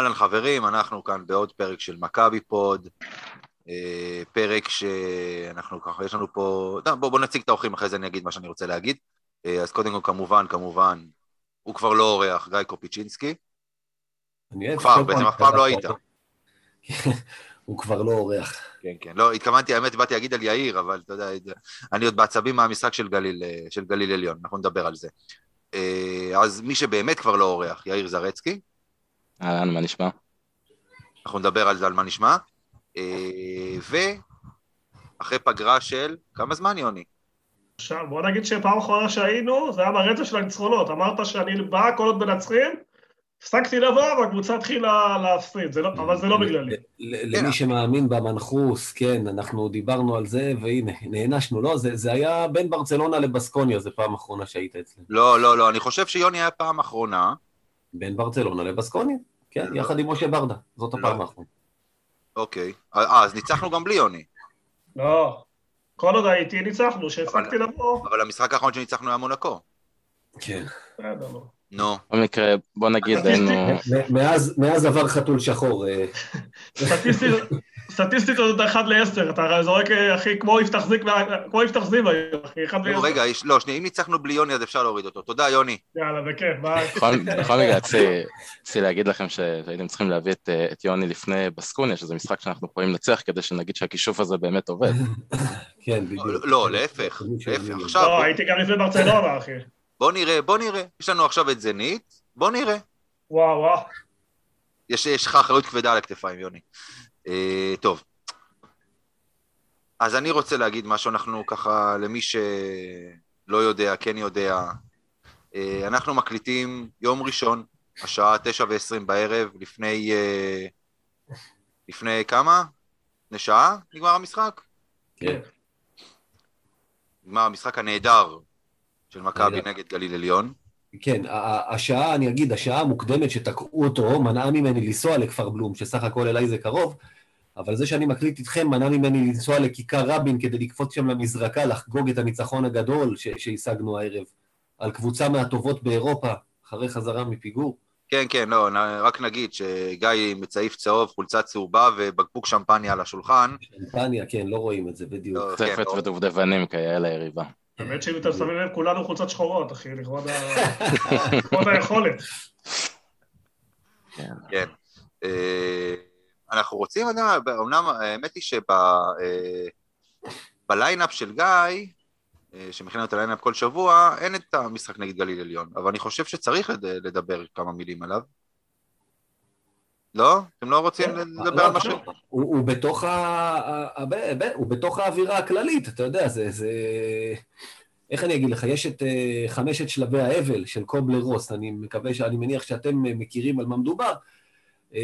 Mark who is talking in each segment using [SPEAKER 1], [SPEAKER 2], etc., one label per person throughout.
[SPEAKER 1] אהלן חברים, אנחנו כאן בעוד פרק של מכבי פוד, אה, פרק שאנחנו ככה, יש לנו פה, בואו בוא נציג את האורחים, אחרי זה אני אגיד מה שאני רוצה להגיד. אה, אז קודם כל, כמובן, כמובן, הוא כבר לא אורח, גיא קופיצ'ינסקי. כבר, בעצם אף פעם לא היית.
[SPEAKER 2] הוא כבר לא אורח.
[SPEAKER 1] כן, כן. לא, התכוונתי, האמת, באתי להגיד על יאיר, אבל אתה יודע, אני עוד בעצבים מהמשחק של גליל, אה, של גליל עליון, אנחנו נדבר על זה. אז מי שבאמת כבר לא אורח, יאיר זרצקי.
[SPEAKER 3] אהלן, מה נשמע?
[SPEAKER 1] אנחנו נדבר על זה, על מה נשמע. ואחרי פגרה של כמה זמן, יוני?
[SPEAKER 4] עכשיו, בוא נגיד שפעם אחרונה שהיינו, זה היה ברצף של הניצחונות. אמרת שאני בא כל עוד מנצחים, הפסקתי לבוא והקבוצה התחילה להפסיד, לא, אבל זה לא בגללי.
[SPEAKER 2] למי שמאמין במנחוס, כן, אנחנו דיברנו על זה, והנה, נענשנו, לא? זה היה בין ברצלונה לבסקוניה, זה פעם אחרונה שהיית אצלנו.
[SPEAKER 1] לא, לא, לא, אני חושב שיוני היה פעם אחרונה.
[SPEAKER 2] בין ברצלונה לבסקוניה, כן, לא. יחד עם משה ברדה, זאת הפעם לא. האחרונה.
[SPEAKER 1] אוקיי, אה, אז ניצחנו גם בלי יוני.
[SPEAKER 4] לא, כל עוד הייתי ניצחנו, שהפסקתי לבוא.
[SPEAKER 1] אבל המשחק האחרון שניצחנו היה מונקו.
[SPEAKER 2] כן.
[SPEAKER 4] לא.
[SPEAKER 1] נו.
[SPEAKER 3] בכל מקרה, בוא נגיד, היינו...
[SPEAKER 2] מאז עבר חתול שחור.
[SPEAKER 4] סטטיסטית זאת 1 ל-10, אתה זורק, אחי, כמו יפתח זיק, כמו יפתח זיו היום, אחי, 1 ל-10.
[SPEAKER 1] רגע, לא, שנייה, אם ניצחנו בלי יוני אז אפשר להוריד אותו. תודה, יוני.
[SPEAKER 4] יאללה, בכיף, ביי.
[SPEAKER 3] בכל מקרה, רציתי להגיד לכם שהייתם צריכים להביא אה, את יוני לפני בסקוניה, שזה משחק שאנחנו יכולים לנצח, כדי שנגיד שהכישוף הזה באמת עובד.
[SPEAKER 2] כן, בדיוק.
[SPEAKER 1] לא, להפך, להפך, עכשיו...
[SPEAKER 4] לא, הייתי גם לפני ברצלונה, אחי.
[SPEAKER 1] בוא נראה, בוא נראה. יש לנו עכשיו את זנית, בוא נראה.
[SPEAKER 4] וואו, וואו.
[SPEAKER 1] יש לך אחריות כבדה על הכתפיים, יוני. אה, טוב. אז אני רוצה להגיד משהו, אנחנו ככה, למי שלא יודע, כן יודע, אה, אנחנו מקליטים יום ראשון, השעה תשע ועשרים בערב, לפני... אה, לפני כמה? לפני שעה נגמר המשחק?
[SPEAKER 2] כן.
[SPEAKER 1] נגמר המשחק הנהדר של מכבי נגד גליל עליון.
[SPEAKER 2] כן, השעה, אני אגיד, השעה המוקדמת שתקעו אותו מנעה ממני לנסוע לכפר בלום, שסך הכל אליי זה קרוב, אבל זה שאני מקליט איתכם מנע ממני לנסוע לכיכר רבין כדי לקפוץ שם למזרקה, לחגוג את הניצחון הגדול שהשגנו הערב, על קבוצה מהטובות באירופה, אחרי חזרה מפיגור.
[SPEAKER 1] כן, כן, לא, רק נגיד שגיא מצעיף צהוב, חולצה צהובה ובקבוק שמפניה על השולחן.
[SPEAKER 2] שמפניה, כן, לא רואים את זה, בדיוק.
[SPEAKER 3] לא, צפת כן, לא. ודובדבנים כיאה ליריבה.
[SPEAKER 4] האמת שאם אתם שמים לב, כולנו חולצות שחורות, אחי, לכבוד היכולת.
[SPEAKER 1] כן. אה, אנחנו רוצים, אמנם האמת היא שב lineup של גיא, אה, שמכין את ה lineup כל שבוע, אין את המשחק נגד גליל עליון, אבל אני חושב שצריך לדבר כמה מילים עליו. לא? אתם לא רוצים כן. לדבר לא, על משהו?
[SPEAKER 2] הוא בתוך האווירה הכללית, אתה יודע, זה... איך אני אגיד לך, יש את uh, חמשת שלבי האבל של קובלר רוס, אני מקווה, אני מניח שאתם מכירים על מה מדובר. Uh,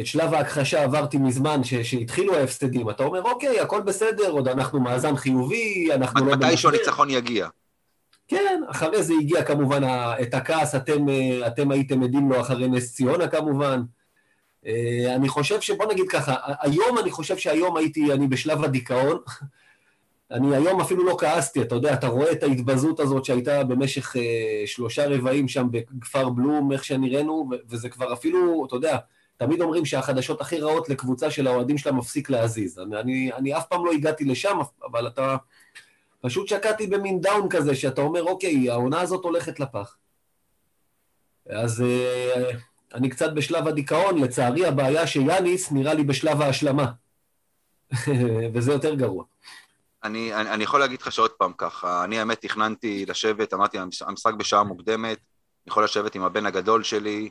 [SPEAKER 2] את שלב ההכחשה עברתי מזמן, שהתחילו ההפסדים. אתה אומר, אוקיי, הכל בסדר, עוד אנחנו מאזן חיובי, אנחנו לא...
[SPEAKER 1] מתי שהניצחון יגיע.
[SPEAKER 2] כן, אחרי זה הגיע כמובן את הכעס, אתם, אה, אתם הייתם עדים לו אחרי נס ציונה כמובן. אה, אני חושב שבוא נגיד ככה, היום אני חושב שהיום הייתי, אני בשלב הדיכאון. אני היום אפילו לא כעסתי, אתה יודע, אתה רואה את ההתבזות הזאת שהייתה במשך אה, שלושה רבעים שם בכפר בלום, איך שנראינו, וזה כבר אפילו, אתה יודע, תמיד אומרים שהחדשות הכי רעות לקבוצה של האוהדים שלה מפסיק להזיז. אני, אני, אני אף פעם לא הגעתי לשם, אבל אתה... פשוט שקעתי במין דאון כזה, שאתה אומר, אוקיי, העונה הזאת הולכת לפח. אז אה, אני קצת בשלב הדיכאון, לצערי הבעיה שיאניס נראה לי בשלב ההשלמה. וזה יותר גרוע.
[SPEAKER 1] אני, אני, אני יכול להגיד לך שעוד פעם ככה, אני האמת תכננתי לשבת, אמרתי, המשחק בשעה מוקדמת, אני יכול לשבת עם הבן הגדול שלי,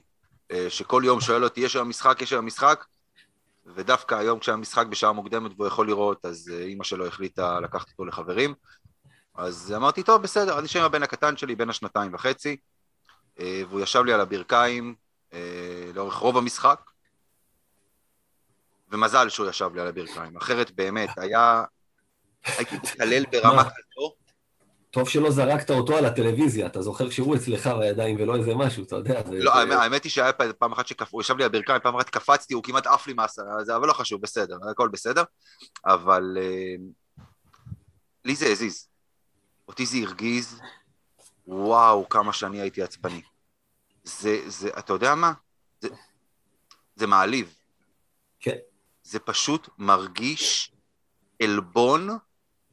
[SPEAKER 1] אה, שכל יום שואל אותי, יש היום משחק, יש היום משחק, ודווקא היום כשהמשחק בשעה מוקדמת והוא יכול לראות, אז אה, אימא שלו החליטה לקחת אותו לחברים. אז אמרתי, טוב, בסדר, אני אשב עם הבן הקטן שלי, בן השנתיים וחצי, אה, והוא ישב לי על הברכיים לאורך רוב המשחק, ומזל שהוא ישב לי על הברכיים, אחרת באמת, היה... הייתי מתעלל ברמה כזו,
[SPEAKER 2] טוב שלא זרקת אותו על הטלוויזיה, אתה זוכר שהוא אצלך בידיים ולא איזה משהו, אתה יודע.
[SPEAKER 1] לא, האמת היא שהיה פעם אחת שהוא ישב לי על ברכיים, פעם אחת קפצתי, הוא כמעט עף לי מהסרה, אבל לא חשוב, בסדר, הכל בסדר. אבל אה, לי זה הזיז. אותי זה הרגיז, וואו, כמה שאני הייתי עצבני. זה, זה, אתה יודע מה? זה, זה מעליב.
[SPEAKER 2] כן.
[SPEAKER 1] זה פשוט מרגיש עלבון.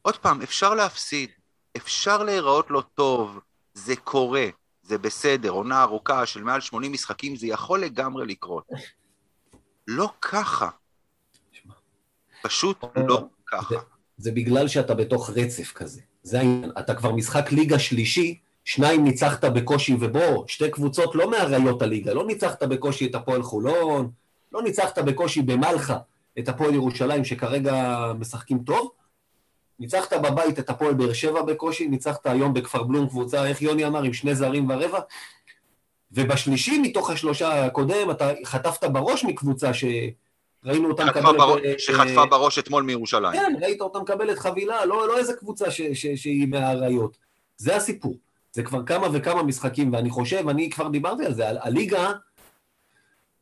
[SPEAKER 1] עוד פעם, אפשר להפסיד, אפשר להיראות לא טוב, זה קורה, זה בסדר, עונה ארוכה של מעל 80 משחקים, זה יכול לגמרי לקרות. לא ככה. פשוט לא ככה.
[SPEAKER 2] זה בגלל שאתה בתוך רצף כזה. זה העניין. אתה כבר משחק ליגה שלישי, שניים ניצחת בקושי ובוא, שתי קבוצות לא מאריות הליגה, לא ניצחת בקושי את הפועל חולון, לא ניצחת בקושי במלחה את הפועל ירושלים שכרגע משחקים טוב, ניצחת בבית את הפועל באר שבע בקושי, ניצחת היום בכפר בלום קבוצה, איך יוני אמר, עם שני זרים ורבע, ובשלישי מתוך השלושה הקודם אתה חטפת בראש מקבוצה ש... ראינו אותה מקבלת...
[SPEAKER 1] בראש, שחטפה בראש אתמול מירושלים.
[SPEAKER 2] כן, ראית אותה מקבלת חבילה, לא, לא איזה קבוצה ש, ש, שהיא מהאריות. זה הסיפור. זה כבר כמה וכמה משחקים, ואני חושב, אני כבר דיברתי על זה, על הליגה,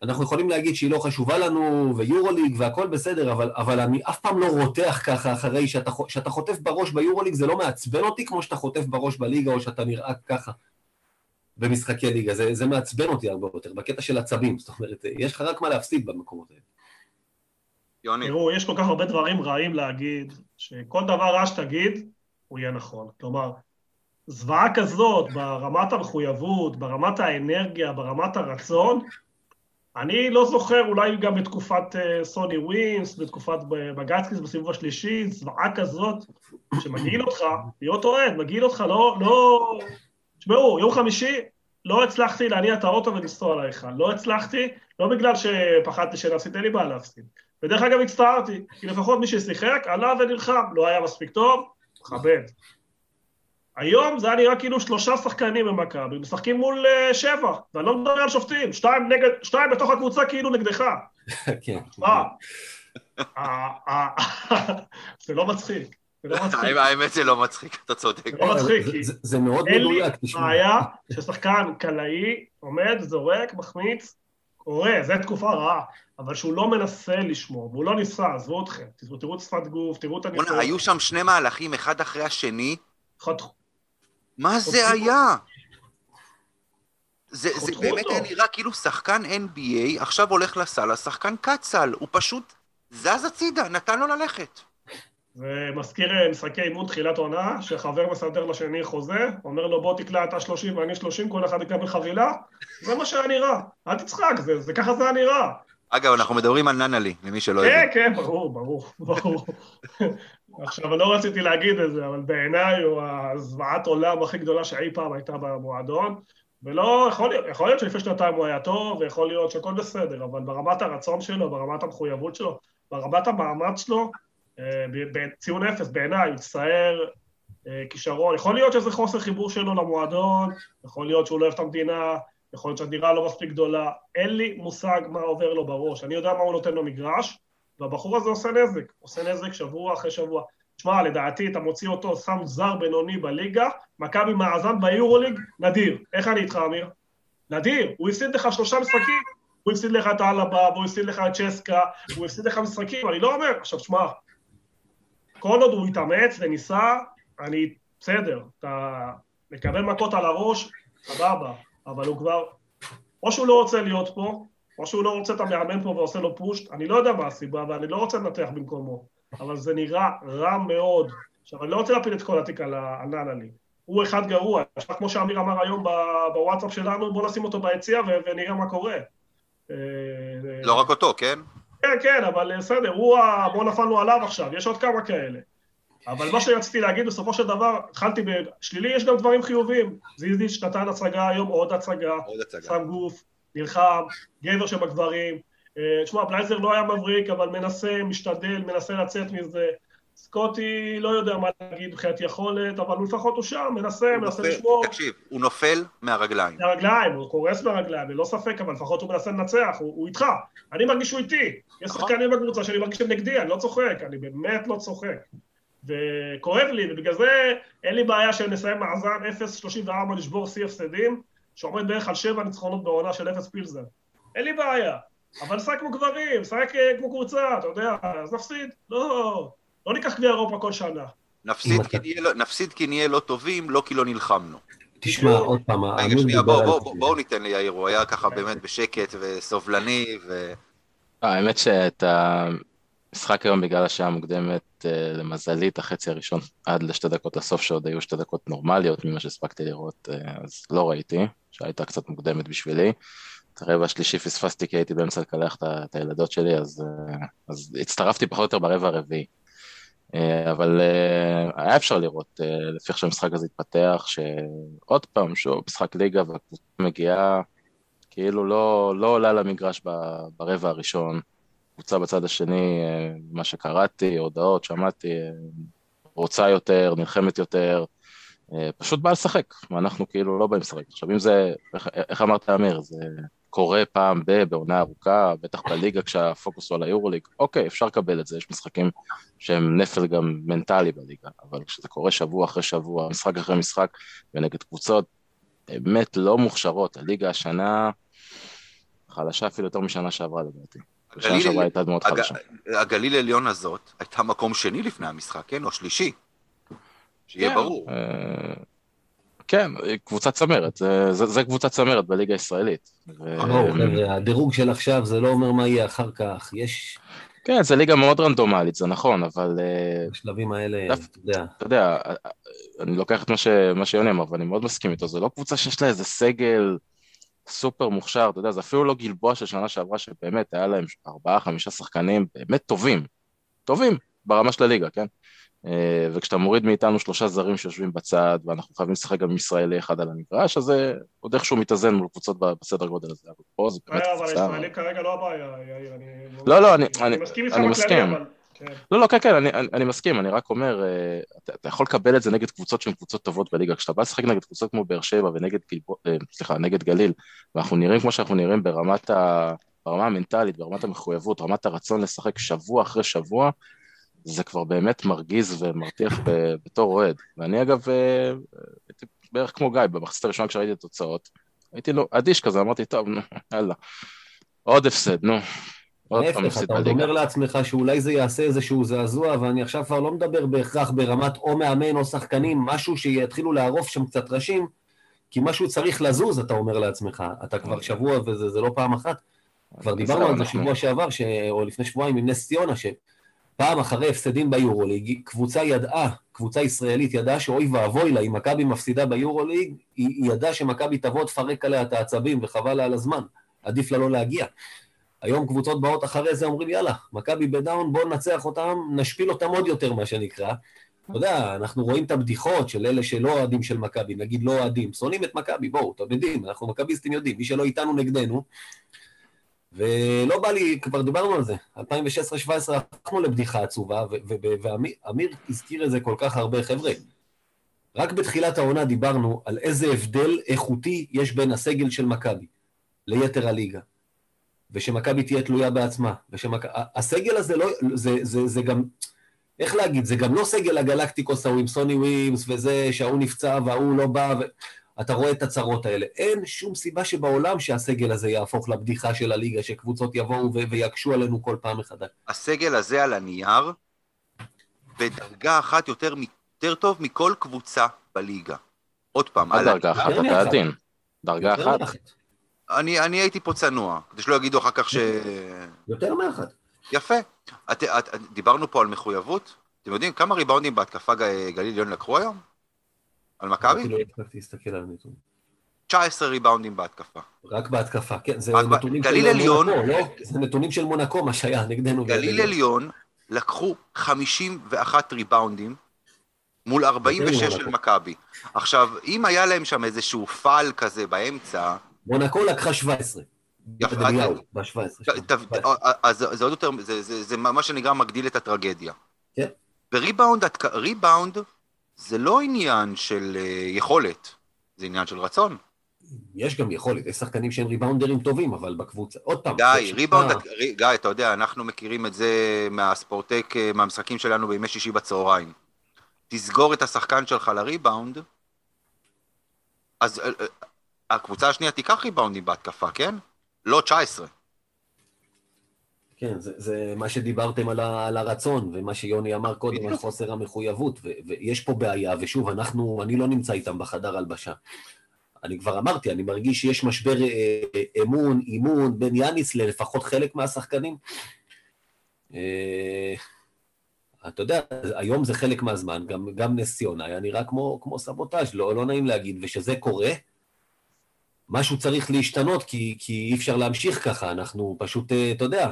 [SPEAKER 2] אנחנו יכולים להגיד שהיא לא חשובה לנו, ויורוליג והכל בסדר, אבל, אבל אני אף פעם לא רותח ככה אחרי שאתה, שאתה חוטף בראש ביורוליג, זה לא מעצבן אותי כמו שאתה חוטף בראש בליגה, או שאתה נראה ככה במשחקי ליגה. זה, זה מעצבן אותי הרבה יותר, בקטע של עצבים. זאת אומרת, יש לך רק מה להפסיד במקומות האלה.
[SPEAKER 1] יוני.
[SPEAKER 4] תראו, יש כל כך הרבה דברים רעים להגיד, שכל דבר רע שתגיד, הוא יהיה נכון. כלומר, זוועה כזאת, ברמת המחויבות, ברמת האנרגיה, ברמת הרצון, אני לא זוכר, אולי גם בתקופת uh, סוני ווינס, בתקופת בגצקיס בסיבוב השלישי, זוועה כזאת, שמגעיל אותך, להיות אוהד, מגעיל אותך, לא, לא... תשמעו, יום חמישי לא הצלחתי להניע את האוטו ולנסוע להיכל, לא הצלחתי, לא בגלל שפחדתי שנפסיד, אין לי בעיה להפסיד. ודרך אגב הצטערתי, כי לפחות מי ששיחק עלה ונלחם, לא היה מספיק טוב, מכבד. היום זה היה נראה כאילו שלושה שחקנים במכבי, משחקים מול uh, שבע, ואני לא מדבר על שופטים, שתיים, נגד, שתיים בתוך הקבוצה כאילו נגדך.
[SPEAKER 2] כן.
[SPEAKER 4] מה? זה לא מצחיק.
[SPEAKER 1] לא האמת זה לא מצחיק, אתה צודק.
[SPEAKER 4] זה לא מצחיק, כי
[SPEAKER 2] זה מאוד מדויק,
[SPEAKER 4] תשמע. אין לי בעיה ששחקן קלעי עומד, זורק, מחמיץ, קורה, זו תקופה רעה, אבל שהוא לא מנסה לשמור, והוא לא ניסה, עזבו אתכם, תראו את שפת גוף, תראו את הניסיון.
[SPEAKER 1] היו שם שני מהלכים, אחד אחרי השני. מה זה היה? זה, זה באמת היה נראה כאילו שחקן NBA עכשיו הולך לסל, השחקן קצל, הוא פשוט זז הצידה, נתן לו ללכת.
[SPEAKER 4] זה מזכיר משחקי אימון תחילת עונה, שחבר מסדר לשני חוזה, אומר לו בוא תקלע אתה 30 ואני 30, כל אחד יקבל חבילה, זה מה שהיה נראה. אל תצחק, זה, זה ככה זה היה נראה.
[SPEAKER 1] אגב, אנחנו מדברים על ננלי, למי שלא יודע.
[SPEAKER 4] כן, כן, ברור, ברור, ברור. עכשיו, לא רציתי להגיד את זה, אבל בעיניי הוא הזוועת עולם הכי גדולה שאי פעם הייתה במועדון, ולא, יכול להיות, יכול להיות שלפני שנתיים הוא היה טוב, ויכול להיות שהכל בסדר, אבל ברמת הרצון שלו, ברמת המחויבות שלו, ברמת המאמץ שלו, אה, בציון אפס בעיניי, הוא מצטער אה, כישרון. יכול להיות שזה חוסר חיבור שלו למועדון, יכול להיות שהוא לא אוהב את המדינה, יכול להיות שהדירה לא מספיק גדולה, אין לי מושג מה עובר לו בראש. אני יודע מה הוא נותן לו מגרש, והבחור הזה עושה נזק, עושה נזק שבוע אחרי שבוע. תשמע, לדעתי אתה מוציא אותו, שם זר בינוני בליגה, מכבי מאזן ביורוליג, נדיר. איך אני איתך, אמיר? נדיר, הוא הפסיד לך שלושה משחקים, הוא הפסיד לך את אלבה, והוא הפסיד לך את צ'סקה, הוא הפסיד לך משחקים, אני לא אומר, עכשיו תשמע, כל עוד הוא התאמץ וניסה, אני, בסדר, אתה מקבל מכות על הראש, סבבה, אבל הוא כבר, או שהוא לא רוצה להיות פה, או שהוא לא רוצה את המאמן פה ועושה לו פושט, אני לא יודע מה הסיבה, ואני לא רוצה לנתח במקומו, אבל זה נראה רע מאוד. עכשיו, אני לא רוצה להפיל את כל התיק על הננלי. הוא אחד גרוע, עכשיו כמו שאמיר אמר היום בוואטסאפ שלנו, בוא נשים אותו ביציע ונראה מה קורה.
[SPEAKER 1] אה, לא רק אותו, כן?
[SPEAKER 4] כן, כן, אבל בסדר, הוא ה... בוא נפלנו עליו עכשיו, יש עוד כמה כאלה. אבל מה שרציתי להגיד, בסופו של דבר, התחלתי בשלילי, יש גם דברים חיוביים. זיזיץ' נתן הצגה היום, עוד הצגה.
[SPEAKER 1] עוד הצגה.
[SPEAKER 4] שם גוף, נלחם, גבר שבגברים. אה, תשמע, בלייזר לא היה מבריק, אבל מנסה, משתדל, מנסה לצאת מזה. סקוטי לא יודע מה להגיד מבחינת יכולת, אבל הוא לפחות הוא שם, מנסה, מנסה לשמור.
[SPEAKER 1] תקשיב, הוא נופל מהרגליים.
[SPEAKER 4] מהרגליים, הוא קורס מהרגליים, ללא ספק, אבל לפחות הוא מנסה לנצח, הוא, הוא איתך. אני מרגיש שהוא איתי. יש נכון. שחקנים בקבוצה שאני מרגיש שהם נגדי, אני לא צוחק, אני באמת לא צוחק. וכואב לי, ובגלל זה אין לי בעיה שנסיים מאזן 0-34 לשבור שיא הפסדים, שעומד בערך על 7 ניצחונות בעונה של 0 פילזר. אין לי בעיה. אבל נשחק כמו גברים, נשחק כמו קבוצה, אתה יודע, אז נפסיד. לא, לא ניקח גביע אירופה כל שנה.
[SPEAKER 1] נפסיד כי, נהיה, לא- נפסיד כי נהיה לא טובים, לא כי לא נלחמנו.
[SPEAKER 2] תשמע, עוד פעם,
[SPEAKER 1] רגע, שנייה,
[SPEAKER 2] דיבר
[SPEAKER 1] בואו ניתן ליאיר, הוא היה ככה באמת בשקט וסובלני, ו...
[SPEAKER 3] האמת שאת המשחק היום בגלל השעה המוקדמת, אה, למזלי, את החצי הראשון עד לשתי דקות לסוף, שעוד היו שתי דקות נורמליות ממה שהספקתי לראות, אה, אז לא ראיתי, שהייתה קצת מוקדמת בשבילי. את הרבע השלישי פספסתי כי הייתי באמצע לקלח את הילדות שלי, אז, אה, אז הצטרפתי פחות או יותר ברבע הרביעי. אה, אבל אה, היה אפשר לראות, אה, לפי איך שהמשחק הזה התפתח, שעוד פעם, שוב, משחק ליגה והקבוצה מגיעה, כאילו לא, לא עולה למגרש ברבע הראשון. קבוצה בצד השני, מה שקראתי, הודעות, שמעתי, רוצה יותר, נלחמת יותר, פשוט באה לשחק, ואנחנו כאילו לא באים לשחק. עכשיו אם זה, איך, איך אמרת אמיר, זה קורה פעם ב, בעונה ארוכה, בטח בליגה כשהפוקוס הוא על היורוליג, אוקיי, אפשר לקבל את זה, יש משחקים שהם נפל גם מנטלי בליגה, אבל כשזה קורה שבוע אחרי שבוע, משחק אחרי משחק, ונגד קבוצות באמת לא מוכשרות, הליגה השנה חלשה אפילו יותר משנה שעברה לדעתי. בשנה שעברה הייתה מאוד
[SPEAKER 1] הג-
[SPEAKER 3] חלשה.
[SPEAKER 1] הגליל עליון הזאת הייתה מקום שני לפני המשחק, כן? או שלישי. שיהיה
[SPEAKER 3] כן.
[SPEAKER 1] ברור.
[SPEAKER 3] אה, כן, קבוצת צמרת, זה, זה, זה קבוצת צמרת בליגה הישראלית.
[SPEAKER 2] ברור, חבר'ה, הדירוג של עכשיו זה לא אומר מה יהיה אחר כך. יש
[SPEAKER 3] כן, זה ליגה מאוד רנדומלית, זה נכון, אבל אה,
[SPEAKER 2] בשלבים האלה, אתה יודע,
[SPEAKER 3] אתה יודע, אה, אה, אני לוקח את מה, ש, מה שיוני אמר, ואני מאוד מסכים איתו, זה לא קבוצה שיש לה איזה סגל סופר מוכשר, אתה יודע, זה אפילו לא גלבוע של שנה שעברה, שבאמת היה להם ארבעה, חמישה שחקנים באמת טובים, טובים, ברמה של הליגה, כן? אה, וכשאתה מוריד מאיתנו שלושה זרים שיושבים בצד, ואנחנו חייבים לשחק גם עם ישראלי אחד על המגרש, אז זה עוד איכשהו מתאזן מול קבוצות בסדר גודל הזה, אבל פה זה באמת
[SPEAKER 4] אה, אבל
[SPEAKER 3] קבוצה...
[SPEAKER 4] הישראלים כרגע לא הבעיה, יאיר, אני...
[SPEAKER 3] לא, לא, אני-
[SPEAKER 4] מסכים איתך בכללי. אבל... כן.
[SPEAKER 3] לא, לא, כן, כן, אני, מסכים, אני רק אומר, אה, אתה, אתה יכול לקבל את זה נגד קבוצות שהן קבוצות טובות בליגה, כשאתה בא לשחק נגד קבוצות כמו באר שבע ונגד גלבוע, אה, סליחה, נגד גליל, ואנחנו נראים כמו שאנחנו נראים ברמת ה... ברמה המנטלית, ברמת המחויבות, רמת הרצון לשחק שבוע אחרי שבוע, זה כבר באמת מרגיז ומרתיח בתור אוהד. ואני אגב, אה, הייתי בערך כמו גיא, במחצית הראשונה כשראיתי את התוצאות, הייתי לו אדיש כזה, אמרתי, טוב, נו, יאללה, עוד הפסד, נו. עוד פעם
[SPEAKER 2] להפך,
[SPEAKER 3] הפסיד
[SPEAKER 2] אתה עוד
[SPEAKER 3] בליגה.
[SPEAKER 2] אומר לעצמך שאולי זה יעשה איזשהו זעזוע, ואני עכשיו כבר לא מדבר בהכרח ברמת או מאמן או שחקנים, משהו שיתחילו לערוף שם קצת ראשים, כי משהו צריך לזוז, אתה אומר לעצמך. אתה כבר שבוע, וזה זה לא פעם אחת. כבר דיברנו על זה שבוע שעבר, ש... או לפני שבועיים עם נס ציונה, שפעם אחרי הפסדים ביורוליג, קבוצה ידעה, קבוצה ישראלית ידעה שאוי ואבוי לה, אם מכבי מפסידה ביורוליג, היא ידעה שמכבי תבוא תפרק עליה את העצבים וחבל לה על הזמן, עדיף לה לא להגיע. היום קבוצות באות אחרי זה, אומרים יאללה, מכבי בדאון, בואו ננצח אותם, נשפיל אותם עוד יותר, מה שנקרא. אתה יודע, אנחנו רואים את הבדיחות של אלה שלא אוהדים של מכבי, נגיד לא אוהדים, שונאים את מכבי, בואו, אתם יודעים, אנחנו מכביסטים יודעים, מי שלא איתנו נגדנו. ולא בא לי, כבר דיברנו על זה, 2016-2017 הפכנו לבדיחה עצובה, ואמיר הזכיר את זה כל כך הרבה, חבר'ה. רק בתחילת העונה דיברנו על איזה הבדל איכותי יש בין הסגל של מכבי ליתר הליגה. ושמכבי תהיה תלויה בעצמה. ושמכ... ה- הסגל הזה לא... זה, זה, זה גם... איך להגיד? זה גם לא סגל הגלקטיקוס ההוא עם סוני ווימס וזה, שההוא נפצע וההוא לא בא, ו... אתה רואה את הצרות האלה. אין שום סיבה שבעולם שהסגל הזה יהפוך לבדיחה של הליגה, שקבוצות יבואו ו... ויקשו עלינו כל פעם מחדש.
[SPEAKER 1] הסגל הזה על הנייר, בדרגה אחת יותר, יותר טוב מכל קבוצה בליגה. עוד פעם, על
[SPEAKER 3] דרגה אחת? אתה. עדין. דרגה אחת?
[SPEAKER 1] אני, אני הייתי פה צנוע, כדי שלא יגידו אחר כך ש...
[SPEAKER 2] יותר מאחת.
[SPEAKER 1] יפה. את, את, את, דיברנו פה על מחויבות. אתם יודעים כמה ריבאונדים בהתקפה גליל עליון לקחו היום? על מכבי?
[SPEAKER 2] לא הספקתי להסתכל על הנתונים.
[SPEAKER 1] 19 ריבאונדים בהתקפה.
[SPEAKER 2] רק בהתקפה, כן, זה נתונים
[SPEAKER 1] גליל
[SPEAKER 2] של
[SPEAKER 1] עליון-
[SPEAKER 2] מונקו, לא? זה נתונים של מונקו, מה שהיה נגדנו.
[SPEAKER 1] גליל עליון לקחו 51 ריבאונדים מול 46 של. מכבי. עכשיו, אם היה להם שם איזשהו פאל כזה באמצע,
[SPEAKER 2] מונקו לקחה 17.
[SPEAKER 1] יפה,
[SPEAKER 2] בדמיהו,
[SPEAKER 1] אז-
[SPEAKER 2] ב-17.
[SPEAKER 1] ת- ת- אז זה עוד יותר, זה- מה שנקרא מגדיל את הטרגדיה.
[SPEAKER 2] כן.
[SPEAKER 1] וריבאונד, ריבאונד זה לא עניין של אה, יכולת, זה עניין של רצון.
[SPEAKER 2] יש גם יכולת, יש שחקנים שהם ריבאונדרים טובים, אבל בקבוצה, עוד פעם.
[SPEAKER 1] גיא, ריבאונד, גיא, אתה יודע, אנחנו מכירים את זה מהספורטק, אה, מהמשחקים שלנו בימי שישי בצהריים. תסגור את השחקן שלך לריבאונד, אז אה, הקבוצה השנייה תיקח ריבאונדים בהתקפה, כן? לא 19.
[SPEAKER 2] כן, זה, זה מה שדיברתם על, ה, על הרצון, ומה שיוני אמר קודם על חוסר המחויבות, ו, ויש פה בעיה, ושוב, אנחנו, אני לא נמצא איתם בחדר הלבשה. אני כבר אמרתי, אני מרגיש שיש משבר אה, אה, אמון, אימון בין יאניס ללפחות חלק מהשחקנים. אה, אתה יודע, היום זה חלק מהזמן, גם, גם נס ציונה היה נראה כמו, כמו סבוטאז', לא, לא נעים להגיד, וכשזה קורה, משהו צריך להשתנות, כי, כי אי אפשר להמשיך ככה, אנחנו פשוט, אתה יודע,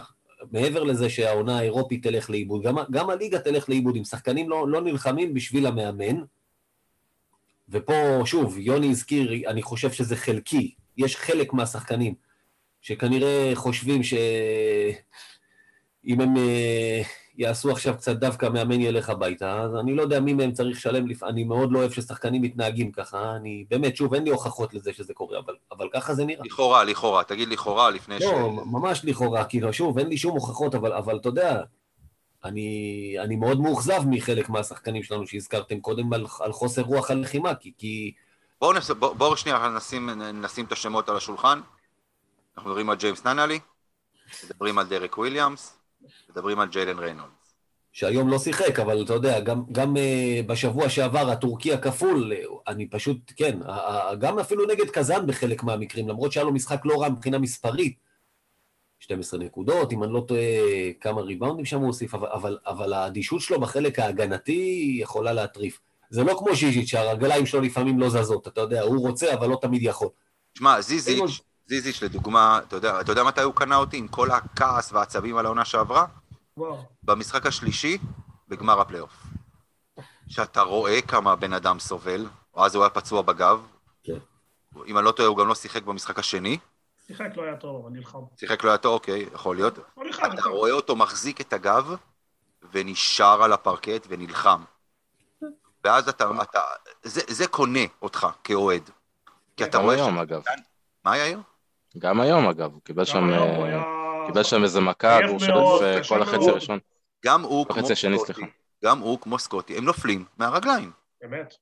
[SPEAKER 2] מעבר לזה שהעונה האירופית תלך לאיבוד, גם, גם הליגה תלך לאיבוד, אם שחקנים לא, לא נלחמים בשביל המאמן, ופה, שוב, יוני הזכיר, אני חושב שזה חלקי, יש חלק מהשחקנים שכנראה חושבים שאם הם אה, יעשו עכשיו קצת דווקא מאמן ילך הביתה, אז אני לא יודע מי מהם צריך לשלם, לפ... אני מאוד לא אוהב ששחקנים מתנהגים ככה, אני באמת, שוב, אין לי הוכחות לזה שזה קורה, אבל, אבל ככה זה נראה.
[SPEAKER 1] לכאורה, לכאורה, תגיד לכאורה לפני
[SPEAKER 2] לא, ש... לא, ממש לכאורה, כאילו, שוב, אין לי שום הוכחות, אבל, אבל אתה יודע, אני, אני מאוד מאוכזב מחלק מהשחקנים שלנו שהזכרתם קודם על, על חוסר רוח הלחימה, כי... כי...
[SPEAKER 1] בואו נס... בוא, בוא שנייה נשים, נשים את השמות על השולחן. אנחנו מדברים על ג'יימס ננלי, מדברים על דרק וויליאמס, מדברים על ג'יילן ריינולד.
[SPEAKER 2] שהיום לא שיחק, אבל אתה יודע, גם, גם uh, בשבוע שעבר הטורקי הכפול, אני פשוט, כן, גם אפילו נגד קזאן בחלק מהמקרים, למרות שהיה לו משחק לא רע מבחינה מספרית, 12 נקודות, אם אני לא טועה, כמה ריבאונדים שם הוא הוסיף, אבל, אבל, אבל האדישות שלו בחלק ההגנתי יכולה להטריף. זה לא כמו זיזיץ', שהרגליים שלו לפעמים לא זזות, אתה יודע, הוא רוצה, אבל לא תמיד יכול.
[SPEAKER 1] שמע, זיזיץ', זיזיץ', לדוגמה, אתה יודע, אתה יודע מתי הוא קנה אותי? עם כל הכעס והעצבים על העונה שעברה? במשחק השלישי, בגמר הפלייאוף. שאתה רואה כמה הבן אדם סובל, או אז הוא היה פצוע בגב. כן. אם אני לא טועה, הוא גם לא שיחק במשחק השני.
[SPEAKER 4] שיחק לא היה טוב, אבל נלחם.
[SPEAKER 1] שיחק לא היה טוב, אוקיי, יכול להיות. אתה רואה אותו מחזיק את הגב, ונשאר על הפרקט ונלחם. ואז אתה, אתה זה, זה קונה אותך כאוהד.
[SPEAKER 3] כי אתה רואה... גם היום, אגב.
[SPEAKER 1] מה היה היום?
[SPEAKER 3] גם היום, אגב, הוא קיבל שם... קיבל שם איזה מכה, והוא שרף כל החצי הראשון.
[SPEAKER 1] גם הוא כמו סקוטי, גם הוא כמו סקוטי, הם נופלים מהרגליים.
[SPEAKER 4] באמת.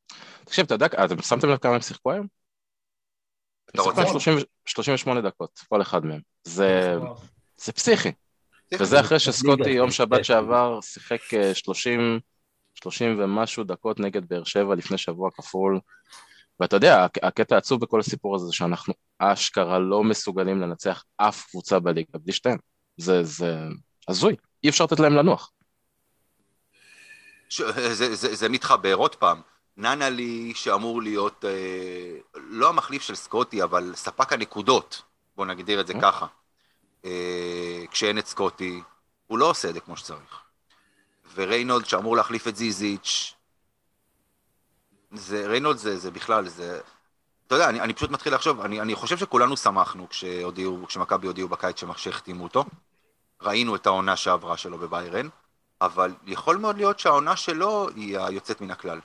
[SPEAKER 3] תקשיב, אתה יודע, אתם שמתם לב כמה הם שיחקו היום? אתה רוצה? 38 דקות, כל אחד מהם. זה פסיכי. וזה אחרי שסקוטי יום שבת שעבר שיחק 30, אה, 30 ומשהו דקות נגד באר שבע לפני שבוע כפול. ואתה יודע, הקטע העצוב בכל הסיפור הזה זה שאנחנו אשכרה לא מסוגלים לנצח אף קבוצה בליגה בלי שתיהן. זה, זה הזוי, אי אפשר לתת להם לנוח.
[SPEAKER 1] ש... זה, זה, זה מתחבר עוד פעם. ננלי שאמור להיות אה, לא המחליף של סקוטי, אבל ספק הנקודות, בוא נגדיר את זה ככה. אה, כשאין את סקוטי, הוא לא עושה את זה כמו שצריך. וריינולד שאמור להחליף את זיזיץ', זה, ריינולד זה, זה בכלל, זה... אתה יודע, אני, אני פשוט מתחיל לחשוב, אני, אני חושב שכולנו שמחנו כשהודיעו, כשמכבי הודיעו בקיץ שהחתימו אותו. ראינו את העונה שעברה שלו בביירן, אבל יכול מאוד להיות שהעונה שלו היא היוצאת מן הכלל.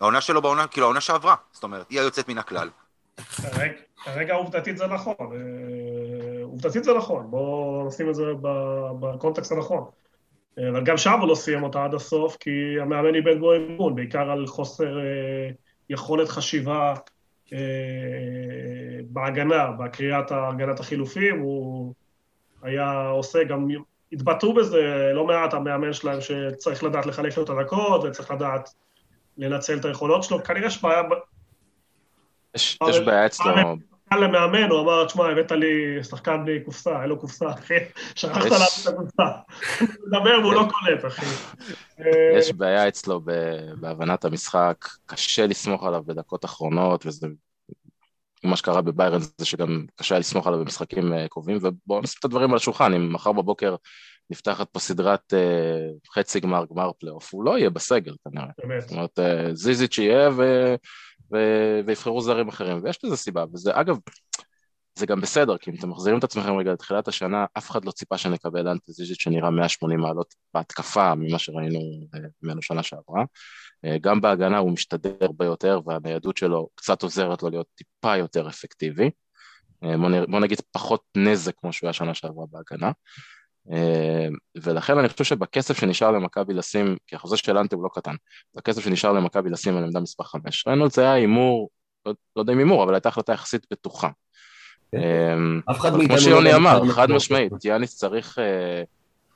[SPEAKER 1] העונה שלו בעונה, כאילו העונה שעברה, זאת אומרת, היא היוצאת מן הכלל.
[SPEAKER 4] כרגע עובדתית זה נכון, אה, עובדתית זה נכון, בואו נשים את זה בקונטקסט הנכון. אבל גם שם הוא לא סיים אותה עד הסוף, כי המאמן איבד בו אמון, בעיקר על חוסר אה, יכולת חשיבה אה, בהגנה, בקריאת הגנת החילופים, הוא היה עושה גם, התבטאו בזה לא מעט המאמן שלהם שצריך לדעת לחלק לו את הדקות וצריך לדעת לנצל את היכולות שלו, כנראה יש בעיה...
[SPEAKER 3] יש, יש בעיה אצלו...
[SPEAKER 4] למאמן, הוא אמר, תשמע, הבאת לי שחקן בלי קופסה, אין לו קופסה, אחי, שכחת להביא את הקופסה. הוא מדבר והוא לא קולט, אחי.
[SPEAKER 3] יש בעיה אצלו בהבנת המשחק, קשה לסמוך עליו בדקות אחרונות, וזה... מה שקרה בביירן זה שגם קשה לסמוך עליו במשחקים אה, קרובים, ובואו נשים את הדברים על השולחן, אם מחר בבוקר נפתחת פה סדרת uh, חצי גמר, גמר פלייאוף, הוא לא יהיה בסגל כנראה. באמת. זאת אומרת, זיזיץ' יהיה ויבחרו זרים אחרים, ויש לזה סיבה, וזה אגב, זה גם בסדר, כי אם אתם מחזירים את עצמכם רגע לתחילת השנה, אף אחד לא ציפה שנקבל אנטזיג'ית שנראה 180 מעלות בהתקפה ממה שראינו אה, ממנו שנה שעברה. אה, גם בהגנה הוא משתדל הרבה יותר, והניידות שלו קצת עוזרת לו להיות טיפה יותר אפקטיבי. אה, בוא נגיד פחות נזק כמו שהוא היה שנה שעברה בהגנה. אה, ולכן אני חושב שבכסף שנשאר למכבי לשים, כי החוזה של אנטה הוא לא קטן, בכסף שנשאר למכבי לשים על עמדה מספר 5, ראינו את זה היה הימור, לא, לא יודע אם הימור, אבל הייתה החלטה יחסית בטוחה. אמ,
[SPEAKER 2] אף אחד מאיתנו
[SPEAKER 3] כמו
[SPEAKER 2] לא
[SPEAKER 3] שיוני
[SPEAKER 2] בא
[SPEAKER 3] אמר, חד
[SPEAKER 2] לא.
[SPEAKER 3] משמעית, יאניס צריך, אה,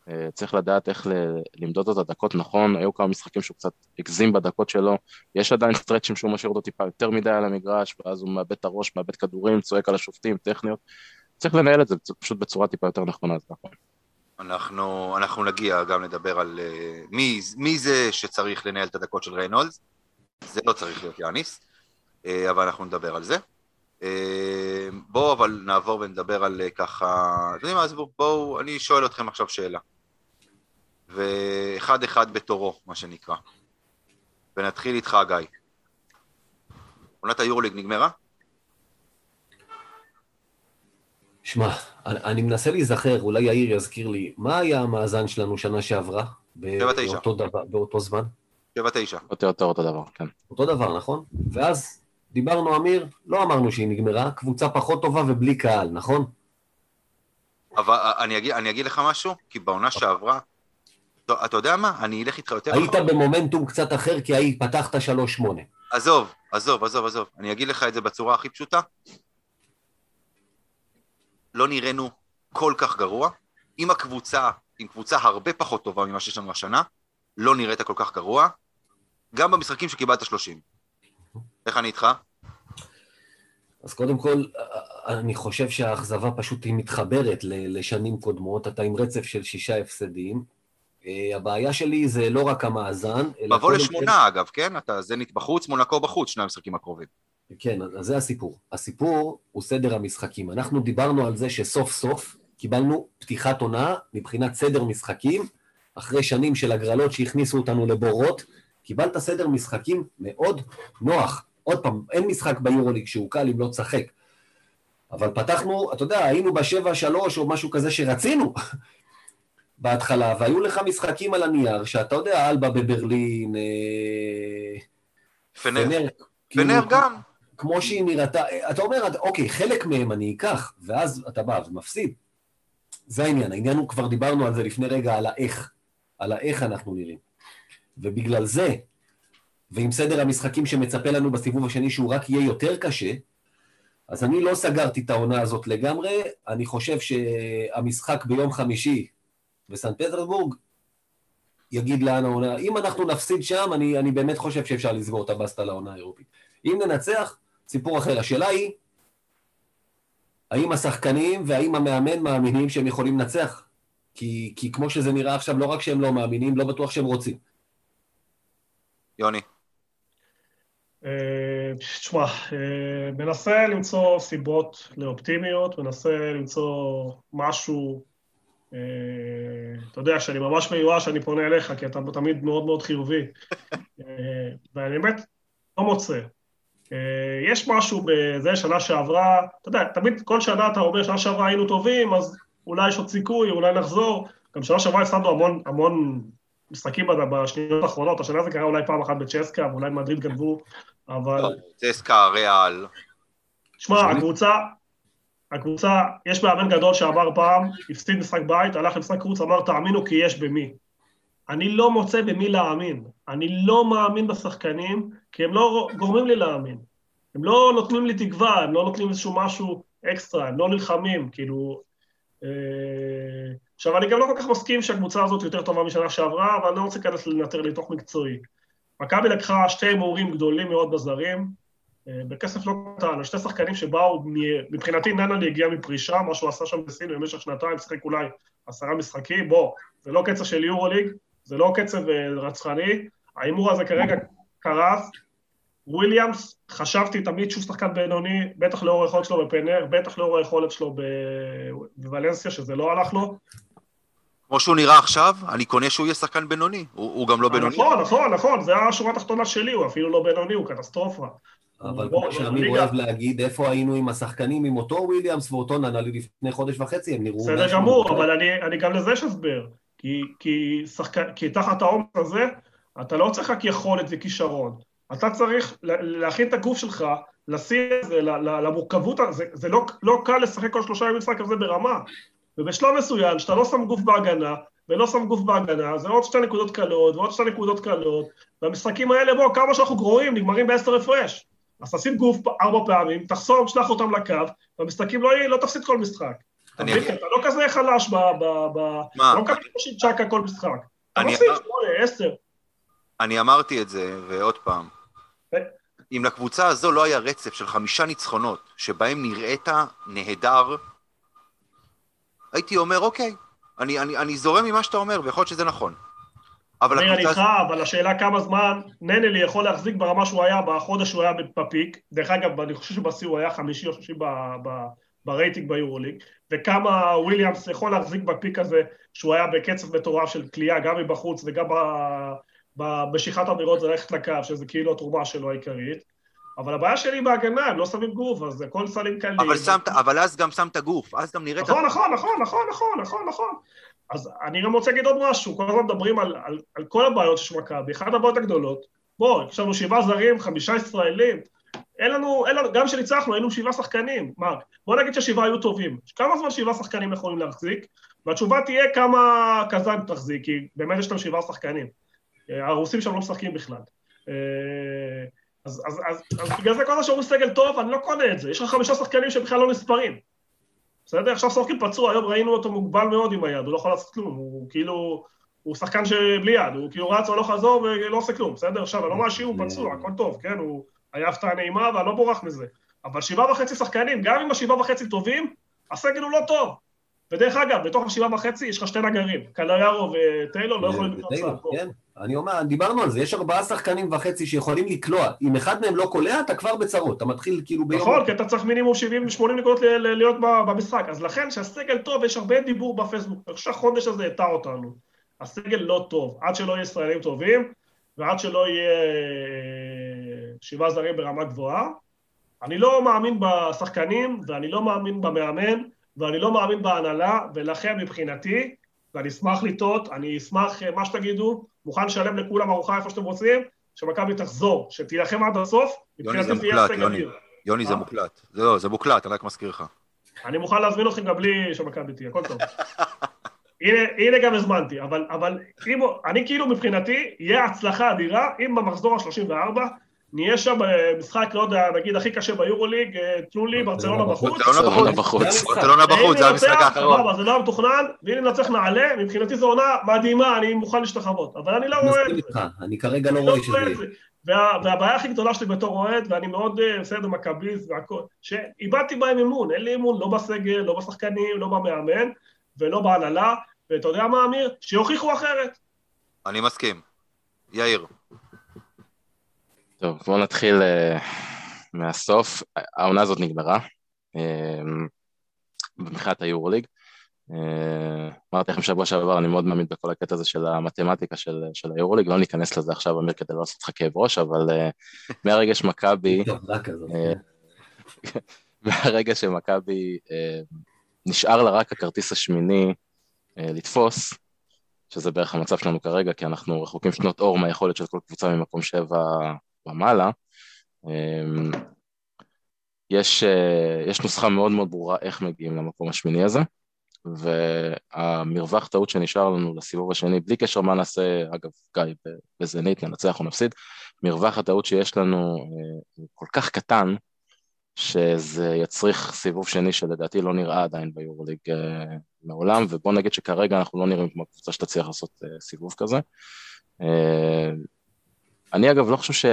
[SPEAKER 3] אה, צריך לדעת איך ל- למדוד את הדקות נכון, היו כמה משחקים שהוא קצת הגזים בדקות שלו, יש עדיין סטרצ'ים שהוא משאיר אותו טיפה יותר מדי על המגרש, ואז הוא מאבד את הראש, מאבד כדורים, צועק על השופטים, טכניות, צריך לנהל את זה פשוט בצורה טיפה יותר נכונה, זה נכון.
[SPEAKER 1] אנחנו, אנחנו נגיע גם לדבר על אה, מי, מי זה שצריך לנהל את הדקות של ריינולדס. זה לא צריך להיות יאניס, אה, אבל אנחנו נדבר על זה. אה, בואו אבל נעבור ונדבר על ככה... אתם יודעים מה, עזבו, בואו, אני שואל אתכם עכשיו שאלה. ואחד אחד בתורו, מה שנקרא. ונתחיל איתך, גיא. עונת היורוליג נגמרה?
[SPEAKER 2] שמע, אני, אני מנסה להיזכר, אולי יאיר יזכיר לי, מה היה המאזן שלנו שנה שעברה?
[SPEAKER 1] שבע, תשע.
[SPEAKER 2] באותו, דבר, באותו זמן?
[SPEAKER 1] שבע תשע.
[SPEAKER 3] יותר יותר אותו דבר, כן.
[SPEAKER 2] אותו דבר, נכון? ואז דיברנו, אמיר, לא אמרנו שהיא נגמרה, קבוצה פחות טובה ובלי קהל, נכון?
[SPEAKER 1] אבל אה, אני אגיד, אני אגיד לך משהו, כי בעונה שעברה... אתה יודע מה? אני אלך איתך יותר
[SPEAKER 2] היית
[SPEAKER 1] אחורה.
[SPEAKER 2] במומנטום קצת אחר, כי היית, פתחת 3-8.
[SPEAKER 1] עזוב, עזוב, עזוב, עזוב. אני אגיד לך את זה בצורה הכי פשוטה. לא נראינו כל כך גרוע. אם הקבוצה, עם קבוצה הרבה פחות טובה ממה שיש לנו השנה, לא נראית כל כך גרוע. גם במשחקים שקיבלת 30. איך אני איתך?
[SPEAKER 2] אז קודם כל, אני חושב שהאכזבה פשוט היא מתחברת לשנים קודמות. אתה עם רצף של שישה הפסדים. אה, הבעיה שלי זה לא רק המאזן, אלא...
[SPEAKER 1] מבוא לשמונה אגב, כן? אתה זנית בחוץ, מונקו בחוץ, שני המשחקים הקרובים.
[SPEAKER 2] כן, אז זה הסיפור. הסיפור הוא סדר המשחקים. אנחנו דיברנו על זה שסוף סוף קיבלנו פתיחת עונה מבחינת סדר משחקים, אחרי שנים של הגרלות שהכניסו אותנו לבורות, קיבלת סדר משחקים מאוד נוח. עוד פעם, אין משחק ביורוליג שהוא קל אם לא תשחק. אבל פתחנו, אתה יודע, היינו בשבע שלוש או משהו כזה שרצינו בהתחלה, והיו לך משחקים על הנייר, שאתה יודע, אלבה בברלין, אה,
[SPEAKER 1] פנר.
[SPEAKER 2] פנר
[SPEAKER 1] פנר
[SPEAKER 2] כאילו,
[SPEAKER 1] גם.
[SPEAKER 2] כמו שהיא נראתה, אתה אומר, אוקיי, חלק מהם אני אקח, ואז אתה בא ומפסיד. זה העניין, העניין הוא, כבר דיברנו על זה לפני רגע, על האיך, על האיך אנחנו נראים. ובגלל זה, ועם סדר המשחקים שמצפה לנו בסיבוב השני, שהוא רק יהיה יותר קשה, אז אני לא סגרתי את העונה הזאת לגמרי, אני חושב שהמשחק ביום חמישי בסן פטרסבורג יגיד לאן העונה, אם אנחנו נפסיד שם, אני, אני באמת חושב שאפשר לסגור את הבסטה לעונה האירופית. אם ננצח, סיפור אחר. השאלה היא, האם השחקנים והאם המאמן מאמינים שהם יכולים לנצח? כי, כי כמו שזה נראה עכשיו, לא רק שהם לא מאמינים, לא בטוח שהם רוצים.
[SPEAKER 1] יוני.
[SPEAKER 4] אה, תשמע, אה, מנסה למצוא סיבות לאופטימיות, מנסה למצוא משהו, אה, אתה יודע, שאני ממש מיואש, אני פונה אליך, כי אתה תמיד מאוד מאוד חיובי, ואני באמת לא מוצא. אה, יש משהו בזה, שנה שעברה, אתה יודע, תמיד כל שנה אתה אומר, שנה שעברה היינו טובים, אז אולי יש עוד סיכוי, אולי נחזור. גם שנה שעברה הפסדנו המון, המון משחקים בשניות האחרונות, השנה זה קרה אולי פעם אחת בצ'סקה, ואולי מדריד גנבו, אבל...
[SPEAKER 1] צסקה, ריאל.
[SPEAKER 4] שמע, הקבוצה, הקבוצה, יש מאמן גדול שאמר פעם, הפסיד משחק בית, הלך למשחק חוץ, אמר, תאמינו כי יש במי. אני לא מוצא במי להאמין. אני לא מאמין בשחקנים, כי הם לא גורמים לי להאמין. הם לא נותנים לי תקווה, הם לא נותנים איזשהו משהו אקסטרה, הם לא נלחמים, כאילו... אה, עכשיו, אני גם לא כל כך מסכים שהקבוצה הזאת יותר טובה משנה שעברה, אבל אני לא רוצה להיכנס לנטר לתוך מקצועי. מכבי לקחה שתי הימורים גדולים מאוד בזרים, אה, בכסף לא קטן, שתי שחקנים שבאו, מבחינתי ננני הגיע מפרישה, מה שהוא עשה שם בסין במשך שנתיים, שיחק אולי עשרה משחקים, בוא, זה לא קצב של יורוליג, זה לא קצב אה, רצחני, ההימור הזה כרגע קרס. וויליאמס, חשבתי תמיד שהוא שחקן בינוני, בטח לאור היכולת שלו בפנר, בטח לאור היכולת שלו בוולנסיה, שזה לא הלך לו.
[SPEAKER 1] כמו שהוא נראה עכשיו, אני קונה שהוא יהיה שחקן בינוני. הוא, הוא גם לא בינוני.
[SPEAKER 4] נכון, נכון, נכון, זה השורה התחתונה שלי, הוא אפילו לא בינוני, הוא קטסטרופה.
[SPEAKER 2] אבל
[SPEAKER 4] בוא,
[SPEAKER 2] כמו שאמיר. אוהב להגיד, איפה היינו עם השחקנים, עם אותו וויליאמס ואותו ננלי לפני חודש וחצי, הם נראו...
[SPEAKER 4] בסדר גמור. אבל אני, אני גם לזה יש הסבר. כי, כי, שחק... כי תחת העומס הזה, אתה לא צריך רק יכולת וכישרון. אתה צריך לה- להכין את הגוף שלך, לשים את זה למורכבות, זה, זה לא, לא קל לשחק כל שלושה ימים משחק כזה ברמה. ובשלב מסוים, שאתה לא שם גוף בהגנה, ולא שם גוף בהגנה, זה עוד שתי נקודות קלות, ועוד שתי נקודות קלות, והמשחקים האלה, בוא, כמה שאנחנו גרועים, נגמרים בעשר הפרש. אז תשים גוף ארבע פעמים, תחסום, שלח אותם לקו, והמשחקים לא, לא תפסיד כל משחק.
[SPEAKER 1] אני
[SPEAKER 4] אתה לא כזה חלש ב... ב, ב
[SPEAKER 1] מה?
[SPEAKER 4] לא מקבל צ'קה כל משחק. אתה מפסיד שמונה, עשר.
[SPEAKER 1] אני אמרתי את זה, ועוד פעם, אם לקבוצה הזו לא היה רצף של חמישה ניצחונות, שבהם נראית נהדר, הייתי אומר, אוקיי, אני, אני, אני זורם ממה שאתה אומר, ויכול להיות שזה נכון. אבל
[SPEAKER 4] אני איתך, אבל השאלה כמה זמן ננלי יכול להחזיק ברמה שהוא היה בחודש שהוא היה בפיק. דרך אגב, אני חושב שבשיא הוא היה חמישי או שישי ב- ב- ברייטינג ביורוליג, וכמה וויליאמס יכול להחזיק בפיק הזה שהוא היה בקצב מטורף של קליעה, גם מבחוץ וגם במשיכת עבירות זה ללכת לקו, שזה כאילו התרומה שלו העיקרית. אבל הבעיה שלי בהגנה, הם לא שמים גוף, אז הכל סלים קלים.
[SPEAKER 1] אבל, שמת, אבל אז גם שמת גוף, אז גם נראית...
[SPEAKER 4] נכון, נכון, נכון, נכון, נכון, נכון, נכון. אז אני גם רוצה להגיד עוד משהו, כל הזמן מדברים על, על, על כל הבעיות של מכבי, אחת הבעיות הגדולות, בוא, יש לנו שבעה זרים, חמישה ישראלים, אין לנו, אין לנו, גם כשניצחנו, היינו שבעה שחקנים, מרק, בוא נגיד ששבעה היו טובים, כמה זמן שבעה שחקנים יכולים להחזיק? והתשובה תהיה כמה קזאן תחזיק, כי באמת יש לנו שבעה שחקנים. אה, הרוסים שם לא משחקים בכלל. אה, אז, אז, אז, אז בגלל זה כל הזמן שאומרים סגל טוב, אני לא קונה את זה, יש לך חמישה שחקנים שבכלל לא נספרים. בסדר? עכשיו סורקין פצוע, היום ראינו אותו מוגבל מאוד עם היד, הוא לא יכול לעשות כלום, הוא כאילו, הוא שחקן שבלי יד, הוא כאילו רץ הלוך חזור ולא עושה כלום, בסדר? עכשיו, אני לא מאשים, הוא פצוע, הכל טוב, כן? הוא היה הפתעה נעימה ואני לא בורח מזה. אבל שבעה וחצי שחקנים, גם אם השבעה וחצי טובים, הסגל הוא לא טוב. ודרך אגב, בתוך השבעה וחצי יש לך שתי נגרים, קליירו וטיילור לא יכולים לקנות סל פה.
[SPEAKER 2] כן. אני אומר, דיברנו על זה, יש ארבעה שחקנים וחצי שיכולים לקלוע. אם אחד מהם לא קולע, אתה כבר בצרות. אתה מתחיל כאילו ביום...
[SPEAKER 4] נכון, כי אתה צריך מינימום 70-80 נקודות להיות במשחק. אז לכן, שהסגל טוב, יש הרבה דיבור בפייסבוק. אני חושב שהחודש הזה הטע אותנו. הסגל לא טוב, עד שלא יהיה ישראלים טובים, ועד שלא יהיה אה, שבעה זרים ברמה גבוהה. אני לא מאמין בשחקנים, ואני לא מאמין במאמן, ואני לא מאמין בהנהלה, ולכן מבחינתי, ואני אשמח לטעות, אני אשמח, אה, מה שתגידו, מוכן לשלם לכולם ארוחה איפה שאתם רוצים, שמכבי תחזור, שתילחם עד הסוף,
[SPEAKER 1] יוני, זה
[SPEAKER 4] מבחינתי תהיה
[SPEAKER 1] מוקלט, יוני. יוני, זה
[SPEAKER 4] אה?
[SPEAKER 1] מוקלט. זה לא, זה מוקלט, אני רק מזכיר לך.
[SPEAKER 4] אני מוכן להזמין אתכם גם בלי שמכבי תהיה, הכל טוב. הנה, הנה גם הזמנתי, אבל, אבל אם, אני כאילו מבחינתי, יהיה הצלחה אדירה אם במחזור ה-34 נהיה שם במשחק, לא יודע, נגיד הכי קשה ביורוליג, אה, תנו לי, ברצלונה בחוץ.
[SPEAKER 1] ברצלונה בחוץ. ברצלונה בחוץ, זה המשחק האחרון.
[SPEAKER 4] זה לא היה מתוכנן, ואם ננצח נעלה, מבחינתי זו עונה מדהימה, אני מוכן להשתחוות, אבל אני לא רואה את זה.
[SPEAKER 2] אני כרגע לא
[SPEAKER 4] אני לא
[SPEAKER 2] רואה שזה...
[SPEAKER 4] רואה את זה. וה, והבעיה הכי גדולה שלי בתור אוהד, ואני מאוד אה, בסדר מכביסט והכל, שאיבדתי בהם אמון, אין לי אמון לא בסגל, לא בשחקנים, לא במאמן ולא בהנהלה, ואתה יודע מה, אמיר? שיוכיחו אחרת.
[SPEAKER 1] אני מסכים. יאיר.
[SPEAKER 3] טוב, בואו נתחיל uh, מהסוף. העונה הזאת נגמרה, uh, מבחינת היורוליג. Uh, אמרתי לכם שבוע שעבר, אני מאוד מאמין בכל הקטע הזה של המתמטיקה של, של היורוליג, לא ניכנס לזה עכשיו, אמיר, כדי לא לעשות לך כאב ראש, אבל uh, מהרגע שמכבי... אה, מהרגע שמכבי אה, נשאר לה רק הכרטיס השמיני אה, לתפוס, שזה בערך המצב שלנו כרגע, כי אנחנו רחוקים שנות אור מהיכולת של כל קבוצה ממקום שבע ומעלה. אה, יש, אה, יש נוסחה מאוד מאוד ברורה איך מגיעים למקום השמיני הזה, והמרווח טעות שנשאר לנו לסיבוב השני, בלי קשר מה נעשה, אגב, גיא, בזנית, ננצח או נפסיד, מרווח הטעות שיש לנו אה, הוא כל כך קטן, שזה יצריך סיבוב שני שלדעתי לא נראה עדיין ביורוליג אה, מעולם, ובוא נגיד שכרגע אנחנו לא נראים כמו קבוצה שתצליח לעשות סיבוב כזה. אה, אני אגב לא חושב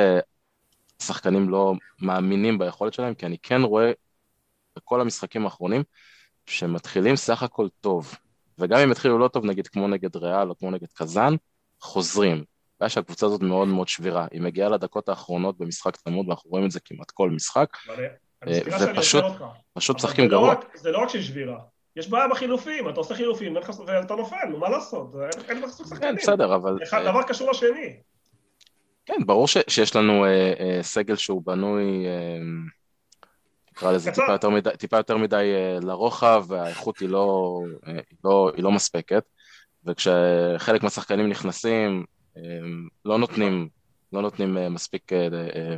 [SPEAKER 3] ששחקנים לא מאמינים ביכולת שלהם, כי אני כן רואה בכל המשחקים האחרונים שמתחילים סך הכל טוב, וגם אם יתחילו לא טוב, נגיד כמו נגד ריאל או כמו נגד קזאן, חוזרים. הבעיה שהקבוצה הזאת מאוד מאוד שבירה, היא מגיעה לדקות האחרונות במשחק צמוד, ואנחנו רואים את זה כמעט כל משחק,
[SPEAKER 4] שאני
[SPEAKER 3] ופשוט-. פשוט משחקים
[SPEAKER 4] לא
[SPEAKER 3] גרוע.
[SPEAKER 4] זה לא רק שיש שבירה, יש בעיה בחילופים, אתה עושה חילופים ואתה נופל, נו מה לעשות? אין- לך סוג
[SPEAKER 3] כן,
[SPEAKER 4] שחקנים.
[SPEAKER 3] בסדר, אבל...
[SPEAKER 4] דבר קשור לשני.
[SPEAKER 3] כן, ברור ש, שיש לנו אה, אה, סגל שהוא בנוי, אה, נקרא לזה
[SPEAKER 4] קצר.
[SPEAKER 3] טיפה יותר מדי, טיפה יותר מדי אה, לרוחב, והאיכות היא לא, אה, היא לא, היא לא מספקת, וכשחלק מהשחקנים נכנסים, אה, לא נותנים, לא נותנים אה, מספיק, אה, אה,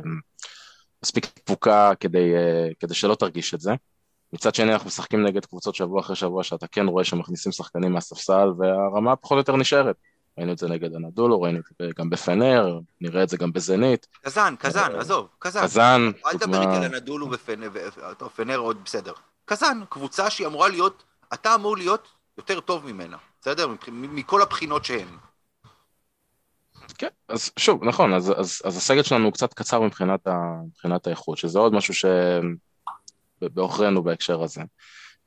[SPEAKER 3] מספיק תפוקה כדי, אה, כדי שלא תרגיש את זה. מצד שני אנחנו משחקים נגד קבוצות שבוע אחרי שבוע שאתה כן רואה שמכניסים שחקנים מהספסל והרמה פחות או יותר נשארת. ראינו את זה נגד הנדולו, ראינו את זה גם בפנר, נראה את זה גם בזנית.
[SPEAKER 1] קזאן, קזאן, עזוב, קזאן.
[SPEAKER 3] קזאן,
[SPEAKER 1] אל תדבר איתי על הנדולו ופנר, פנר עוד בסדר. קזאן, קבוצה שהיא אמורה להיות, אתה אמור להיות יותר טוב ממנה, בסדר? מכל הבחינות שהן.
[SPEAKER 3] כן, אז שוב, נכון, אז, אז, אז הסגל שלנו הוא קצת קצר מבחינת, ה, מבחינת האיכות, שזה עוד משהו שבעוכרינו בהקשר הזה.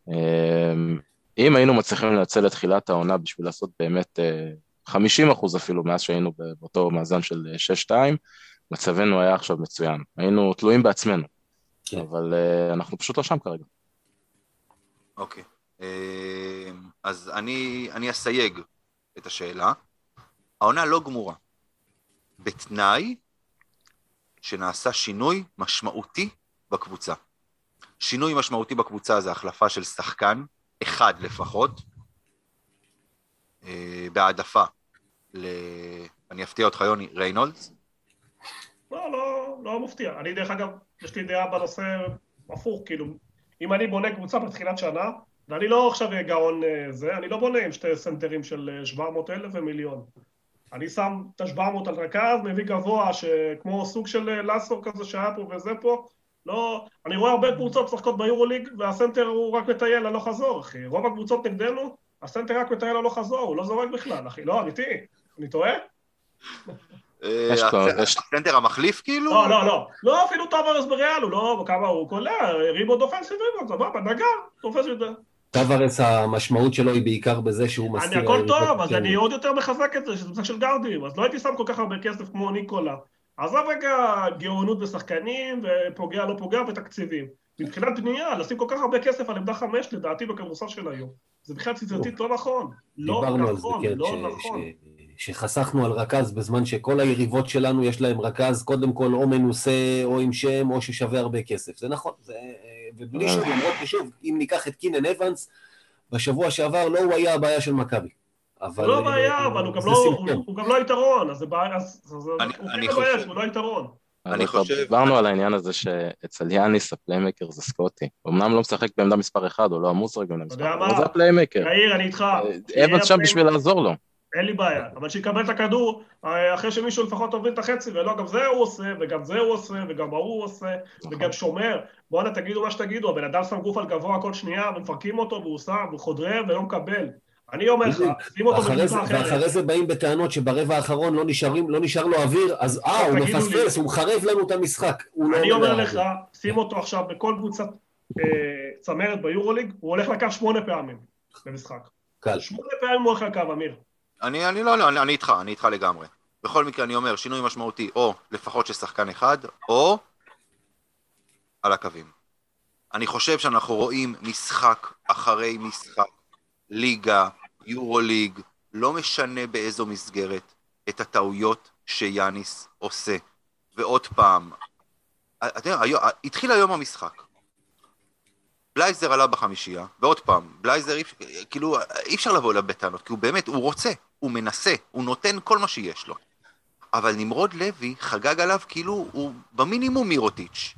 [SPEAKER 3] אמ, אם היינו מצליחים לנצל את תחילת העונה בשביל לעשות באמת 50 אה, אחוז אפילו מאז שהיינו באותו מאזן של 6-2, אה, מצבנו היה עכשיו מצוין. היינו תלויים בעצמנו, כן. אבל uh, אנחנו פשוט לא שם כרגע.
[SPEAKER 1] אוקיי. Okay. אז אני, אני אסייג את השאלה. העונה לא גמורה. בתנאי שנעשה שינוי משמעותי בקבוצה. שינוי משמעותי בקבוצה זה החלפה של שחקן, אחד לפחות, אה, בהעדפה ל... אני אפתיע אותך, יוני, ריינולדס?
[SPEAKER 4] לא, לא, לא מפתיע. אני, דרך אגב, יש לי דעה בנושא הפוך, כאילו, אם אני בונה קבוצה בתחילת שנה, ואני לא עכשיו גאון אה, זה, אני לא בונה עם שתי סנטרים של 700 אה, אלף ומיליון. אני שם את ה-700 על רכז, מביא גבוה, שכמו סוג של לסו כזה שהיה פה וזה פה, לא... אני רואה הרבה קבוצות משחקות ביורוליג, והסנטר הוא רק מטייל הלוך חזור, אחי. רוב הקבוצות נגדנו, הסנטר רק מטייל הלוך חזור, הוא לא זורק בכלל, אחי. לא, אמיתי. אני טועה?
[SPEAKER 1] אה, הסנטר המחליף כאילו?
[SPEAKER 4] לא, לא, לא. לא, אפילו טווארס בריאל, הוא לא... כמה הוא קולע, rebound, offensive rebound, סבבה, נגר, תופס יותר.
[SPEAKER 2] טווארס המשמעות שלו היא בעיקר בזה שהוא
[SPEAKER 4] מסתיר... אני הכל טוב, אז אני עוד יותר מחזק את זה, שזה משחק של גארדים, אז לא הייתי שם כל כך הרבה כסף כמו ניקולה. עזוב רגע גאונות בשחקנים, ופוגע לא פוגע, ותקציבים. מבחינת בנייה, לשים כל כך הרבה כסף על עמדה חמש, לדעתי בכדורסל של היום. זה בכלל ציטוטית לא נכון. לא נכון, כן, לא נכון.
[SPEAKER 2] שחסכנו על רכז בזמן שכל היריבות שלנו יש להם רכז, קודם כל או מנוסה או עם שם או ששווה הרבה כסף. זה נכון, זה... ובלי שוב, למרות ששוב, אם ניקח את קינן אבנס, בשבוע שעבר לא הוא היה הבעיה של מכבי.
[SPEAKER 4] אבל... לא בעיה, אבל הוא גם לא, הוא גם לא היתרון, אז זה בעיה, אז הוא כן בעיה שהוא לא היתרון.
[SPEAKER 3] אני חושב... דיברנו על העניין הזה שאצל יאניס ה playmaker זה סקוטי. אמנם לא משחק בעמדה מספר 1, הוא לא עמוס רגע למספר 1, אבל זה ה playmaker.
[SPEAKER 4] יאיר, אני איתך.
[SPEAKER 3] אבנס שם בשביל לעזור לו.
[SPEAKER 4] אין לי בעיה, אבל שיקבל את הכדור אה, אחרי שמישהו לפחות הוביל את החצי, ולא, גם זה הוא עושה, וגם זה הוא עושה, וגם ההוא עושה, נכון. וגם שומר. בואנה, תגידו מה שתגידו, הבן אדם שם גוף על גבוה כל שנייה, ומפרקים אותו, והוא שם, והוא חודר ולא מקבל. אני אומר לך, שים אותו בקבוצה אחרת.
[SPEAKER 2] ואחרי זה באים בטענות שברבע האחרון לא, נשארים, לא נשאר לו אוויר, אז אה, הוא מפספס, הוא מחרב לנו את המשחק.
[SPEAKER 4] לא אני אומר לך, שים אותו עכשיו בכל קבוצת אה, צמרת ביורוליג, הוא הולך לקו שמונה פעמים במשחק. קל. שמונה פעמים הוא הולך לקו, אמיר.
[SPEAKER 1] אני, אני לא, לא, אני, אני איתך, אני איתך לגמרי. בכל מקרה אני אומר, שינוי משמעותי, או לפחות של שחקן אחד, או על הקווים. אני חושב שאנחנו רואים משחק אחרי משחק, ליגה, יורוליג, לא משנה באיזו מסגרת, את הטעויות שיאניס עושה. ועוד פעם, אתה יודע, התחיל היום המשחק. בלייזר עלה בחמישייה, ועוד פעם, בלייזר, כאילו, אי אפשר לבוא אליו בטענות, כי הוא באמת, הוא רוצה, הוא מנסה, הוא נותן כל מה שיש לו. אבל נמרוד לוי חגג עליו כאילו הוא במינימום מירוטיץ'.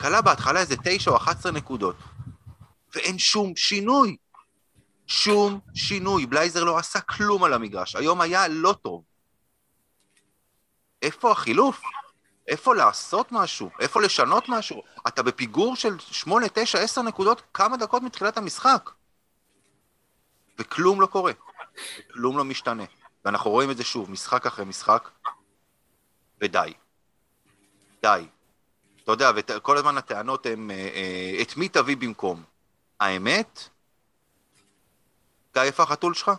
[SPEAKER 1] כלה בהתחלה איזה תשע או אחת עשרה נקודות, ואין שום שינוי. שום שינוי. בלייזר לא עשה כלום על המגרש. היום היה לא טוב. איפה החילוף? איפה לעשות משהו? איפה לשנות משהו? אתה בפיגור של 8, 9, 10 נקודות כמה דקות מתחילת המשחק. וכלום לא קורה. וכלום לא משתנה. ואנחנו רואים את זה שוב, משחק אחרי משחק, ודי. די. אתה יודע, וכל הזמן הטענות הן, אה, אה, את מי תביא במקום? האמת, גיא, איפה החתול שלך?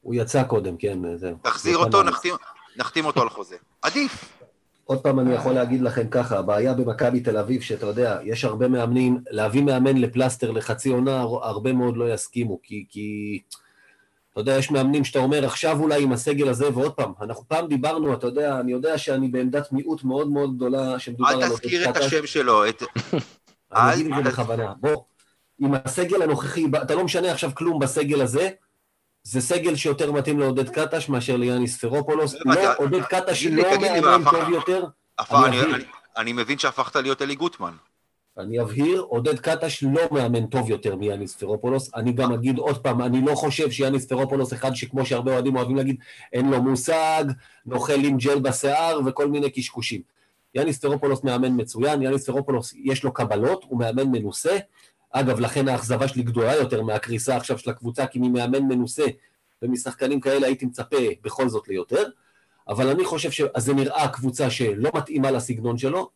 [SPEAKER 2] הוא יצא קודם, כן, זהו.
[SPEAKER 1] תחזיר אותו, נחתים, נחתים אותו על חוזה. עדיף.
[SPEAKER 2] עוד פעם אני יכול להגיד לכם ככה, הבעיה במכבי תל אביב, שאתה יודע, יש הרבה מאמנים, להביא מאמן לפלסטר לחצי עונה, הרבה מאוד לא יסכימו, כי, כי אתה יודע, יש מאמנים שאתה אומר, עכשיו אולי עם הסגל הזה, ועוד פעם, אנחנו פעם דיברנו, אתה יודע, אני יודע שאני בעמדת מיעוט מאוד מאוד גדולה,
[SPEAKER 1] שמדובר על... אל תזכיר את השם שלו, את...
[SPEAKER 2] אני אגיד את זה בכוונה. בוא, עם הסגל הנוכחי, אתה לא משנה עכשיו כלום בסגל הזה, זה סגל שיותר מתאים לעודד קטש מאשר ליאניס פרופולוס. לא, עודד קטש לא מאמן טוב יותר.
[SPEAKER 1] אני מבין שהפכת להיות אלי גוטמן.
[SPEAKER 2] אני אבהיר, עודד קטש לא מאמן טוב יותר מיאניס פרופולוס. אני גם אגיד עוד פעם, אני לא חושב שיאניס פרופולוס אחד שכמו שהרבה אוהדים אוהבים להגיד, אין לו מושג, נוכל עם ג'ל בשיער וכל מיני קשקושים. יאניס פרופולוס מאמן מצוין, יאניס פרופולוס יש לו קבלות, הוא מאמן מנוסה. אגב, לכן האכזבה שלי גדולה יותר מהקריסה עכשיו של הקבוצה, כי ממאמן מנוסה ומשחקנים כאלה הייתי מצפה בכל זאת ליותר. אבל אני חושב שזה נראה קבוצה שלא מתאימה לסגנון שלו,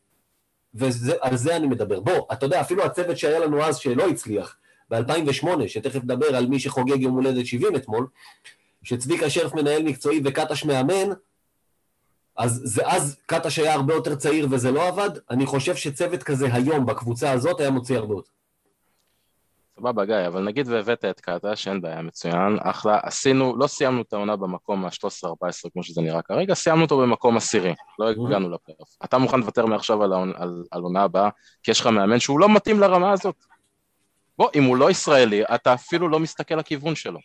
[SPEAKER 2] ועל זה אני מדבר. בוא, אתה יודע, אפילו הצוות שהיה לנו אז שלא הצליח, ב-2008, שתכף נדבר על מי שחוגג יום הולדת 70 אתמול, שצביקה שרף מנהל מקצועי וקטש מאמן, אז זה אז קטש היה הרבה יותר צעיר וזה לא עבד, אני חושב שצוות כזה היום בקבוצה הזאת היה מוציא הרבה יותר.
[SPEAKER 3] סבבה גיא, אבל נגיד והבאת את קאטה, שאין בעיה, מצוין, אחלה, עשינו, לא סיימנו את העונה במקום ה-13-14 כמו שזה נראה כרגע, סיימנו אותו במקום עשירי, לא אוקיי. הגענו לפלייאוף. אתה מוכן לוותר מעכשיו על, על, על עונה הבאה, כי יש לך מאמן שהוא לא מתאים לרמה הזאת. בוא, אם הוא לא ישראלי, אתה אפילו לא מסתכל לכיוון שלו.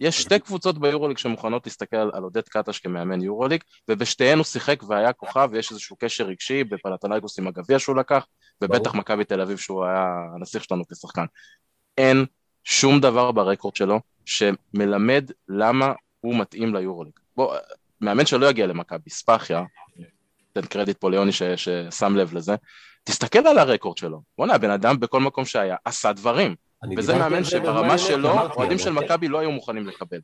[SPEAKER 3] יש שתי קבוצות ביורוליג שמוכנות להסתכל על עודד קטש כמאמן יורוליג, ובשתיהן הוא שיחק והיה כוכב, ויש איזשהו קשר רגשי בפלטנאיקוס עם הגביע שהוא לקח, ובטח מכבי תל אביב שהוא היה הנסיך שלנו כשחקן. אין שום דבר ברקורד שלו שמלמד למה הוא מתאים ליורוליג. בוא, מאמן שלא יגיע למכבי, ספאחיה, תן קרדיט פה ליוני ששם לב לזה, תסתכל על הרקורד שלו. בואנה, הבן אדם בכל מקום שהיה עשה דברים. וזה מאמן שברמה שלו, אוהדים של מכבי לא היו מוכנים לקבל,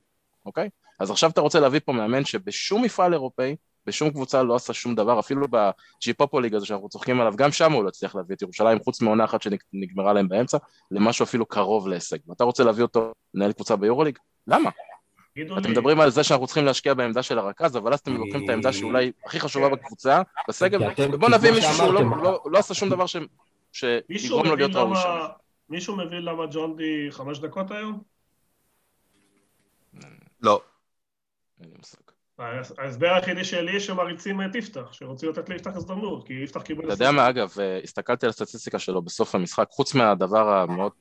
[SPEAKER 3] אוקיי? אז עכשיו אתה רוצה להביא פה מאמן שבשום מפעל אירופאי בשום קבוצה לא עשה שום דבר, אפילו בג'יפופוליג הזה שאנחנו צוחקים עליו, גם שם הוא לא הצליח להביא את ירושלים, חוץ מעונה אחת שנגמרה להם באמצע, למשהו אפילו קרוב להישג. ואתה רוצה להביא אותו לנהל קבוצה ביורוליג? למה? אתם מדברים על זה שאנחנו צריכים להשקיע בעמדה של הרכז, אבל אז אתם לוקחים את העמדה שאולי הכי חשובה בקבוצה, בסגל, ובוא נביא מישהו שהוא לא, לא, לא עשה שום דבר שיגרום לו להיות ראוי שם.
[SPEAKER 4] מישהו מבין למה ג'ון די חמש דקות היום?
[SPEAKER 1] לא.
[SPEAKER 3] אין לי מושג.
[SPEAKER 4] ההסבר היחידי שלי שמריצים את יפתח, שרוצים לתת ליפתח הזדמנות, כי יפתח קיבל...
[SPEAKER 3] אתה יודע מה, אגב, אה, הסתכלתי על הסטטיסטיקה שלו בסוף המשחק, חוץ מהדבר המאוד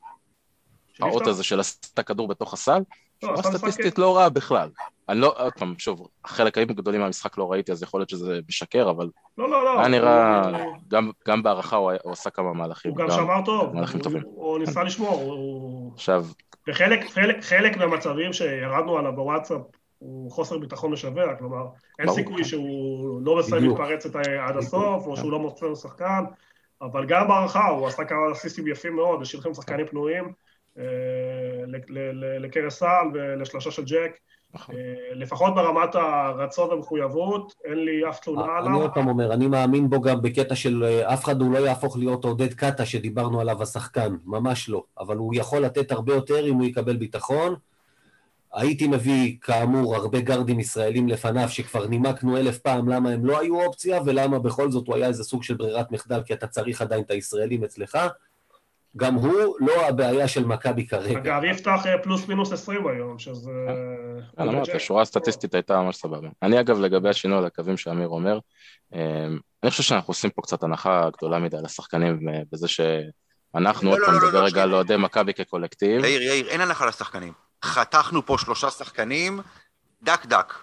[SPEAKER 3] פעוט הזה של את הכדור בתוך הסל, לא, סטטיסטית לא רעה בכלל. אני לא, עוד פעם, שוב, חלק גדולים מהמשחק לא ראיתי, אז יכול להיות שזה משקר, אבל...
[SPEAKER 4] לא, לא, לא.
[SPEAKER 3] היה נראה, גם בהערכה הוא עשה כמה מהלכים.
[SPEAKER 4] הוא גם שמר טוב, הוא ניסה לשמור.
[SPEAKER 3] עכשיו...
[SPEAKER 4] וחלק מהמצבים שירדנו עליו בוואטסאפ, הוא חוסר ביטחון משווע, כלומר, אין סיכוי שהוא לא מסיים להתפרץ עד הסוף, או שהוא לא מוצא לו שחקן, אבל גם בהערכה הוא עשה כמה אסיסטים יפים מאוד, השאיר לכם שחקנים פנויים, אה, לקרס סל ולשלושה של ג'ק. נכון. אה, לפחות ברמת הרצון והמחויבות, אין לי אף תלונה עליו.
[SPEAKER 2] אני עוד פעם אומר, אני מאמין בו גם בקטע של אה, אף אחד הוא לא יהפוך להיות עודד קאטה שדיברנו עליו השחקן, ממש לא. אבל הוא יכול לתת הרבה יותר אם הוא יקבל ביטחון. הייתי מביא, כאמור, הרבה גרדים ישראלים לפניו, שכבר נימקנו אלף פעם למה הם לא היו אופציה, ולמה בכל זאת הוא היה איזה סוג של ברירת מחדל, כי אתה צריך עדיין את הישראלים אצלך. גם הוא לא הבעיה של מכבי כרגע.
[SPEAKER 4] אגב, יפתח אה, פלוס מינוס 20 היום, שזה...
[SPEAKER 3] כן, אמרתי, השורה הסטטיסטית הייתה ממש סבבה. אני אגב, לגבי השינוי על הקווים שאמיר אומר, אה, אני חושב שאנחנו עושים פה קצת הנחה גדולה מדי לשחקנים אה, בזה שאנחנו, עוד לא, פעם לא, נדבר לא, רגע על אוהדי מכבי כקולקטיב.
[SPEAKER 1] יאיר, יאיר, אין הנחה לשחקנים. חתכנו פה שלושה שחקנים, דק דק.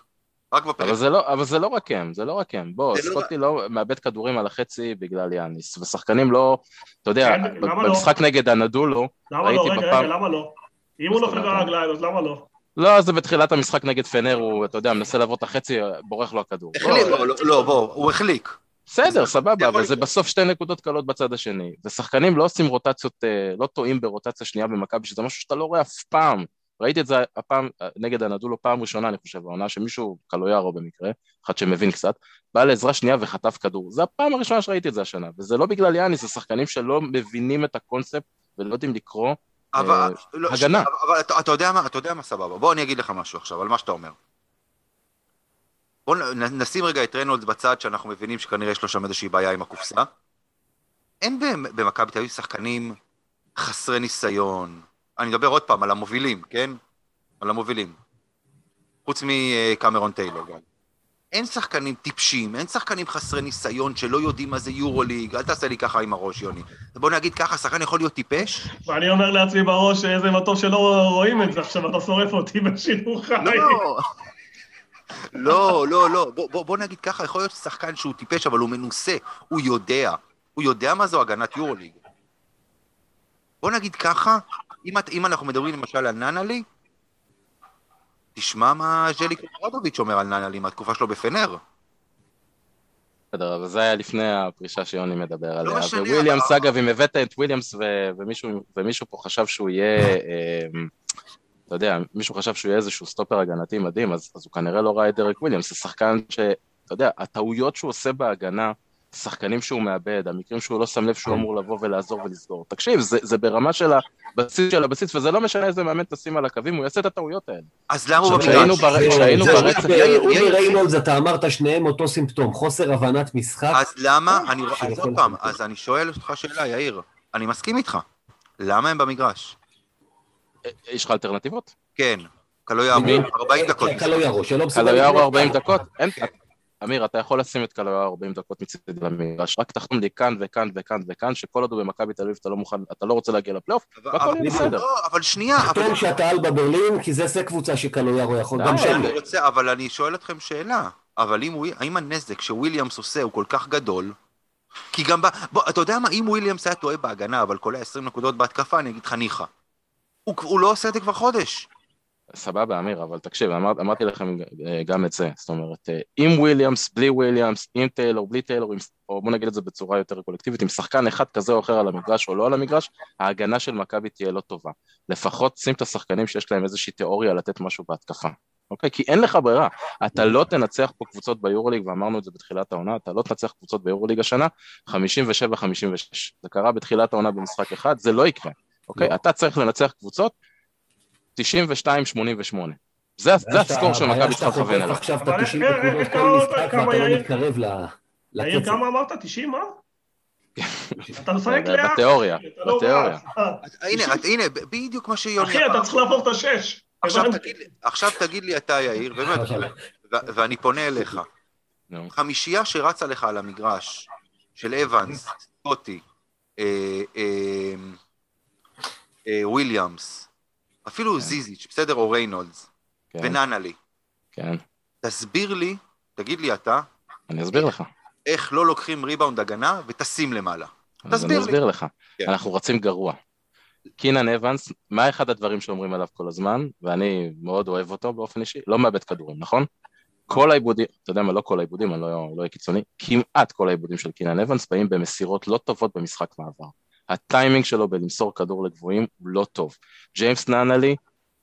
[SPEAKER 1] רק בפרק.
[SPEAKER 3] אבל זה, לא, אבל זה לא רק הם, זה לא רק הם. בוא, לא סקוטי לא... לא מאבד כדורים על החצי בגלל יאניס, ושחקנים לא, אתה יודע, כן, במשחק לא? נגד הנדולו,
[SPEAKER 4] למה לא? רגע, בפעם... רגע, למה לא? אם הוא נופל ברגליים, אז למה לא?
[SPEAKER 3] לא, זה בתחילת המשחק נגד פנר, הוא, אתה יודע, מנסה לעבור את החצי, בורח לו הכדור.
[SPEAKER 1] החליק, לא, לא, לא, בוא, הוא החליק.
[SPEAKER 3] בסדר, סבבה, אבל זה בסוף שתי נקודות קלות בצד השני. ושחקנים לא עושים רוטציות, אה, לא טועים ברוטציה שנייה במכבי, שזה משהו שאתה לא רואה אף פעם. ראיתי את זה הפעם, נגד הנדולו פעם ראשונה, אני חושב, העונה שמישהו, קלויארו במקרה, אחד שמבין קצת, בא לעזרה שנייה וחטף כדור. זה הפעם הראשונה שראיתי את זה השנה, וזה לא בגלל יאניס, זה שחקנים שלא מבינים את הקונספט ולא יודעים לקרוא אבל, אה, לא, הגנה.
[SPEAKER 1] אבל אתה, אתה יודע מה, אתה יודע מה סבבה, בוא אני אגיד לך משהו עכשיו על מה שאתה אומר. בוא נשים רגע את רנולדס בצד שאנחנו מבינים שכנראה יש לו שם איזושהי בעיה עם הקופסה. אין במכבי תל אביב שחקנים חסרי ניסיון, אני מדבר עוד פעם על המובילים, כן? על המובילים. חוץ מקמרון טיילור גם. אין שחקנים טיפשים, אין שחקנים חסרי ניסיון שלא יודעים מה זה יורו-ליג, אל תעשה לי ככה עם הראש, יוני. בוא נגיד ככה, שחקן יכול להיות טיפש?
[SPEAKER 4] ואני אומר לעצמי בראש, איזה מטוב שלא רואים את זה עכשיו, אתה שורף אותי בשידור חי.
[SPEAKER 1] לא, לא, לא, לא. בוא, בוא, בוא נגיד ככה, יכול להיות שחקן שהוא טיפש, אבל הוא מנוסה, הוא יודע. הוא יודע מה זו הגנת יורו-ליג. בוא נגיד ככה, אם, את, אם אנחנו מדברים למשל על ננלי, תשמע מה ז'ליקו אוברדוביץ' אומר על ננלי מהתקופה שלו בפנר.
[SPEAKER 3] בסדר, אבל זה היה לפני הפרישה שיוני מדבר עליה.
[SPEAKER 1] משנה,
[SPEAKER 3] וויליאמס, אגב, אם הבאת את וויליאמס ומישהו, ומישהו פה חשב שהוא יהיה, אמ, אתה יודע, מישהו חשב שהוא יהיה איזשהו סטופר הגנתי מדהים, אז, אז הוא כנראה לא ראה את דרק וויליאמס, זה שחקן שאתה יודע, הטעויות שהוא עושה בהגנה, שחקנים שהוא מאבד, המקרים שהוא לא שם לב שהוא אמור לבוא ולעזור ולסגור. תקשיב, זה, זה ברמה של הבסיס של הבסיס, וזה לא משנה איזה מאמן תשים על הקווים, הוא יעשה את הטעויות האלה.
[SPEAKER 1] אז למה הוא במגרש?
[SPEAKER 3] כשהיינו ברצף-
[SPEAKER 1] יאיר.
[SPEAKER 2] ריינולדס, אתה אמרת שניהם אותו סימפטום, חוסר הבנת משחק.
[SPEAKER 1] אז למה,
[SPEAKER 2] אה,
[SPEAKER 1] אני, אז עוד פעם. אז אני שואל אותך שאלה, יאיר, אני מסכים איתך. למה הם במגרש?
[SPEAKER 3] יש לך אלטרנטיבות?
[SPEAKER 1] כן, קלויארו,
[SPEAKER 2] בגלל-
[SPEAKER 1] 40 דקות.
[SPEAKER 2] קלויארו, שלא מסוגל...
[SPEAKER 3] קלויארו
[SPEAKER 2] לקלוט
[SPEAKER 3] 40
[SPEAKER 2] אותה.
[SPEAKER 3] דקות? אמיר, אתה יכול לשים את קלויארו 40 דקות מצידי למגרש, רק תחתום לי כאן וכאן וכאן וכאן, שכל עוד הוא במכבי תל אביב אתה לא מוכן, אתה לא רוצה להגיע לפלייאוף, והכל
[SPEAKER 1] אבל-
[SPEAKER 3] יהיה בסדר.
[SPEAKER 1] לא, אבל שנייה, אבל...
[SPEAKER 2] תחתום שאתה על בברלין, כי זה זה קבוצה שקלויארו יכול,
[SPEAKER 3] די,
[SPEAKER 2] גם.
[SPEAKER 3] אני
[SPEAKER 1] רוצה, אבל אני שואל אתכם שאלה, אבל אם הוא, האם הנזק שוויליאמס עושה הוא כל כך גדול, כי גם ב... בוא, אתה יודע מה, אם וויליאמס היה טועה בהגנה, אבל קולע 20 נקודות בהתקפה, אני אגיד לך ניחא. הוא, הוא לא עושה את זה כבר חודש.
[SPEAKER 3] סבבה, אמיר, אבל תקשיב, אמר, אמרתי לכם אה, גם את זה, זאת אומרת, אה, עם וויליאמס, בלי וויליאמס, עם טיילור, בלי טיילור, עם, או בוא נגיד את זה בצורה יותר קולקטיבית, עם שחקן אחד כזה או אחר על המגרש או לא על המגרש, ההגנה של מכבי תהיה לא טובה. לפחות שים את השחקנים שיש להם איזושהי תיאוריה לתת משהו בהתקפה. אוקיי? כי אין לך ברירה. אתה לא תנצח פה קבוצות ביורוליג, ואמרנו את זה בתחילת העונה, אתה לא תנצח קבוצות ביורוליג השנה, 57-56. זה קרה בתחילת העונה במשחק אחד, זה לא יקרה. אוקיי?
[SPEAKER 2] לא.
[SPEAKER 3] אתה צריך לנצח קבוצות 92-88. זה, זה הסקור של מכבי צריכה לכוון אליו.
[SPEAKER 2] עכשיו את
[SPEAKER 4] אבל
[SPEAKER 2] ה-90
[SPEAKER 4] איך- איך-
[SPEAKER 2] נקודות
[SPEAKER 4] איך
[SPEAKER 2] כל משחק ואתה לא? מתקרב לקצב.
[SPEAKER 4] כמה אמרת? 90, מה? אתה משחק לאט.
[SPEAKER 3] בתיאוריה,
[SPEAKER 4] אתה לא
[SPEAKER 3] בתיאוריה.
[SPEAKER 1] הנה, הנה, בדיוק מה שיוני
[SPEAKER 4] אחי, אתה צריך לעבור את השש.
[SPEAKER 1] עכשיו. תגיד, לי- עכשיו תגיד לי אתה, יאיר, באמת, ו- ואני פונה אליך. חמישייה שרצה לך על המגרש, של אבנס, סקוטי, אה, אה, אה, וויליאמס, אפילו זיזיץ', בסדר, או ריינולדס,
[SPEAKER 3] כן,
[SPEAKER 1] וננלי.
[SPEAKER 3] כן,
[SPEAKER 1] תסביר לי, תגיד לי אתה,
[SPEAKER 3] אני אסביר לך.
[SPEAKER 1] איך לא לוקחים ריבאונד הגנה וטסים למעלה.
[SPEAKER 3] אז
[SPEAKER 1] תסביר
[SPEAKER 3] אני
[SPEAKER 1] לי.
[SPEAKER 3] אסביר לך.
[SPEAKER 1] כן.
[SPEAKER 3] אנחנו רצים גרוע. קינן אבנס, מה אחד הדברים שאומרים עליו כל הזמן, ואני מאוד אוהב אותו באופן אישי? לא מאבד כדורים, נכון? כל העיבודים, אתה יודע מה, לא כל העיבודים, אני לא לא אהיה קיצוני, כמעט כל העיבודים של קינן אבנס באים במסירות לא טובות במשחק מעבר. הטיימינג שלו בלמסור כדור לגבוהים הוא לא טוב. ג'יימס נאנלי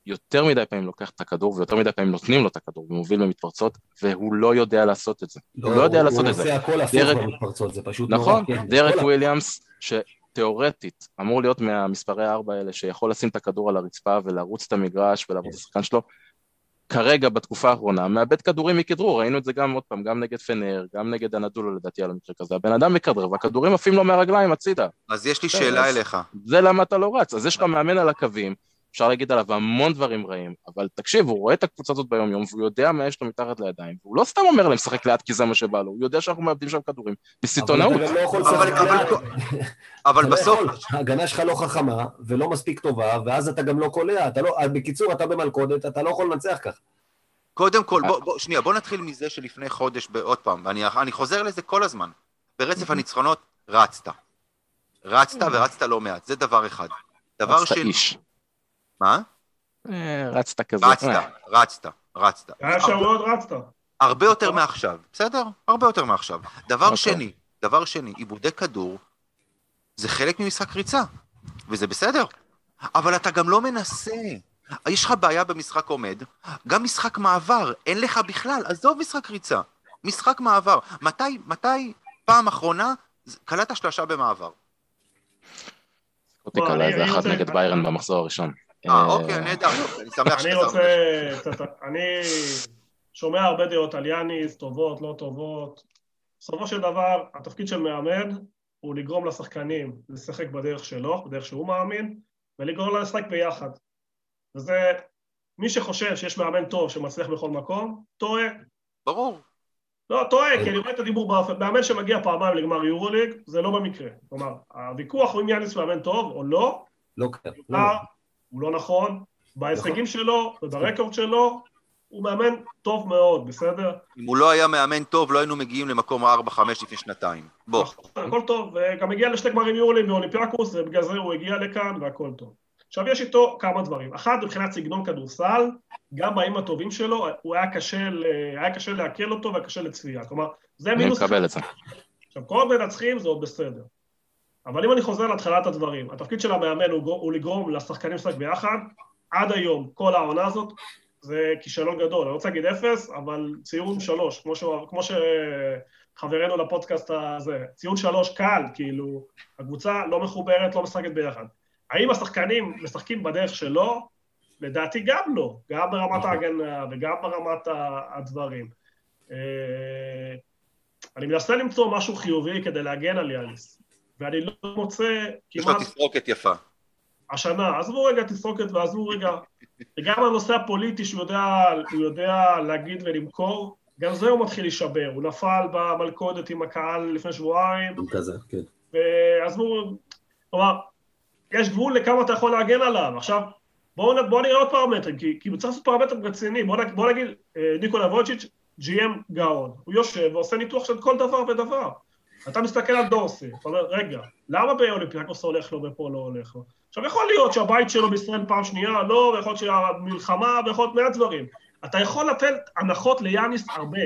[SPEAKER 3] יותר מדי פעמים לוקח את הכדור ויותר מדי פעמים נותנים לו את הכדור ומוביל במתפרצות והוא לא יודע לעשות את זה. הוא לא יודע לעשות את זה.
[SPEAKER 2] הוא עושה הכל הפוך
[SPEAKER 3] דרק-
[SPEAKER 2] במתפרצות, זה פשוט נורא.
[SPEAKER 3] נכון,
[SPEAKER 2] כן.
[SPEAKER 3] דרק וויליאמס, שתיאורטית אמור להיות מהמספרי הארבע האלה, שיכול לשים את הכדור על הרצפה ולרוץ את המגרש ולעבוד את השחקן שלו, כרגע, בתקופה האחרונה, מאבד כדורים מכדרור, ראינו את זה גם עוד פעם, גם נגד פנר, גם נגד אנדולו לדעתי על המקרה כזה, הבן אדם מכדרר והכדורים עפים לו מהרגליים הצידה,
[SPEAKER 1] אז יש לי
[SPEAKER 3] כן,
[SPEAKER 1] שאלה אליך.
[SPEAKER 3] זה למה אתה לא רץ, אז יש לך מאמן על הקווים, אפשר להגיד עליו המון דברים רעים, אבל תקשיב, הוא רואה את הקבוצה הזאת ביום יום, והוא יודע מה יש לו מתחת לידיים, והוא לא סתם אומר להם לשחק לאט כי זה מה שבא לו, הוא יודע שאנחנו מאבדים שם כדורים, בסיטונאות.
[SPEAKER 2] אבל לא לא
[SPEAKER 1] בסוף.
[SPEAKER 2] ההגנה שלך לא חכמה, ולא מספיק טובה, ואז אתה גם לא קולע. אתה לא, בקיצור, אתה במלכודת, אתה לא יכול לנצח ככה.
[SPEAKER 1] קודם כל, בוא, בוא, שנייה, בוא נתחיל מזה שלפני חודש, עוד פעם, ואני אני חוזר לזה כל הזמן. ברצף הניצחונות, רצת. רצת ורצת לא מעט, זה דבר אחד. דבר
[SPEAKER 3] רצת
[SPEAKER 1] שני... מה?
[SPEAKER 3] אה, רצת כזה.
[SPEAKER 1] רצת,
[SPEAKER 3] אה,
[SPEAKER 1] רצת, רצת.
[SPEAKER 4] היה
[SPEAKER 1] הרבה-
[SPEAKER 4] מאוד רצת.
[SPEAKER 1] הרבה יותר מעכשיו, בסדר? הרבה יותר מעכשיו. דבר
[SPEAKER 3] אוקיי.
[SPEAKER 1] שני, דבר שני, עיבודי כדור זה חלק ממשחק ריצה, וזה בסדר. אבל אתה גם לא מנסה. יש לך בעיה במשחק עומד, גם משחק מעבר, אין לך בכלל, עזוב משחק ריצה. משחק מעבר. מתי, מתי פעם אחרונה קלטת שלושה במעבר?
[SPEAKER 3] אותי קלה
[SPEAKER 4] אני-
[SPEAKER 3] איזה אחת נגד ביירן במחזור הראשון.
[SPEAKER 1] אה, אוקיי, נהדר, אני שמח
[SPEAKER 4] אני
[SPEAKER 1] שאתה...
[SPEAKER 4] רוצה... קצת- אני שומע הרבה דעות על יאניס, טובות, לא טובות. בסופו של דבר, התפקיד של מאמן הוא לגרום לשחקנים לשחק בדרך שלו, בדרך שהוא מאמין, ולגרום להם לשחק ביחד. וזה, מי שחושב שיש מאמן טוב שמצליח בכל מקום, טועה.
[SPEAKER 1] ברור.
[SPEAKER 4] לא, טועה, כי אני רואה את הדיבור באופן, מאמן שמגיע פעמיים לגמר יורוליג, זה לא במקרה. כלומר, הוויכוח הוא אם יאניס מאמן טוב או לא,
[SPEAKER 2] לא, לא,
[SPEAKER 4] אה, הוא לא נכון, בהישגים שלו וברקורד שלו, הוא מאמן טוב מאוד, בסדר?
[SPEAKER 1] אם הוא לא היה מאמן טוב, לא היינו מגיעים למקום 4-5 לפני שנתיים. בוא.
[SPEAKER 4] נכון, הכל טוב, וגם הגיע לשתי גמרים יורלים באולימפיאקוס, ובגלל זה הוא הגיע לכאן והכל טוב. עכשיו יש איתו כמה דברים. אחד, מבחינת סגנון כדורסל, גם בימים הטובים שלו, הוא היה קשה, היה קשה לעכל אותו והיה קשה לצפייה. כלומר, זה מינוס...
[SPEAKER 3] אני מקבל את זה.
[SPEAKER 4] עכשיו, כל עוד מנצחים זה עוד בסדר. אבל אם אני חוזר להתחלת הדברים, התפקיד של המאמן הוא, הוא לגרום לשחקנים לשחק ביחד, עד היום, כל העונה הזאת, זה כישלון גדול. אני לא רוצה להגיד אפס, אבל ציון שלוש, כמו, ש... כמו שחברנו לפודקאסט הזה, ציון שלוש קל, כאילו, הקבוצה לא מחוברת, לא משחקת ביחד. האם השחקנים משחקים בדרך שלו? לדעתי גם לא, גם ברמת נכון. ההגנה וגם ברמת הדברים. אה, אני מנסה למצוא משהו חיובי כדי להגן על יאניס, ואני לא מוצא
[SPEAKER 1] כמעט... יש לו תסרוקת יפה.
[SPEAKER 4] השנה, עזבו רגע תסרוקת ועזבו רגע, וגם הנושא הפוליטי שהוא יודע, יודע להגיד ולמכור, גם זה הוא מתחיל להישבר, הוא נפל במלכודת עם הקהל לפני שבועיים.
[SPEAKER 2] כזה, כן.
[SPEAKER 4] ועזבו, כלומר, יש גבול לכמה אתה יכול להגן עליו. עכשיו, בואו בוא נראה עוד פרמטרים, כי, כי צריך לעשות פרמטרים רציניים. בואו בוא נגיד, אה, ניקולה וויצ'יץ', GM גאון. הוא יושב ועושה ניתוח של כל דבר ודבר. אתה מסתכל על דורסי, אתה אומר, רגע, למה באולימפיאקוס הולך לו ופה לא הולך לו? עכשיו, יכול להיות שהבית שלו בישראל פעם שנייה, לא, ויכול להיות שהמלחמה, ויכול להיות מעט דברים. אתה יכול לתת הנחות ליאניס הרבה,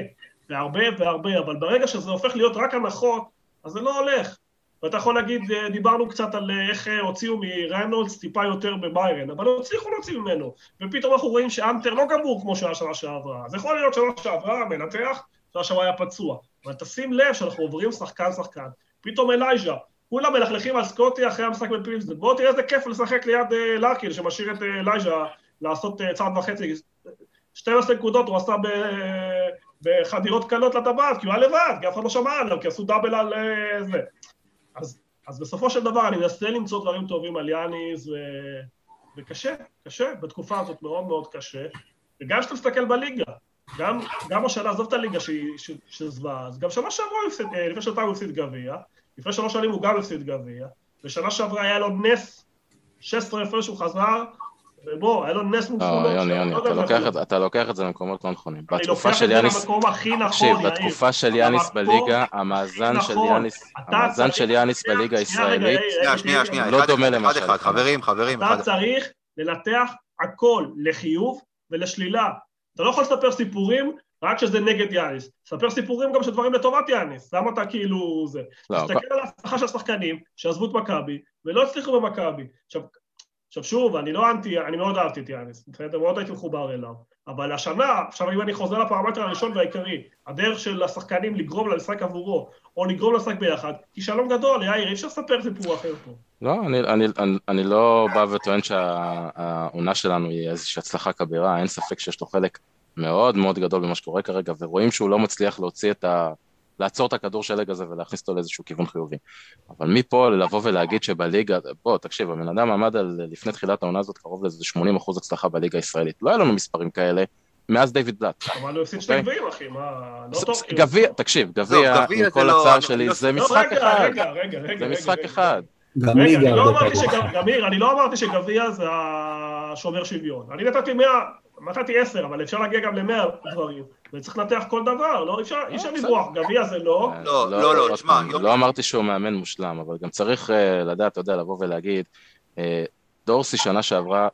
[SPEAKER 4] והרבה והרבה, אבל ברגע שזה הופך להיות רק הנחות, אז זה לא הולך. ואתה יכול להגיד, אה, דיברנו קצת על אה, איך אה, הוציאו מריינולדס טיפה יותר בביירן, אבל לא הצליחו להוציא ממנו, ופתאום אנחנו רואים שאנטר לא גמור כמו שהיה שנה שעברה, אז יכול להיות שנה שעברה, מנתח, שנה שעברה היה פצוע, אבל תשים לב שאנחנו עוברים שחקן-שחקן, פתאום אלייז'ה, כולם מלכלכים על סקוטי אחרי המשחק בפילסדן, בואו תראה איזה כיף לשחק ליד לארקין שמשאיר את אלייז'ה לעשות צעד וחצי, 12 נקודות הוא עשה. בחדירות קלות לטבעת, כי הוא היה לבד, כי אף אחד לא שמע עליו, כי עשו דאבל על זה. אז, אז בסופו של דבר אני מנסה למצוא דברים טובים על יאניס, ו... וקשה, קשה, בתקופה הזאת מאוד מאוד קשה. וגם כשאתה מסתכל בליגה, גם, גם השנה, עזוב את הליגה שהיא זוועה, אז גם שנה שעברה הוא הפסיד, אה, לפני שנתיים הוא הפסיד גביע, לפני שלוש שנים הוא גם הפסיד גביע, ושנה שעברה היה לו נס 16 הפרש הוא חזר, ובוא, היה לו נס
[SPEAKER 3] מופלא. לא, יוני, יוני, אתה לוקח את זה למקומות לא נכונים.
[SPEAKER 4] בתקופה של יאניס... אני לוקח את זה למקום הכי נכון,
[SPEAKER 3] יאיר. תקשיב, בתקופה של יאניס בליגה, המאזן של נכון. יאניס, המאזן של יאניס בליגה הישראלית, לא דומה למה
[SPEAKER 1] אחד, חברים, חברים.
[SPEAKER 4] אתה צריך לנתח הכל לחיוב ולשלילה. אתה לא יכול לספר סיפורים רק כשזה נגד יאניס. ספר סיפורים גם שדברים לטובת יאניס. למה אתה כאילו זה? לא, תסתכל על ההצלחה של השחקנים שעזבו את מכבי ולא הצליחו במכבי. עכשיו, עכשיו שוב, אני לא אנטי, אני מאוד אהבתי את יאניס, בסדר? מאוד הייתי מחובר אליו. אבל השנה, עכשיו אם אני חוזר לפרמטר הראשון והעיקרי, הדרך של השחקנים לגרום למשחק עבורו, או לגרום לשחק ביחד, כישלון גדול, יאיר, אי אפשר לספר סיפור אחר פה.
[SPEAKER 3] לא, אני, אני, אני, אני לא בא וטוען שהעונה שלנו היא איזושהי הצלחה כבירה, אין ספק שיש לו חלק מאוד מאוד גדול במה שקורה כרגע, ורואים שהוא לא מצליח להוציא את ה... לעצור את הכדור שלג הזה ולהכניס אותו לאיזשהו כיוון חיובי. אבל מפה לבוא ולהגיד שבליגה, בוא, תקשיב, הבן אדם עמד על, לפני תחילת העונה הזאת קרוב לאיזה 80 אחוז הצלחה בליגה הישראלית. לא היה לנו מספרים כאלה. מאז דיוויד בלאט.
[SPEAKER 4] אבל הוא הפסיד שני אוקיי? גביעים, אחי, מה... לא טוב.
[SPEAKER 3] כאילו. גביע, תקשיב, גביע, עם כל לא- הצער שלי, זה משחק אחד. רגע, רגע, רגע. זה משחק אחד.
[SPEAKER 4] גם לא אני לא אמרתי שגביע זה השומר שוויון. אני נתתי 100, נתתי עשר, אבל אפשר להגיע גם למאה דברים, וצריך לנתח כל דבר, לא? אי אפשר אה, לברוח, גביע זה לא.
[SPEAKER 1] לא, לא, לא, תשמע.
[SPEAKER 3] לא אמרתי שהוא מאמן מושלם, אבל גם צריך אה, לדעת, אתה יודע, לבוא ולהגיד, אה, דורסי שנה שעברה,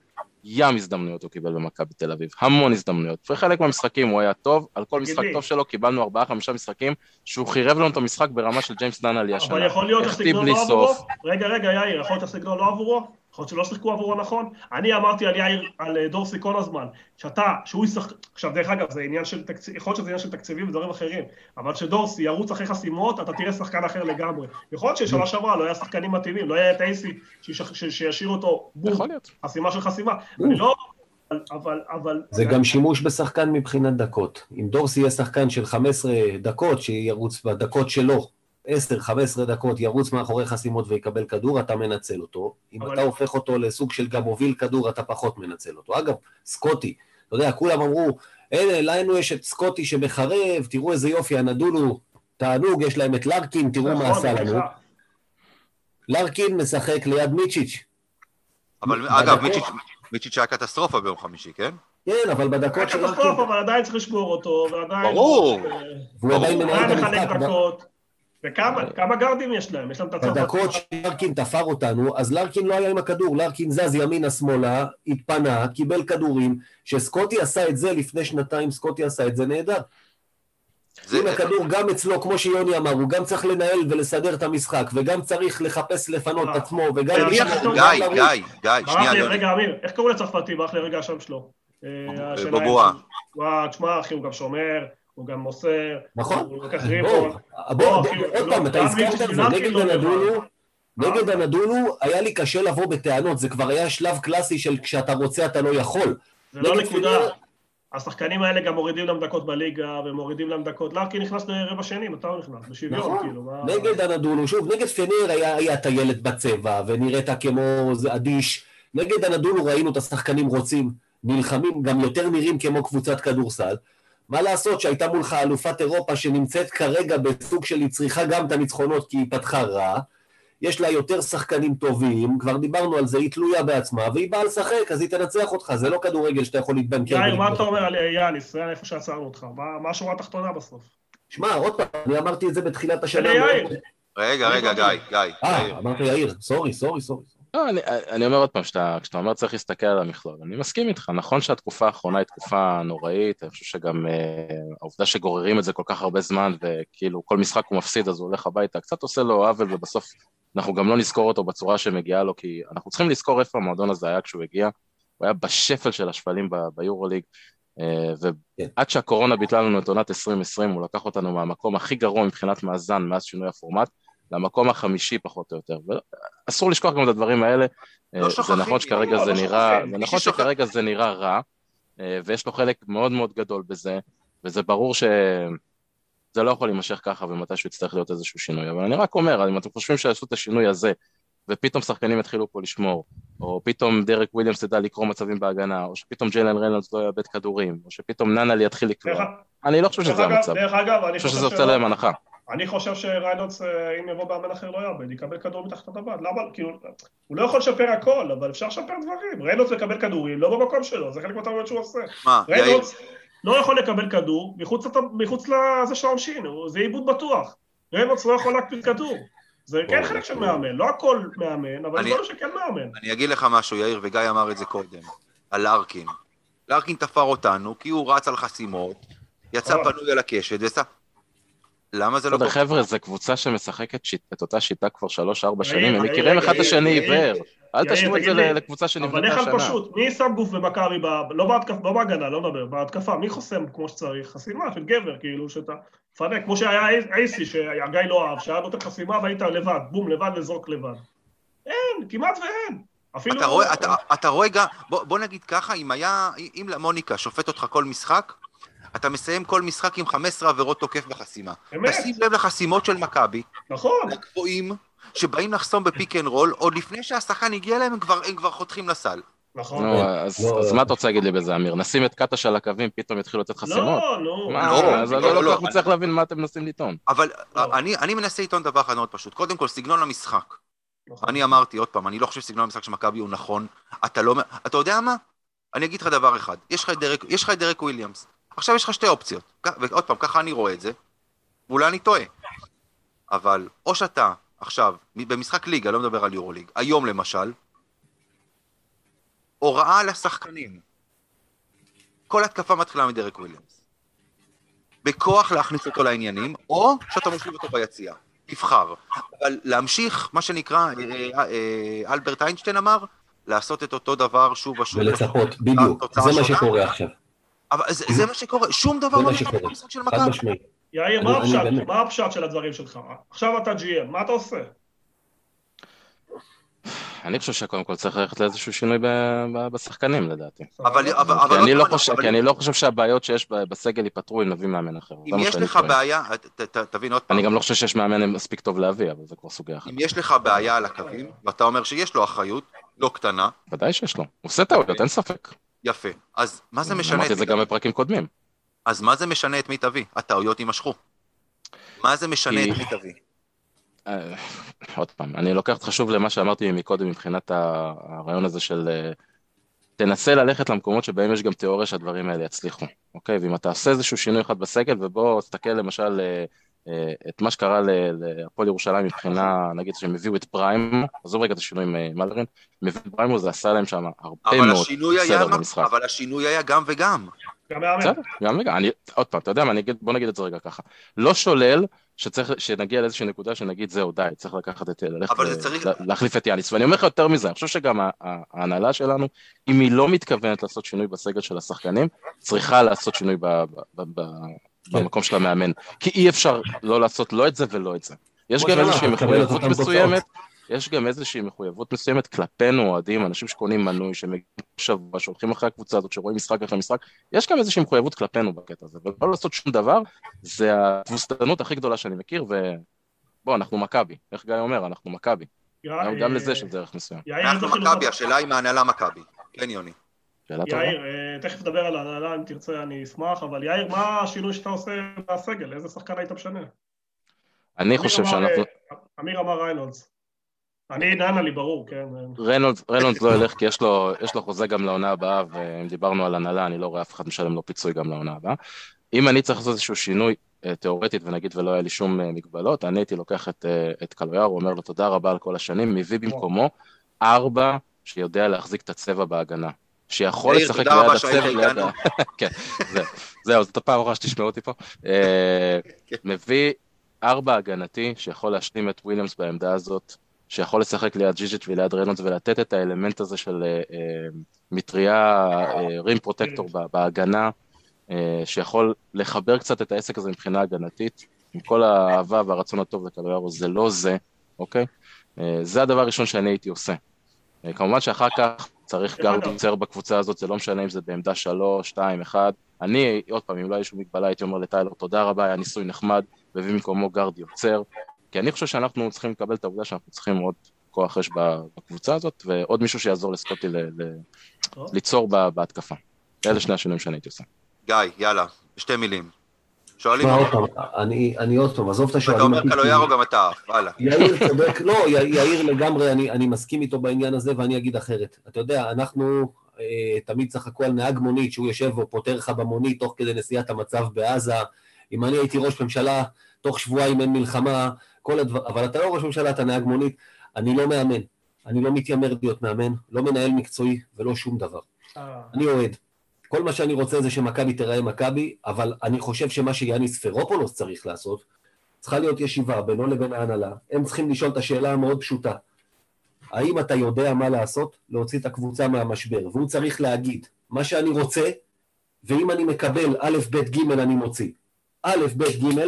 [SPEAKER 3] ים הזדמנויות הוא קיבל במכבי תל אביב, המון הזדמנויות. וחלק מהמשחקים הוא היה טוב, על כל משחק טוב שלו קיבלנו ארבעה חמישה משחקים שהוא חירב לנו את המשחק ברמה של ג'יימס דן עלי השנה.
[SPEAKER 4] אבל יכול להיות שהסגנון לא עבורו? רגע, רגע, יאיר, יכול להיות שהסגנון לא עבורו? יכול להיות שלא שיחקו עבורו נכון. אני אמרתי על יאיר, על אה, דורסי כל הזמן, שאתה, שהוא ישחק, עכשיו דרך אגב זה עניין של תקציב, יכול להיות שזה עניין של תקציבים ודברים אחרים, אבל כשדורסי ירוץ אחרי חסימות, אתה תראה שחקן אחר לגמרי. יכול להיות ששנה שעברה לא היה שחקנים מתאימים, לא היה את אייסי שישאיר אותו בום, חסימה של חסימה. אני לא... אבל, אבל...
[SPEAKER 2] זה גם שימוש בשחקן מבחינת דקות. אם דורסי יהיה שחקן של 15 דקות, שירוץ בדקות שלו, 10-15 דקות ירוץ מאחורי חסימות ויקבל כדור, אתה מנצל אותו. אם אבל... אתה הופך אותו לסוג של גם מוביל כדור, אתה פחות מנצל אותו. אגב, סקוטי, אתה יודע, כולם אמרו, הנה, לנו יש את סקוטי שמחרב, תראו איזה יופי, הנדולו, תענוג, יש להם את לרקין, תראו מה נכון, עשה לנו. לרקין משחק ליד מיצ'יץ'.
[SPEAKER 1] אבל אגב, מיצ'יץ', היה קטסטרופה ביום חמישי, כן?
[SPEAKER 2] כן, אבל בדקות של
[SPEAKER 4] קטסטרופה,
[SPEAKER 2] לארקין,
[SPEAKER 4] אבל עדיין צריך לשמור אותו, ועדיין...
[SPEAKER 1] ברור.
[SPEAKER 2] והוא עדיין מנהל את המשחק.
[SPEAKER 4] וכמה כמה גארדים יש להם? יש להם את הצרפת.
[SPEAKER 2] בדקות שלארקין תפר אותנו, אז לארקין לא היה עם הכדור, לארקין זז ימינה-שמאלה, התפנה, קיבל כדורים. כשסקוטי עשה את זה לפני שנתיים, סקוטי עשה את זה נהדר.
[SPEAKER 1] זה-
[SPEAKER 2] אם הכדור גם אצלו, כמו שיוני אמר, הוא גם צריך לנהל ולסדר את המשחק, וגם צריך לחפש לפנות את
[SPEAKER 4] אה.
[SPEAKER 2] עצמו, וגם...
[SPEAKER 4] איך
[SPEAKER 1] אחר-
[SPEAKER 4] פתאום
[SPEAKER 1] גיא. גיא, גיא, שנייה.
[SPEAKER 4] רגע, אמיר, איך קראו לצרפתי? ברח לי רגע השם שלו. אה. אם- וואו, תשמע, אחי, הוא גם שומר, הוא גם מוסר.
[SPEAKER 2] נכון. בוא,
[SPEAKER 4] ריבון.
[SPEAKER 2] בוא, עוד
[SPEAKER 4] לא,
[SPEAKER 2] פעם, אתה הזכרת את זה, נגד
[SPEAKER 4] לא.
[SPEAKER 2] הנדולו,
[SPEAKER 4] אה?
[SPEAKER 2] נגד הנדולו, היה לי קשה לבוא בטענות, זה כבר היה שלב קלאסי של כשאתה רוצה אתה לא יכול.
[SPEAKER 4] זה לא נקודה. השחקנים האלה גם מורידים להם דקות בליגה, ומורידים להם דקות. לארקין נכנס לרבע שני, מתי הוא נכנס? בשוויון,
[SPEAKER 2] נכון,
[SPEAKER 4] כאילו. מה-
[SPEAKER 2] נגד הנדולו, שוב, נגד פנר היה, היה טיילת בצבע, ונראית כמו אדיש. נגד הנדולו ראינו את השחקנים רוצים, נלחמים, גם יותר נראים כמו קבוצת כדורסל. מה לעשות שהייתה מולך אלופת אירופה שנמצאת כרגע בסוג של היא צריכה גם את הניצחונות כי היא פתחה רע. יש לה יותר שחקנים טובים, כבר דיברנו על זה, היא תלויה בעצמה, והיא באה לשחק, אז היא תנצח אותך, זה לא כדורגל שאתה יכול להתבנקר.
[SPEAKER 4] יאיר, מה. אתה אומר על יאניס? זה איפה שעצרנו אותך. מה- מה השורה התחתונה בסוף?
[SPEAKER 2] שמע, עוד פעם, אני אמרתי את זה בתחילת השנה.
[SPEAKER 1] רגע, רגע, גיא, גיא,
[SPEAKER 2] אה. אמרת יאיר, סורי, סורי, סורי.
[SPEAKER 3] לא, אני, אני אומר עוד פעם, שאתה, כשאתה אומר צריך להסתכל על המכלול, אני מסכים איתך, נכון שהתקופה האחרונה היא תקופה נוראית, אני חושב שגם אה, העובדה שגוררים את זה כל כך הרבה זמן, וכאילו כל משחק הוא מפסיד אז הוא הולך הביתה, קצת עושה לו עוול, ובסוף אנחנו גם לא נזכור אותו בצורה שמגיעה לו, כי אנחנו צריכים לזכור איפה המועדון הזה היה כשהוא הגיע, הוא היה בשפל של השפלים ביורוליג, אה, ועד שהקורונה ביטלה לנו את עונת 2020, הוא לקח אותנו מהמקום הכי גרוע מבחינת מאזן מאז שינוי הפורמט, למקום החמישי פחות או יותר. ואסור לשכוח גם את הדברים האלה.
[SPEAKER 1] לא
[SPEAKER 3] אה,
[SPEAKER 1] שוכחים,
[SPEAKER 3] זה נכון שכרגע
[SPEAKER 4] לא,
[SPEAKER 3] זה
[SPEAKER 4] לא
[SPEAKER 3] נראה. זה נכון שכרגע זה נראה רע, אה, ויש לו חלק מאוד מאוד גדול בזה, וזה ברור שזה לא יכול להימשך ככה ומתישהו יצטרך להיות איזשהו שינוי. אבל אני רק אומר, אם אתם חושבים שיעשו את השינוי הזה, ופתאום שחקנים יתחילו פה לשמור, או פתאום דרק וויליאמס ידע לקרוא מצבים בהגנה, או שפתאום ג'יילן ריינולדס לא יאבד כדורים, או שפתאום ננלי יתחיל.
[SPEAKER 4] דרך-
[SPEAKER 3] אני לא חושב שזה המצב.
[SPEAKER 4] אני
[SPEAKER 3] חושב שזה
[SPEAKER 4] שלא-
[SPEAKER 3] להם הנחה.
[SPEAKER 4] אני חושב שריינולדס, אה, אם יבוא מאמן אחר לא יאבד, יקבל כדור מתחת לטבעת. למה? כאילו, הוא לא יכול לשפר הכל, אבל אפשר לשפר דברים. ריינולדס מקבל כדורים, לא במקום שלו, זה חלק מהטעויות שהוא עושה.
[SPEAKER 1] מה,
[SPEAKER 4] ריינולדס לא יכול לקבל כדור מחוץ, לת... מחוץ לזה של העונשין, זה איבוד בטוח. ריינולדס לא יכול להקפיץ כדור. זה כן חלק של מאמן, לא הכל מאמן, אבל
[SPEAKER 1] אני-
[SPEAKER 4] זה שכן מאמן.
[SPEAKER 1] אני אגיד לך משהו, יאיר, וגיא אמר את זה קודם, על לארקין. לארקין תפר אותנו, כי הוא רץ על חסימות, יצא
[SPEAKER 4] אה.
[SPEAKER 1] פנוי על הקשת, ועשה... למה זה לא
[SPEAKER 3] בסדר? חבר'ה, זו קבוצה שמשחקת את אותה שיטה כבר שלוש-ארבע
[SPEAKER 4] יאיר,
[SPEAKER 3] שנים, הם מכירים אחד את השני עיוור. אל תשוו את זה לקבוצה
[SPEAKER 4] אבל
[SPEAKER 3] שנבנתה
[SPEAKER 4] איך על
[SPEAKER 3] השנה.
[SPEAKER 4] פשוט, מי שם גוף במכבי, לא בהתקפה, לא בהגנה, לא מדבר, בהתקפה, מי חוסם כמו שצריך? חסימה של גבר, כאילו, שאתה מפנק, כמו שהיה אי- אייסי, שהגיא לא אהב, שהיה נותן חסימה והיית לבד, בום, לבד לזרוק לבד. אין, כמעט ואין. אפילו...
[SPEAKER 1] אתה רואה, אתה, אתה רואה גם, בוא, בוא נגיד ככה, אם היה, אם למוניקה שופט אותך כל משחק, אתה מסיים כל משחק עם 15 עבירות תוקף בחסימה.
[SPEAKER 4] אמת.
[SPEAKER 1] תשים לב לחסימות של מכבי,
[SPEAKER 4] נכון,
[SPEAKER 1] הגבוהים, שבאים לחסום ב pick and roll, עוד לפני שהשחקן הגיע אליהם, הם כבר, הם כבר חותכים לסל.
[SPEAKER 4] נכון.
[SPEAKER 3] נו, אז
[SPEAKER 2] לא,
[SPEAKER 3] אז
[SPEAKER 2] לא.
[SPEAKER 3] מה אתה רוצה להגיד לי בזה, אמיר? נשים את קטש על הקווים, פתאום יתחילו לתת חסימות?
[SPEAKER 4] לא, נו.
[SPEAKER 3] מה,
[SPEAKER 1] לא,
[SPEAKER 3] אז אני
[SPEAKER 1] לא,
[SPEAKER 3] לא
[SPEAKER 1] לא,
[SPEAKER 3] כל כך מצליח להבין מה אתם מנסים לטעון.
[SPEAKER 1] אבל
[SPEAKER 4] לא.
[SPEAKER 1] אני, אני מנסה לטעון דבר אחד מאוד פשוט. קודם כל, סגנון המשחק.
[SPEAKER 4] נכון.
[SPEAKER 1] אני אמרתי, עוד פעם, אני לא חושב שסגנון המשחק של מכבי הוא נכון. אתה לא... אתה יודע מה? אני אגיד לך דבר אחד. יש לך את דרק, יש לך את דרק וויליאמס. עכשיו יש לך שתי אופציות. ועוד פעם, ככה אני רואה את זה. ואולי אני טועה. אבל או שאתה עכשיו, במשחק ליגה, לא מדבר על יורו ליג, היום למשל, הוראה לשחקנים. כל התקפה מתחילה מדרק וויליאמס. בכוח להכניס אותו לעניינים, או שאתה מושיב אותו ביציאה. תבחר. אבל להמשיך, מה שנקרא, אה, אה, אה, אלברט איינשטיין אמר, לעשות את אותו דבר שוב ושוב.
[SPEAKER 2] ולצפות, בדיוק. זה מה. שקורה עכשיו.
[SPEAKER 1] אבל זה, זה מה שקורה, שום דבר לא
[SPEAKER 2] שקורה.
[SPEAKER 1] במשחק של מכבי.
[SPEAKER 4] יאיר,
[SPEAKER 2] אני-
[SPEAKER 4] מה
[SPEAKER 2] אני
[SPEAKER 4] הפשט? מה הפשט של הדברים שלך? עכשיו אתה GM, מה אתה עושה?
[SPEAKER 3] אני חושב שקודם כל צריך ללכת לאיזשהו שינוי ב- ב- בשחקנים לדעתי.
[SPEAKER 1] אבל, אבל, אבל
[SPEAKER 3] אני
[SPEAKER 1] עוד
[SPEAKER 3] לא חושב-
[SPEAKER 1] אבל
[SPEAKER 3] כי אני לא חושב שהבעיות שיש ב- בסגל ייפתרו אם נביא מאמן אחר.
[SPEAKER 1] אם יש לך. בעיה, ת, ת, תבין עוד פעם,
[SPEAKER 3] אני גם לא חושב שיש מאמן מספיק טוב להביא, אבל זה כבר סוגיה אחרת.
[SPEAKER 1] אם יש לך בעיה על הקווים, ואתה אומר שיש לו אחריות, לא קטנה,
[SPEAKER 3] ודאי שיש לו. הוא עושה טעויות, אין ספק.
[SPEAKER 1] יפה. אז מה זה משנה
[SPEAKER 3] אמרתי
[SPEAKER 1] את
[SPEAKER 3] זה גם? בפרקים קודמים.
[SPEAKER 1] אז מה זה משנה את מי תביא? הטעויות יימשכו. מה זה משנה את מי תביא?
[SPEAKER 3] אה, עוד פעם, אני לוקח אותך שוב למה שאמרתי מקודם מבחינת הרעיון הזה של אה, תנסה ללכת למקומות שבהם יש גם תיאוריה שהדברים האלה יצליחו, אוקיי? ואם אתה עושה איזשהו שינוי אחד בסגל, ובוא תסתכל למשל אה, את מה שקרה להפועל ירושלים מבחינה, נגיד שהם הביאו את פריימו, עזוב רגע את השינוי עם אה, מלרין, הם הביאו את פריימו, זה עשה להם שם הרבה מאוד סדר במשחק.
[SPEAKER 1] אבל השינוי היה גם וגם.
[SPEAKER 4] גם מאמן.
[SPEAKER 3] בסדר, גם וגם. אני, עוד פעם, אתה יודע מה, בוא נגיד את זה רגע ככה. לא שולל שצריך, שנגיע לאיזושהי נקודה שנגיד זהו, די, צריך לקחת את, ללכת,
[SPEAKER 1] זה צריך...
[SPEAKER 3] להחליף את יאניס. ואני אומר לך יותר מזה, אני חושב שגם ההנהלה שלנו, אם היא לא מתכוונת לעשות שינוי בסגל של השחקנים, צריכה לעשות שינוי. במקום של המאמן. כי אי אפשר לא לעשות לא את זה ולא את זה. יש גם איזושהי מחויבות מסוימת, יש גם איזושהי מחויבות מסוימת כלפינו אוהדים, אנשים שקונים מנוי, שמגיעים שבוע, שהולכים אחרי הקבוצה הזאת, שרואים משחק אחרי משחק, יש גם איזושהי מחויבות כלפינו בקטע הזה, ולא לעשות שום דבר, זה התבוסתנות הכי גדולה שאני מכיר, ובוא, אנחנו מכבי, איך גיא אומר, אנחנו מכבי. גם לזה יש דרך מסוים.
[SPEAKER 1] אנחנו מכבי, השאלה אם ההנהלה מכבי. כן, יוני.
[SPEAKER 4] יאיר, אה, תכף נדבר על ההנהלה, אם תרצה אני אשמח, אבל יאיר, מה השינוי שאתה עושה בסגל? איזה שחקן היית משנה?
[SPEAKER 3] אני חושב שאנחנו...
[SPEAKER 4] אמיר אמר ריינולדס. אני נענה לי, ברור, כן.
[SPEAKER 3] ריינולדס, ריינולדס לא ילך כי יש לו, יש לו חוזה גם לעונה הבאה, ואם דיברנו על הנהלה, אני לא רואה אף אחד משלם לו פיצוי גם לעונה הבאה. אם אני צריך לעשות איזשהו שינוי אה, תיאורטית ונגיד ולא היה לי שום אה, מגבלות, אני הייתי לוקח את, את קלויארו, אומר לו תודה רבה על כל השנים, מביא במקומו ארבע שיודע להחזיק את הצבע בהגנה. שיכול לשחק ליד הצבע, ליד ה... כן, זהו, זאת הפעם הראשונה שתשמעו אותי פה. כן. מביא ארבע הגנתי, שיכול להשלים את וויליאמס בעמדה הזאת, שיכול לשחק ליד ז'יז'יץ' וליד ריינולדס ולתת את האלמנט הזה של אה, אה, מטריה, rim protector בהגנה, אה, שיכול לחבר קצת את העסק הזה מבחינה הגנתית, עם כל האהבה והרצון הטוב לקלויארו, זה לא זה, אוקיי? זה הדבר הראשון שאני הייתי עושה. כמובן שאחר כך צריך גארד יוצר בקבוצה הזאת, זה לא משנה אם זה בעמדה שלוש, שתיים, אחד. אני, עוד פעם, אם לא היה שום מגבלה, הייתי אומר לטיילר, תודה רבה, היה ניסוי נחמד, והביא במקומו גארד יוצר. כי אני חושב שאנחנו צריכים לקבל את העובדה שאנחנו צריכים עוד כוח אש בקבוצה הזאת, ועוד מישהו שיעזור לסקוטי ל- ל- ליצור בהתקפה. אלה שני השינויים שאני הייתי עושה.
[SPEAKER 1] גיא, יאללה, שתי מילים.
[SPEAKER 2] שואלים עוד פעם, אני עוד פעם, עזוב את השואלים.
[SPEAKER 1] אתה אומר קלויארו גם אתה, הלאה.
[SPEAKER 2] יאיר צודק, לא, יאיר לגמרי, אני מסכים איתו בעניין הזה, ואני אגיד אחרת. אתה יודע, אנחנו אה, תמיד צחקו על נהג מונית, שהוא יושב ופותר לך במונית תוך כדי נסיעת המצב בעזה. אם אני הייתי ראש ממשלה, תוך שבועיים אין מלחמה, כל הדבר, אבל אתה לא ראש ממשלה, אתה נהג מונית, אני לא מאמן, אני לא מתיימר להיות מאמן, לא מנהל מקצועי ולא שום דבר. אה. אני אוהד. כל מה שאני רוצה זה שמכבי תיראה מכבי, אבל אני חושב שמה שיאניס פרופולוס צריך לעשות, צריכה להיות ישיבה בינו לבין ההנהלה. הם צריכים לשאול את השאלה המאוד פשוטה. האם אתה יודע מה לעשות? להוציא את הקבוצה מהמשבר. והוא צריך להגיד, מה שאני רוצה, ואם אני מקבל א', ב', ג', אני מוציא. א', ב', ג',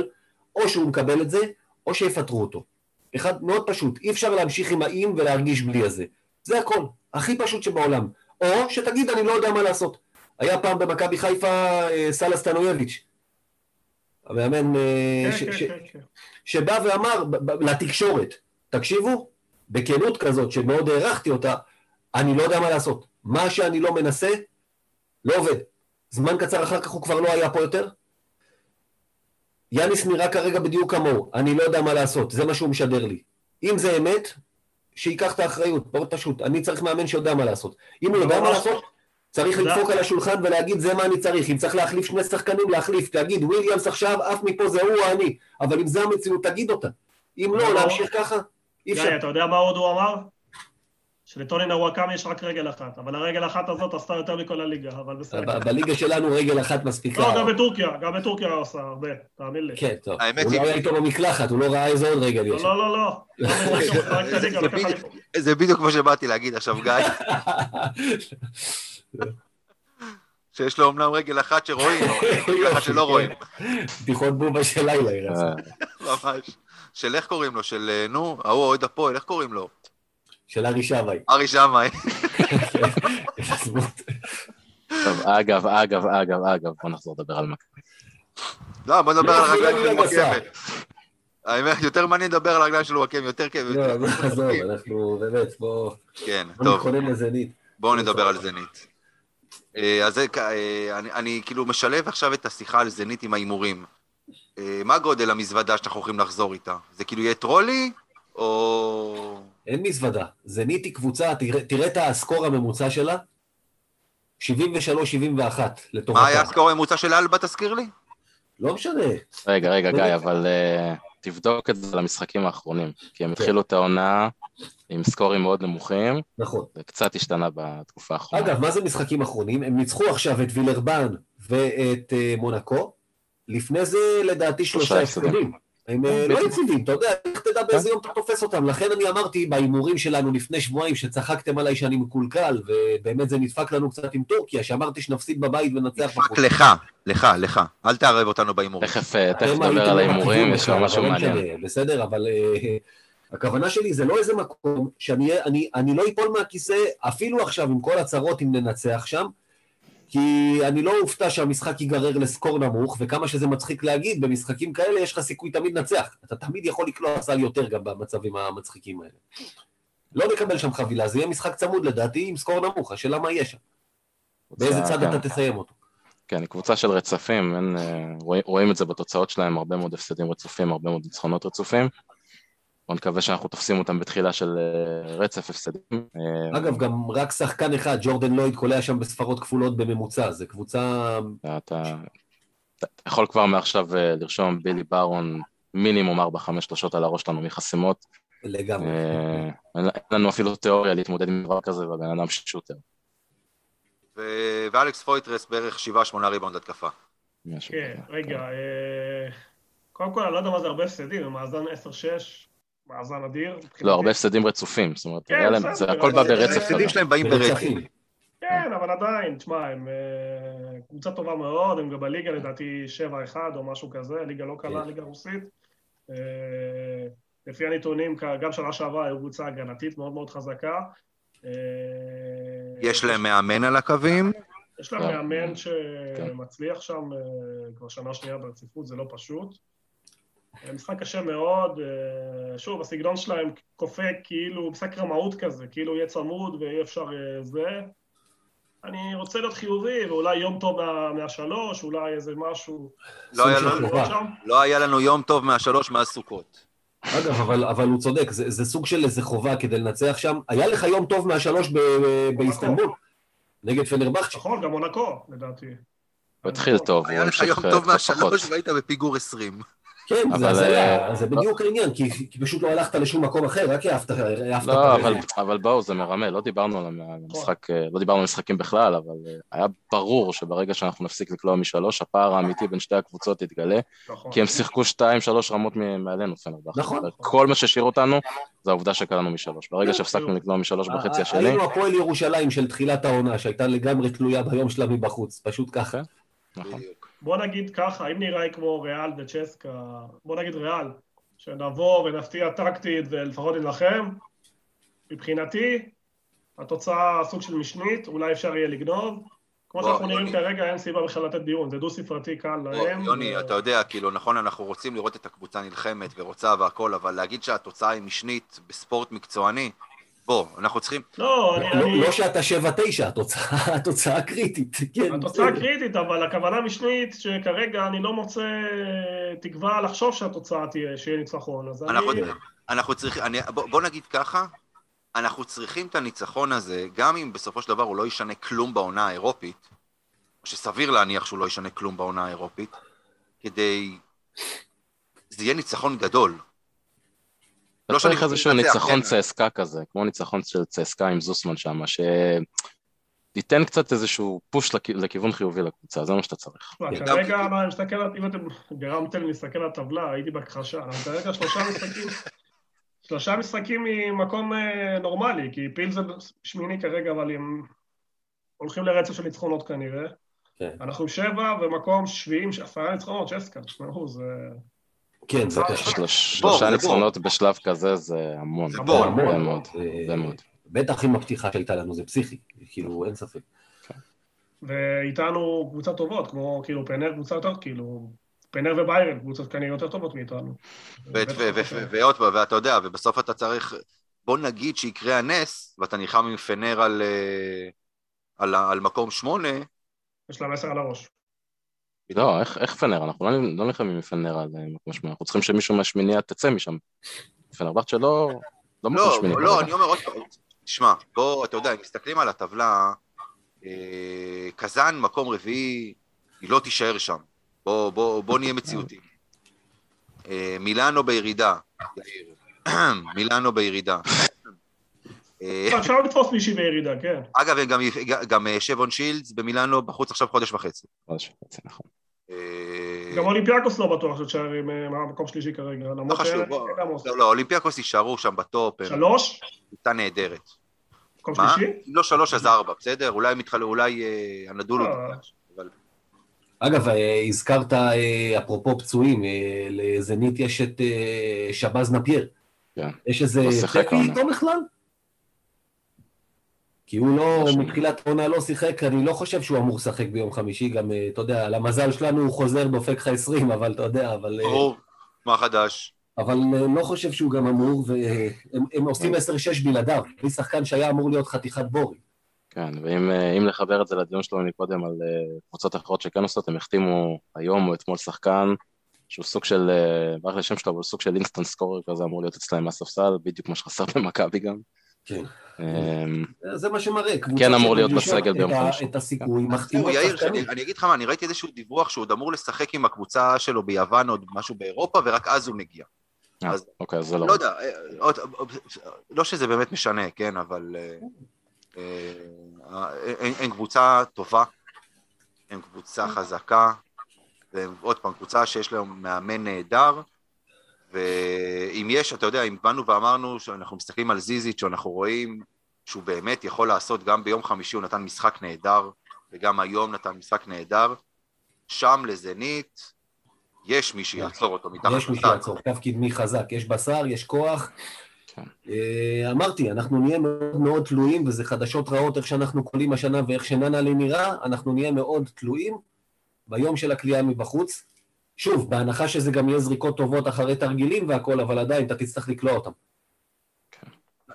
[SPEAKER 2] או שהוא מקבל את זה, או שיפטרו אותו. אחד מאוד פשוט, אי אפשר להמשיך עם האם ולהרגיש בלי הזה. זה הכל, הכי פשוט שבעולם. או שתגיד, אני לא יודע מה לעשות. היה פעם במכבי חיפה אה, סאלה סטנויביץ', המאמן אה, כן, כן, כן, שבא ואמר לתקשורת, תקשיבו, בכנות כזאת שמאוד הערכתי אותה, אני לא יודע מה לעשות. מה שאני לא מנסה, לא עובד. זמן קצר אחר כך הוא כבר לא היה פה יותר. יאניס נראה כרגע בדיוק כמוהו, אני לא יודע מה לעשות, זה מה שהוא משדר לי. אם זה אמת, שייקח את האחריות, מאוד פשוט. אני צריך מאמן שיודע מה לעשות. אם הוא יודע מה לעשות, צריך לדפוק על השולחן ולהגיד זה מה אני צריך, אם צריך להחליף שני שחקנים, להחליף, תגיד וויליאמס עכשיו, עף מפה זה הוא או אני, אבל אם זה המציאות, תגיד אותה. אם לא, להמשיך ככה, אי אפשר.
[SPEAKER 4] אתה יודע מה עוד הוא אמר? שלטוני נוואקאמי יש רק רגל אחת, אבל הרגל אחת הזאת עשתה יותר מכל הליגה, אבל בסדר.
[SPEAKER 2] בליגה שלנו רגל אחת מספיקה.
[SPEAKER 4] לא, גם בטורקיה, גם בטורקיה הוא עושה הרבה, תאמין לי.
[SPEAKER 2] כן, טוב. הוא לא היה איתו במקלחת, הוא לא ראה איזה עוד רגל יש.
[SPEAKER 4] לא, לא, לא.
[SPEAKER 1] זה בדיוק מה שבאתי להגיד עכשיו, גיא. שיש לו אמנם רגל אחת שרואים, אבל רגל אחת שלא רואים.
[SPEAKER 2] בדיחות בובה של לילה, ירצה.
[SPEAKER 1] ממש. של איך קוראים לו? של, אה, נו, ההוא אוהד הפועל, איך קוראים לו?
[SPEAKER 2] של ארי שמאי.
[SPEAKER 1] ארי שמאי.
[SPEAKER 3] טוב, אגב, אגב, אגב, אגב, בוא נחזור לדבר על מכבי.
[SPEAKER 1] לא, בוא נדבר על הרגליים של וואקמה. האמת, יותר מעניין לדבר על הרגליים של וואקמה, יותר כיף.
[SPEAKER 2] לא, עזוב, אנחנו באמת, בוא...
[SPEAKER 1] כן, טוב. בואו נדבר על זנית. אה, אז אה, אני, אני כאילו משלב עכשיו את השיחה על זנית עם ההימורים. אה, מה גודל המזוודה שאנחנו הולכים לחזור איתה? זה כאילו יהיה טרולי, או...
[SPEAKER 2] אין מזוודה. זנית היא קבוצה, תראה, תראה את הסקור הממוצע שלה, 73-71 לטובתם.
[SPEAKER 1] מה היה הסקור הממוצע של אלבה, תזכיר לי?
[SPEAKER 2] לא משנה.
[SPEAKER 3] רגע, רגע, גיא, אבל uh, תבדוק את זה למשחקים האחרונים, כי הם
[SPEAKER 2] כן.
[SPEAKER 3] התחילו את העונה עם סקורים מאוד נמוכים,
[SPEAKER 2] נכון.
[SPEAKER 3] זה קצת השתנה בתקופה האחרונה.
[SPEAKER 2] אגב, מה זה משחקים אחרונים? הם ניצחו עכשיו את וילרבן ואת אה, מונקו. לפני זה, לדעתי, שלושה
[SPEAKER 3] הפסדים.
[SPEAKER 2] הם אה,
[SPEAKER 3] כן,
[SPEAKER 2] לא. יציבים, אתה יודע, איך תדע באיזה יום אתה תופס אותם. לכן אני אמרתי בהימורים שלנו לפני שבועיים, שצחקתם עליי שאני מקולקל, ובאמת זה נדפק לנו קצת עם טורקיה, שאמרתי שנפסיד בבית וננצח
[SPEAKER 1] רק לך, לך, לך. אל תערב אותנו בהימורים.
[SPEAKER 3] תכף אה, תכף נדבר על ההימורים, יש לנו משהו
[SPEAKER 2] לא
[SPEAKER 3] מעניין.
[SPEAKER 2] בסדר, אבל הכוונה שלי זה לא איזה מקום שאני אני, אני לא אפול מהכיסא, אפילו עכשיו עם כל הצרות אם ננצח שם, כי אני לא אופתע שהמשחק ייגרר לסקור נמוך, וכמה שזה מצחיק להגיד, במשחקים כאלה יש לך סיכוי תמיד לנצח. אתה תמיד יכול לקלוע סל יותר גם במצבים המצחיקים האלה. לא נקבל שם חבילה, זה יהיה משחק צמוד לדעתי עם סקור נמוך, השאלה מה יהיה שם. באיזה צד
[SPEAKER 3] כן.
[SPEAKER 2] אתה תסיים אותו.
[SPEAKER 3] כן, קבוצה של רצפים, אין, אה, רואים, רואים את זה בתוצאות שלהם, הרבה מאוד הפסדים רצופים, הרבה מאוד ניצחונות רצופים. בוא נקווה שאנחנו תופסים אותם בתחילה של אה, רצף הפסדים. אה,
[SPEAKER 2] אגב, גם רק שחקן אחד, ג'ורדן לויד, קולע שם בספרות כפולות בממוצע, זה קבוצה...
[SPEAKER 3] אתה, יכול כבר מעכשיו אה, לרשום בילי ברון מינימום 4-5 שלושות על הראש שלנו מחסימות.
[SPEAKER 2] לגמרי.
[SPEAKER 3] אין לנו אפילו תיאוריה להתמודד עם דבר כזה, והבן אדם שוטר.
[SPEAKER 1] ואלכס פויטרס בערך 7-8 ריבאונד התקפה.
[SPEAKER 4] כן. רגע, אה, קודם כל, אני לא יודע מה זה הרבה הפסדים, במאזן 10-6, מאזן אדיר.
[SPEAKER 3] לא, הרבה הפסדים רצופים, זאת אומרת,
[SPEAKER 4] כן,
[SPEAKER 3] להם- זה הכל בא ברצף
[SPEAKER 1] ההפסדים. שלהם באים ברצף.
[SPEAKER 2] ברצפים.
[SPEAKER 4] כן, אבל עדיין, תשמע, הם אה, קבוצה טובה מאוד, הם גם בליגה לדעתי 7-1 או משהו כזה, ליגה לא קלה,
[SPEAKER 2] כן.
[SPEAKER 4] ליגה רוסית. אה, לפי הנתונים, גם שנה שעברה היו קבוצה הגנתית מאוד מאוד חזקה. אה,
[SPEAKER 1] יש להם מאמן על הקווים,
[SPEAKER 4] יש להם
[SPEAKER 3] כן.
[SPEAKER 4] מאמן
[SPEAKER 3] כן.
[SPEAKER 4] שמצליח שם כבר שנה שנייה ברציפות, זה לא פשוט. משחק קשה מאוד, אה, שוב, הסגנון שלהם כופה כאילו, משחק רמאות כזה, כאילו יהיה צמוד ואי אפשר אה, זה. אני רוצה להיות חיובי, ואולי יום טוב מה- מהשלוש, אולי איזה משהו...
[SPEAKER 1] לא היה לנו-. לא היה לנו יום טוב מהשלוש מאז סוכות.
[SPEAKER 2] אגב, אבל, אבל הוא צודק, זה, זה סוג של איזה חובה כדי לנצח שם. היה לך יום טוב מהשלוש באיסטנבול, נגד פנרבכצ'ה.
[SPEAKER 4] נכון, גם מונקו, לדעתי.
[SPEAKER 3] הוא התחיל טוב,
[SPEAKER 1] היה
[SPEAKER 3] הוא
[SPEAKER 1] לך
[SPEAKER 3] המשיך
[SPEAKER 1] יום טוב
[SPEAKER 3] קצת פחות.
[SPEAKER 1] מהשלוש והיית בפיגור 20.
[SPEAKER 2] כן,
[SPEAKER 3] אבל,
[SPEAKER 2] זה הזיה,
[SPEAKER 3] אה,
[SPEAKER 2] זה בדיוק העניין, כי, כי פשוט לא הלכת לשום מקום אחר, רק העפת
[SPEAKER 3] לא. אבל, אבל בואו, זה מרמה, לא דיברנו על המשחק, אה, לא דיברנו על משחקים בכלל, אבל אה, היה ברור שברגע שאנחנו נפסיק לקלוע משלוש, הפער האמיתי בין שתי הקבוצות יתגלה,
[SPEAKER 4] נכון.
[SPEAKER 3] כי הם שיחקו שתיים, שלוש רמות מ- מעלינו, פנרבכצ'ה.
[SPEAKER 2] נכון.
[SPEAKER 3] כל מה שהשאיר אותנו, זה העובדה שקלענו משלוש. ברגע
[SPEAKER 2] לא,
[SPEAKER 3] שהפסקנו לקלוע משלוש בחצי השני,
[SPEAKER 2] היינו הפועל ירושלים של תחילת העונה, שהייתה לגמרי תלויה ביום שלה מבחוץ, פשוט ככה.
[SPEAKER 3] נכון.
[SPEAKER 4] בוא נגיד ככה, אם נראה כמו ריאל וצ'סקה, בוא נגיד ריאל, שנבוא ונפתיע טקטית ולפחות נילחם, מבחינתי, התוצאה סוג של משנית, אולי אפשר יהיה לגנוב. כמו שאנחנו נראים. כרגע, אין סיבה בכלל לתת דיון, זה דו-ספרתי קל להם.
[SPEAKER 1] יוני,
[SPEAKER 4] ו-
[SPEAKER 1] אתה יודע, כאילו, נכון, אנחנו רוצים לראות את הקבוצה נלחמת ורוצה והכל, אבל להגיד שהתוצאה היא משנית בספורט מקצועני, בוא, אנחנו צריכים...
[SPEAKER 4] לא, אני...
[SPEAKER 2] לא-
[SPEAKER 4] אני-
[SPEAKER 2] לא שאתה שבע תשע, התוצאה- התוצאה קריטית, כן.
[SPEAKER 4] התוצאה. קריטית, אבל הכוונה משנית, שכרגע אני לא מוצא תקווה לחשוב שהתוצאה תהיה, שיהיה ניצחון. אז
[SPEAKER 1] אנחנו,
[SPEAKER 4] אני...
[SPEAKER 1] אנחנו צריכים, אני, בוא, בוא נגיד ככה, אנחנו צריכים את הניצחון הזה, גם אם בסופו של דבר הוא לא ישנה כלום בעונה האירופית, שסביר להניח שהוא לא ישנה כלום בעונה האירופית, כדי... זה יהיה ניצחון גדול.
[SPEAKER 3] לא
[SPEAKER 1] שאני
[SPEAKER 3] צריך איזשהו
[SPEAKER 1] מנצח,
[SPEAKER 3] ניצחון
[SPEAKER 1] כן.
[SPEAKER 3] צסקה כזה, כמו ניצחון של צסקה עם זוסמן שם, שתיתן קצת איזשהו פוש לכ- לכיוון חיובי לקבוצה, זה מה שאתה צריך.
[SPEAKER 2] כן.
[SPEAKER 4] כרגע אם אתם גרמתם להסתכל על הטבלה, הייתי בהכחשה. אנחנו כרגע שלושה משחקים, שלושה משחקים ממקום אה, נורמלי, כי פיל זה שמיני כרגע, אבל הם הולכים לרצף של ניצחונות כנראה.
[SPEAKER 2] כן.
[SPEAKER 4] אנחנו שבע ומקום שביעים, עשרה ניצחונות, צ'סקה, תשמעו, זה...
[SPEAKER 2] כן, זה קשה.
[SPEAKER 3] שלושה ניצחונות בשלב כזה זה המון,
[SPEAKER 1] זה
[SPEAKER 2] המון.
[SPEAKER 3] מאוד,
[SPEAKER 2] זה-
[SPEAKER 3] מאוד.
[SPEAKER 2] בטח עם הפתיחה שהייתה לנו, זה פסיכי, כאילו, אין ספק.
[SPEAKER 4] ואיתנו קבוצות טובות, כמו כאילו פנר קבוצה יותר, כאילו, פנר וביירן קבוצות כנראה יותר טובות מאיתנו.
[SPEAKER 1] ועוד פעם, ואתה יודע, ובסוף אתה צריך, בוא נגיד שיקרה הנס, ואתה נלחם עם פנר על, אה, על, ה- על מקום שמונה,
[SPEAKER 4] יש להם עשר על הראש.
[SPEAKER 3] לא, איך, איך פנר? אנחנו לא, לא נלחמים עם פנר על אה, מקום שמיני, אנחנו צריכים שמישהו מהשמיניה תצא משם. פנרבכצ'ה לא, לא מקום
[SPEAKER 1] לא,
[SPEAKER 3] שמיני.
[SPEAKER 1] לא,
[SPEAKER 3] כרגע.
[SPEAKER 1] אני אומר עוד פעם, תשמע, בוא, אתה יודע, אם מסתכלים על הטבלה, אה, קזאן, מקום רביעי, היא לא תישאר שם. בוא, בוא, בוא נהיה מציאותיים. אה, מילאנו בירידה. מילאנו בירידה. אה,
[SPEAKER 4] אפשר לתפוס מישהי בירידה, כן.
[SPEAKER 1] אגב, גם, גם אה, שבון שילדס במילאנו בחוץ עכשיו חודש וחצי.
[SPEAKER 3] חודש וחצי, נכון.
[SPEAKER 1] אה,
[SPEAKER 4] גם אולימפיאקוס לא בטוח שתשאר עם אה, מקום שלישי כרגע.
[SPEAKER 1] לא חשוב,
[SPEAKER 4] עמוס.
[SPEAKER 1] לא, לא, אולימפיאקוס יישארו שם בטופ.
[SPEAKER 4] שלוש?
[SPEAKER 1] קבוצה נהדרת.
[SPEAKER 4] מקום? שלישי?
[SPEAKER 1] אם לא שלוש אז ארבע, בסדר? אולי הם יתחלפו, אולי אה, הנדולו
[SPEAKER 4] אה.
[SPEAKER 2] אגב, אה, הזכרת, אה, אפרופו פצועים, אה, לזנית יש את אה, שבאז נפייר.
[SPEAKER 3] כן.
[SPEAKER 2] יש איזה
[SPEAKER 3] לא שיחק העונה.
[SPEAKER 2] כי הוא לא,
[SPEAKER 3] משהו.
[SPEAKER 2] מתחילת העונה לא שיחק, אני לא חושב שהוא אמור לשחק ביום חמישי, גם, אה, אתה יודע, למזל שלנו הוא חוזר, דופק לך 20, אבל אתה יודע, אבל... אה,
[SPEAKER 1] ברור, מה חדש?
[SPEAKER 2] אבל אה, לא חושב שהוא גם אמור, והם הם עושים 10-6 בלעדיו. בלי שחקן שהיה אמור להיות חתיכת בורי.
[SPEAKER 3] כן, ואם אם לחבר את זה לדיון שלנו מקודם על קבוצות אחרות שכן עושות, הם החתימו היום או אתמול שחקן שהוא סוג של, ברח לי השם שלו, אבל הוא סוג של אינסטנט סקורר כזה אמור להיות אצלם מהספסל, בדיוק מה שחסר במכבי גם.
[SPEAKER 2] כן.
[SPEAKER 3] אמ,
[SPEAKER 2] זה מה שמראה.
[SPEAKER 3] כן אמור להיות בסגל ביום חמישי.
[SPEAKER 2] את הסיכוי, מחתימות
[SPEAKER 1] יאיר,
[SPEAKER 2] שחקנים.
[SPEAKER 1] אני אגיד לך מה, אני ראיתי איזשהו דיווח שהוא עוד אמור לשחק עם הקבוצה שלו ביוון או משהו באירופה, ורק אז הוא מגיע.
[SPEAKER 3] אה,
[SPEAKER 1] אז-
[SPEAKER 3] אוקיי, אז זה לא...
[SPEAKER 1] לא יודע, אה, עוד- לא שזה באמת משנה, כן, אבל אה, אה, הם הם קבוצה טובה, הם קבוצה חזקה, והם עוד פעם, קבוצה שיש להם מאמן נהדר, ואם יש, אתה יודע, אם באנו ואמרנו שאנחנו מסתכלים על זיזיץ', שאנחנו רואים שהוא באמת יכול לעשות, גם ביום חמישי הוא נתן משחק נהדר, וגם היום נתן משחק נהדר, שם לזנית, יש מי שיעצור אותו מתחת
[SPEAKER 2] יש מי. שיעצור, קו קדמי חזק, יש בשר, יש כוח.
[SPEAKER 3] כן.
[SPEAKER 2] אה, אמרתי, אנחנו נהיה מאוד מאוד תלויים, וזה חדשות רעות איך שאנחנו קולים השנה ואיך שננלי נראה, אנחנו נהיה מאוד תלויים ביום של הקליעה מבחוץ. שוב, בהנחה שזה גם יהיה זריקות טובות אחרי תרגילים והכל, אבל עדיין אתה תצטרך לקלוע אותם.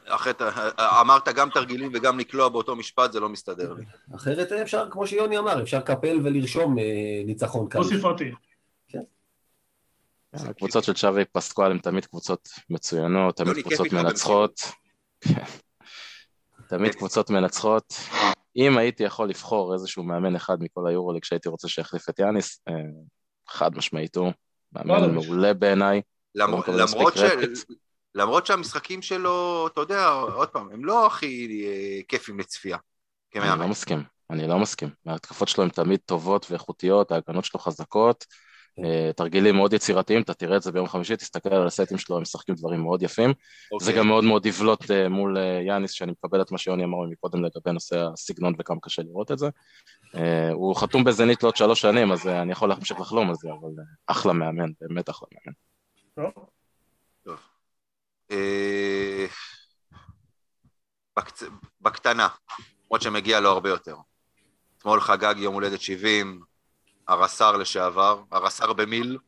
[SPEAKER 1] אחרת, אה, אמרת גם תרגילים וגם לקלוע באותו משפט, זה לא מסתדר לי.
[SPEAKER 2] אחרת אה, אפשר, כמו שיוני אמר, אפשר לקפל ולרשום אה, ניצחון קל.
[SPEAKER 4] לא ספרתי.
[SPEAKER 3] הקבוצות של שווי פסקואל הן תמיד קבוצות מצוינות, תמיד קבוצות מנצחות. כן. תמיד קבוצות מנצחות. אם הייתי יכול לבחור איזשהו מאמן אחד מכל היורוליג שהייתי רוצה שיחליף את יאניס, אה, חד משמעית הוא. מאמן. מעולה בעיניי.
[SPEAKER 1] למרות, ש... שהמשחקים שלו, אתה יודע, עוד פעם, הם לא הכי אה, כיפים לצפייה.
[SPEAKER 3] אני לא. מסכים, אני לא מסכים. ההתקפות שלו הן תמיד טובות ואיכותיות, ההגנות שלו חזקות, אה, תרגילים מאוד יצירתיים, אתה תראה את זה ביום חמישי, תסתכל על הסטים שלו, הם משחקים דברים מאוד יפים. זה
[SPEAKER 1] אוקיי.
[SPEAKER 3] גם מאוד מאוד יבלוט אה, מול יאניס, שאני מקבל את מה שיוני אמר מקודם לגבי נושא הסגנון וכמה קשה לראות את זה. אה, הוא חתום בזנית לעוד שלוש שנים, אז אה, אני יכול להמשיך לחלום על זה, אבל אה, אחלה מאמן, באמת אחלה מאמן.
[SPEAKER 1] בקצ... בקטנה, למרות שמגיע לו הרבה יותר. אתמול חגג יום הולדת 70, הרס"ר לשעבר, הרס"ר במיל,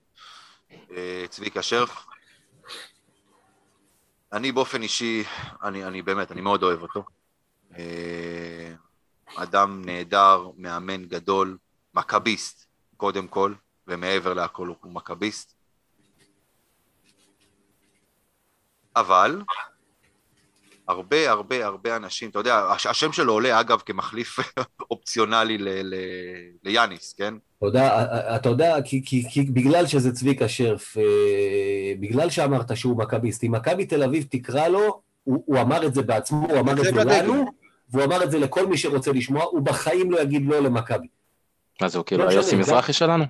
[SPEAKER 1] צביקה שרף. אני באופן אישי, אני, אני באמת, אני מאוד אוהב אותו. אדם נהדר, מאמן גדול, מכביסט, קודם כל, ומעבר להכל הוא מכביסט. אבל הרבה הרבה הרבה אנשים, אתה יודע, הש- השם שלו עולה אגב כמחליף אופציונלי ליאניס, כן?
[SPEAKER 2] יודע, אתה יודע, כי, כי, כי בגלל שזה צביקה שרף, אה, בגלל שאמרת שהוא מכביסט, אם מכבי תל אביב תקרא לו, הוא, הוא אמר את זה בעצמו, הוא אמר את זה. לנו, והוא אמר את זה לכל מי שרוצה לשמוע, הוא בחיים לא יגיד לא למכבי.
[SPEAKER 3] מה זה, הוא כאילו
[SPEAKER 2] לא
[SPEAKER 3] היוסי
[SPEAKER 2] משנה,
[SPEAKER 3] מזרחי שלנו?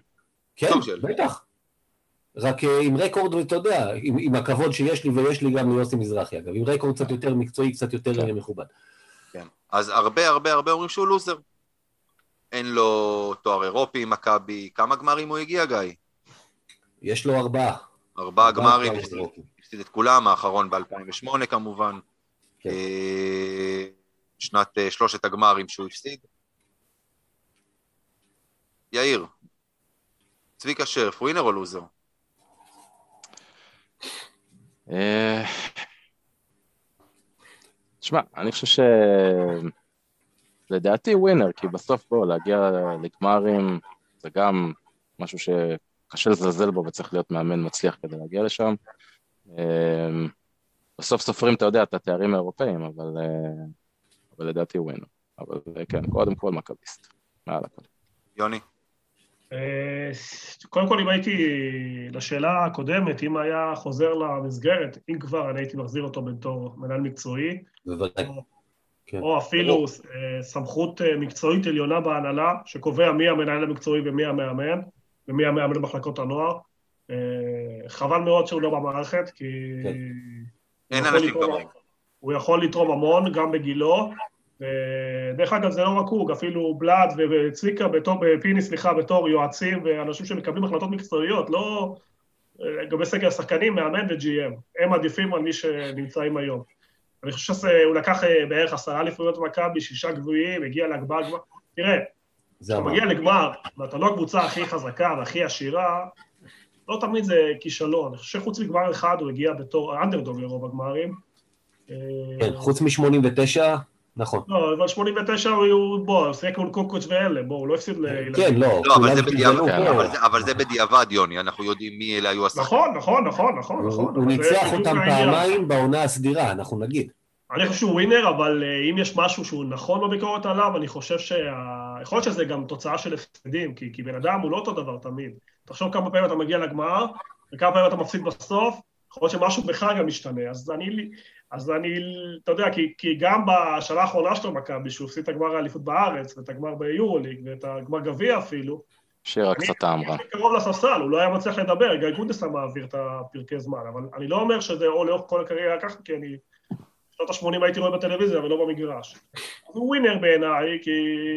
[SPEAKER 2] כן. בטח. רק אה, עם רקורד, אתה יודע, עם, עם הכבוד שיש לי, ויש לי גם ליוסי מזרחי, אגב, עם רקורד קצת יותר מקצועי, קצת יותר
[SPEAKER 3] כן.
[SPEAKER 2] מכובד.
[SPEAKER 1] כן. אז הרבה הרבה הרבה אומרים שהוא לוזר. אין לו תואר אירופי עם מכבי, כמה גמרים הוא הגיע, גיא?
[SPEAKER 2] יש לו ארבעה.
[SPEAKER 1] ארבעה גמרים. הפסיד את כולם, האחרון ב-2008 כמובן.
[SPEAKER 2] כן.
[SPEAKER 1] אה, שנת אה, שלושת הגמרים שהוא הפסיד. יאיר, צביקה שרף, ווינר או לוזר?
[SPEAKER 3] אה, תשמע, אני חושב ש... לדעתי ווינר, כי בסוף בוא, להגיע לגמרים זה גם משהו שקשה לזלזל בו וצריך להיות מאמן מצליח כדי להגיע לשם. אה, בסוף סופרים, אתה יודע, את התארים האירופאים, אבל, אבל לדעתי ווינר. אבל אה, כן, קודם כל מכביסט. מעל הכל.
[SPEAKER 1] יוני?
[SPEAKER 4] אה, קודם כל, אם הייתי, לשאלה הקודמת, אם היה חוזר למסגרת, אם כבר, אני הייתי מחזיר אותו בתור מנהל מקצועי.
[SPEAKER 2] בוודאי. כן.
[SPEAKER 4] או אפילו אה, סמכות מקצועית עליונה בהנהלה, שקובע מי המנהל המקצועי ומי המאמן, ומי המאמן במחלקות הנוער. חבל מאוד שהוא לא במערכת, כי...
[SPEAKER 1] כן. אין אנשים כמוהו.
[SPEAKER 4] הוא יכול לתרום המון, גם בגילו, ודרך אגב, זה לא רק הוא, אפילו בלאד וצביקה, פיני, סליחה, בתור יועצים ואנשים שמקבלים החלטות מקצועיות, לא לגבי סגל השחקנים, מאמן ו-GM. הם עדיפים על מי שנמצאים היום. אני חושב שהוא לקח אה, בערך עשרה אליפויות במכבי, שישה גבוהים, הגיע לגמר, גמר. תראה, כשאתה מגיע לגמר, ואתה לא הקבוצה הכי חזקה והכי עשירה, לא תמיד זה כישלון. אני חושב שחוץ מגמר אחד הוא הגיע בתור אנדרדוג לרוב הגמרים.
[SPEAKER 2] כן, חוץ מ-89, נכון.
[SPEAKER 4] לא, אבל 89 הוא, בוא, שיחק מול קוקוץ' ואלה, בוא, הוא לא הפסיד לילדים.
[SPEAKER 2] כן, לא.
[SPEAKER 1] לא, אבל זה בדיעבד, אבל זה בדיעבד, יוני, אנחנו יודעים מי אלה היו השחקנים.
[SPEAKER 4] נכון, נכון, נכון, נכון, נכון.
[SPEAKER 2] הוא ניצח אותם פעמיים בעונה הסדירה, אנחנו נגיד.
[SPEAKER 4] אני חושב שהוא ווינר, אבל אה, אם יש משהו שהוא נכון בביקורת עליו, אני חושב שה... יכול להיות שזה גם תוצאה של הפסדים, כי, כי בן אדם הוא לא אותו דבר תמיד. תחשוב כמה פעמים אתה מגיע לגמר, וכמה פעמים אתה מפסיד בסוף, יכול להיות שמשהו בך גם משתנה. אז אני, אז אני, אתה יודע, כי, כי גם בשנה האחרונה שלו מכבי, שהוא הפסיד את הגמר האליפות בארץ, ואת הגמר ביורוליג, ואת הגמר גביע אפילו,
[SPEAKER 3] שירה קצת רע.
[SPEAKER 4] אני קרוב לספסל, הוא לא היה מצליח לדבר, גיא גונדס היה מעביר את הפרקי זמן, אבל אני לא אומר שזה או לאורך כל הקריירה ככה, כי אני... בשנות ה-80 הייתי רואה בטלוויזיה ולא במגרש. הוא ווינר בעיניי, כי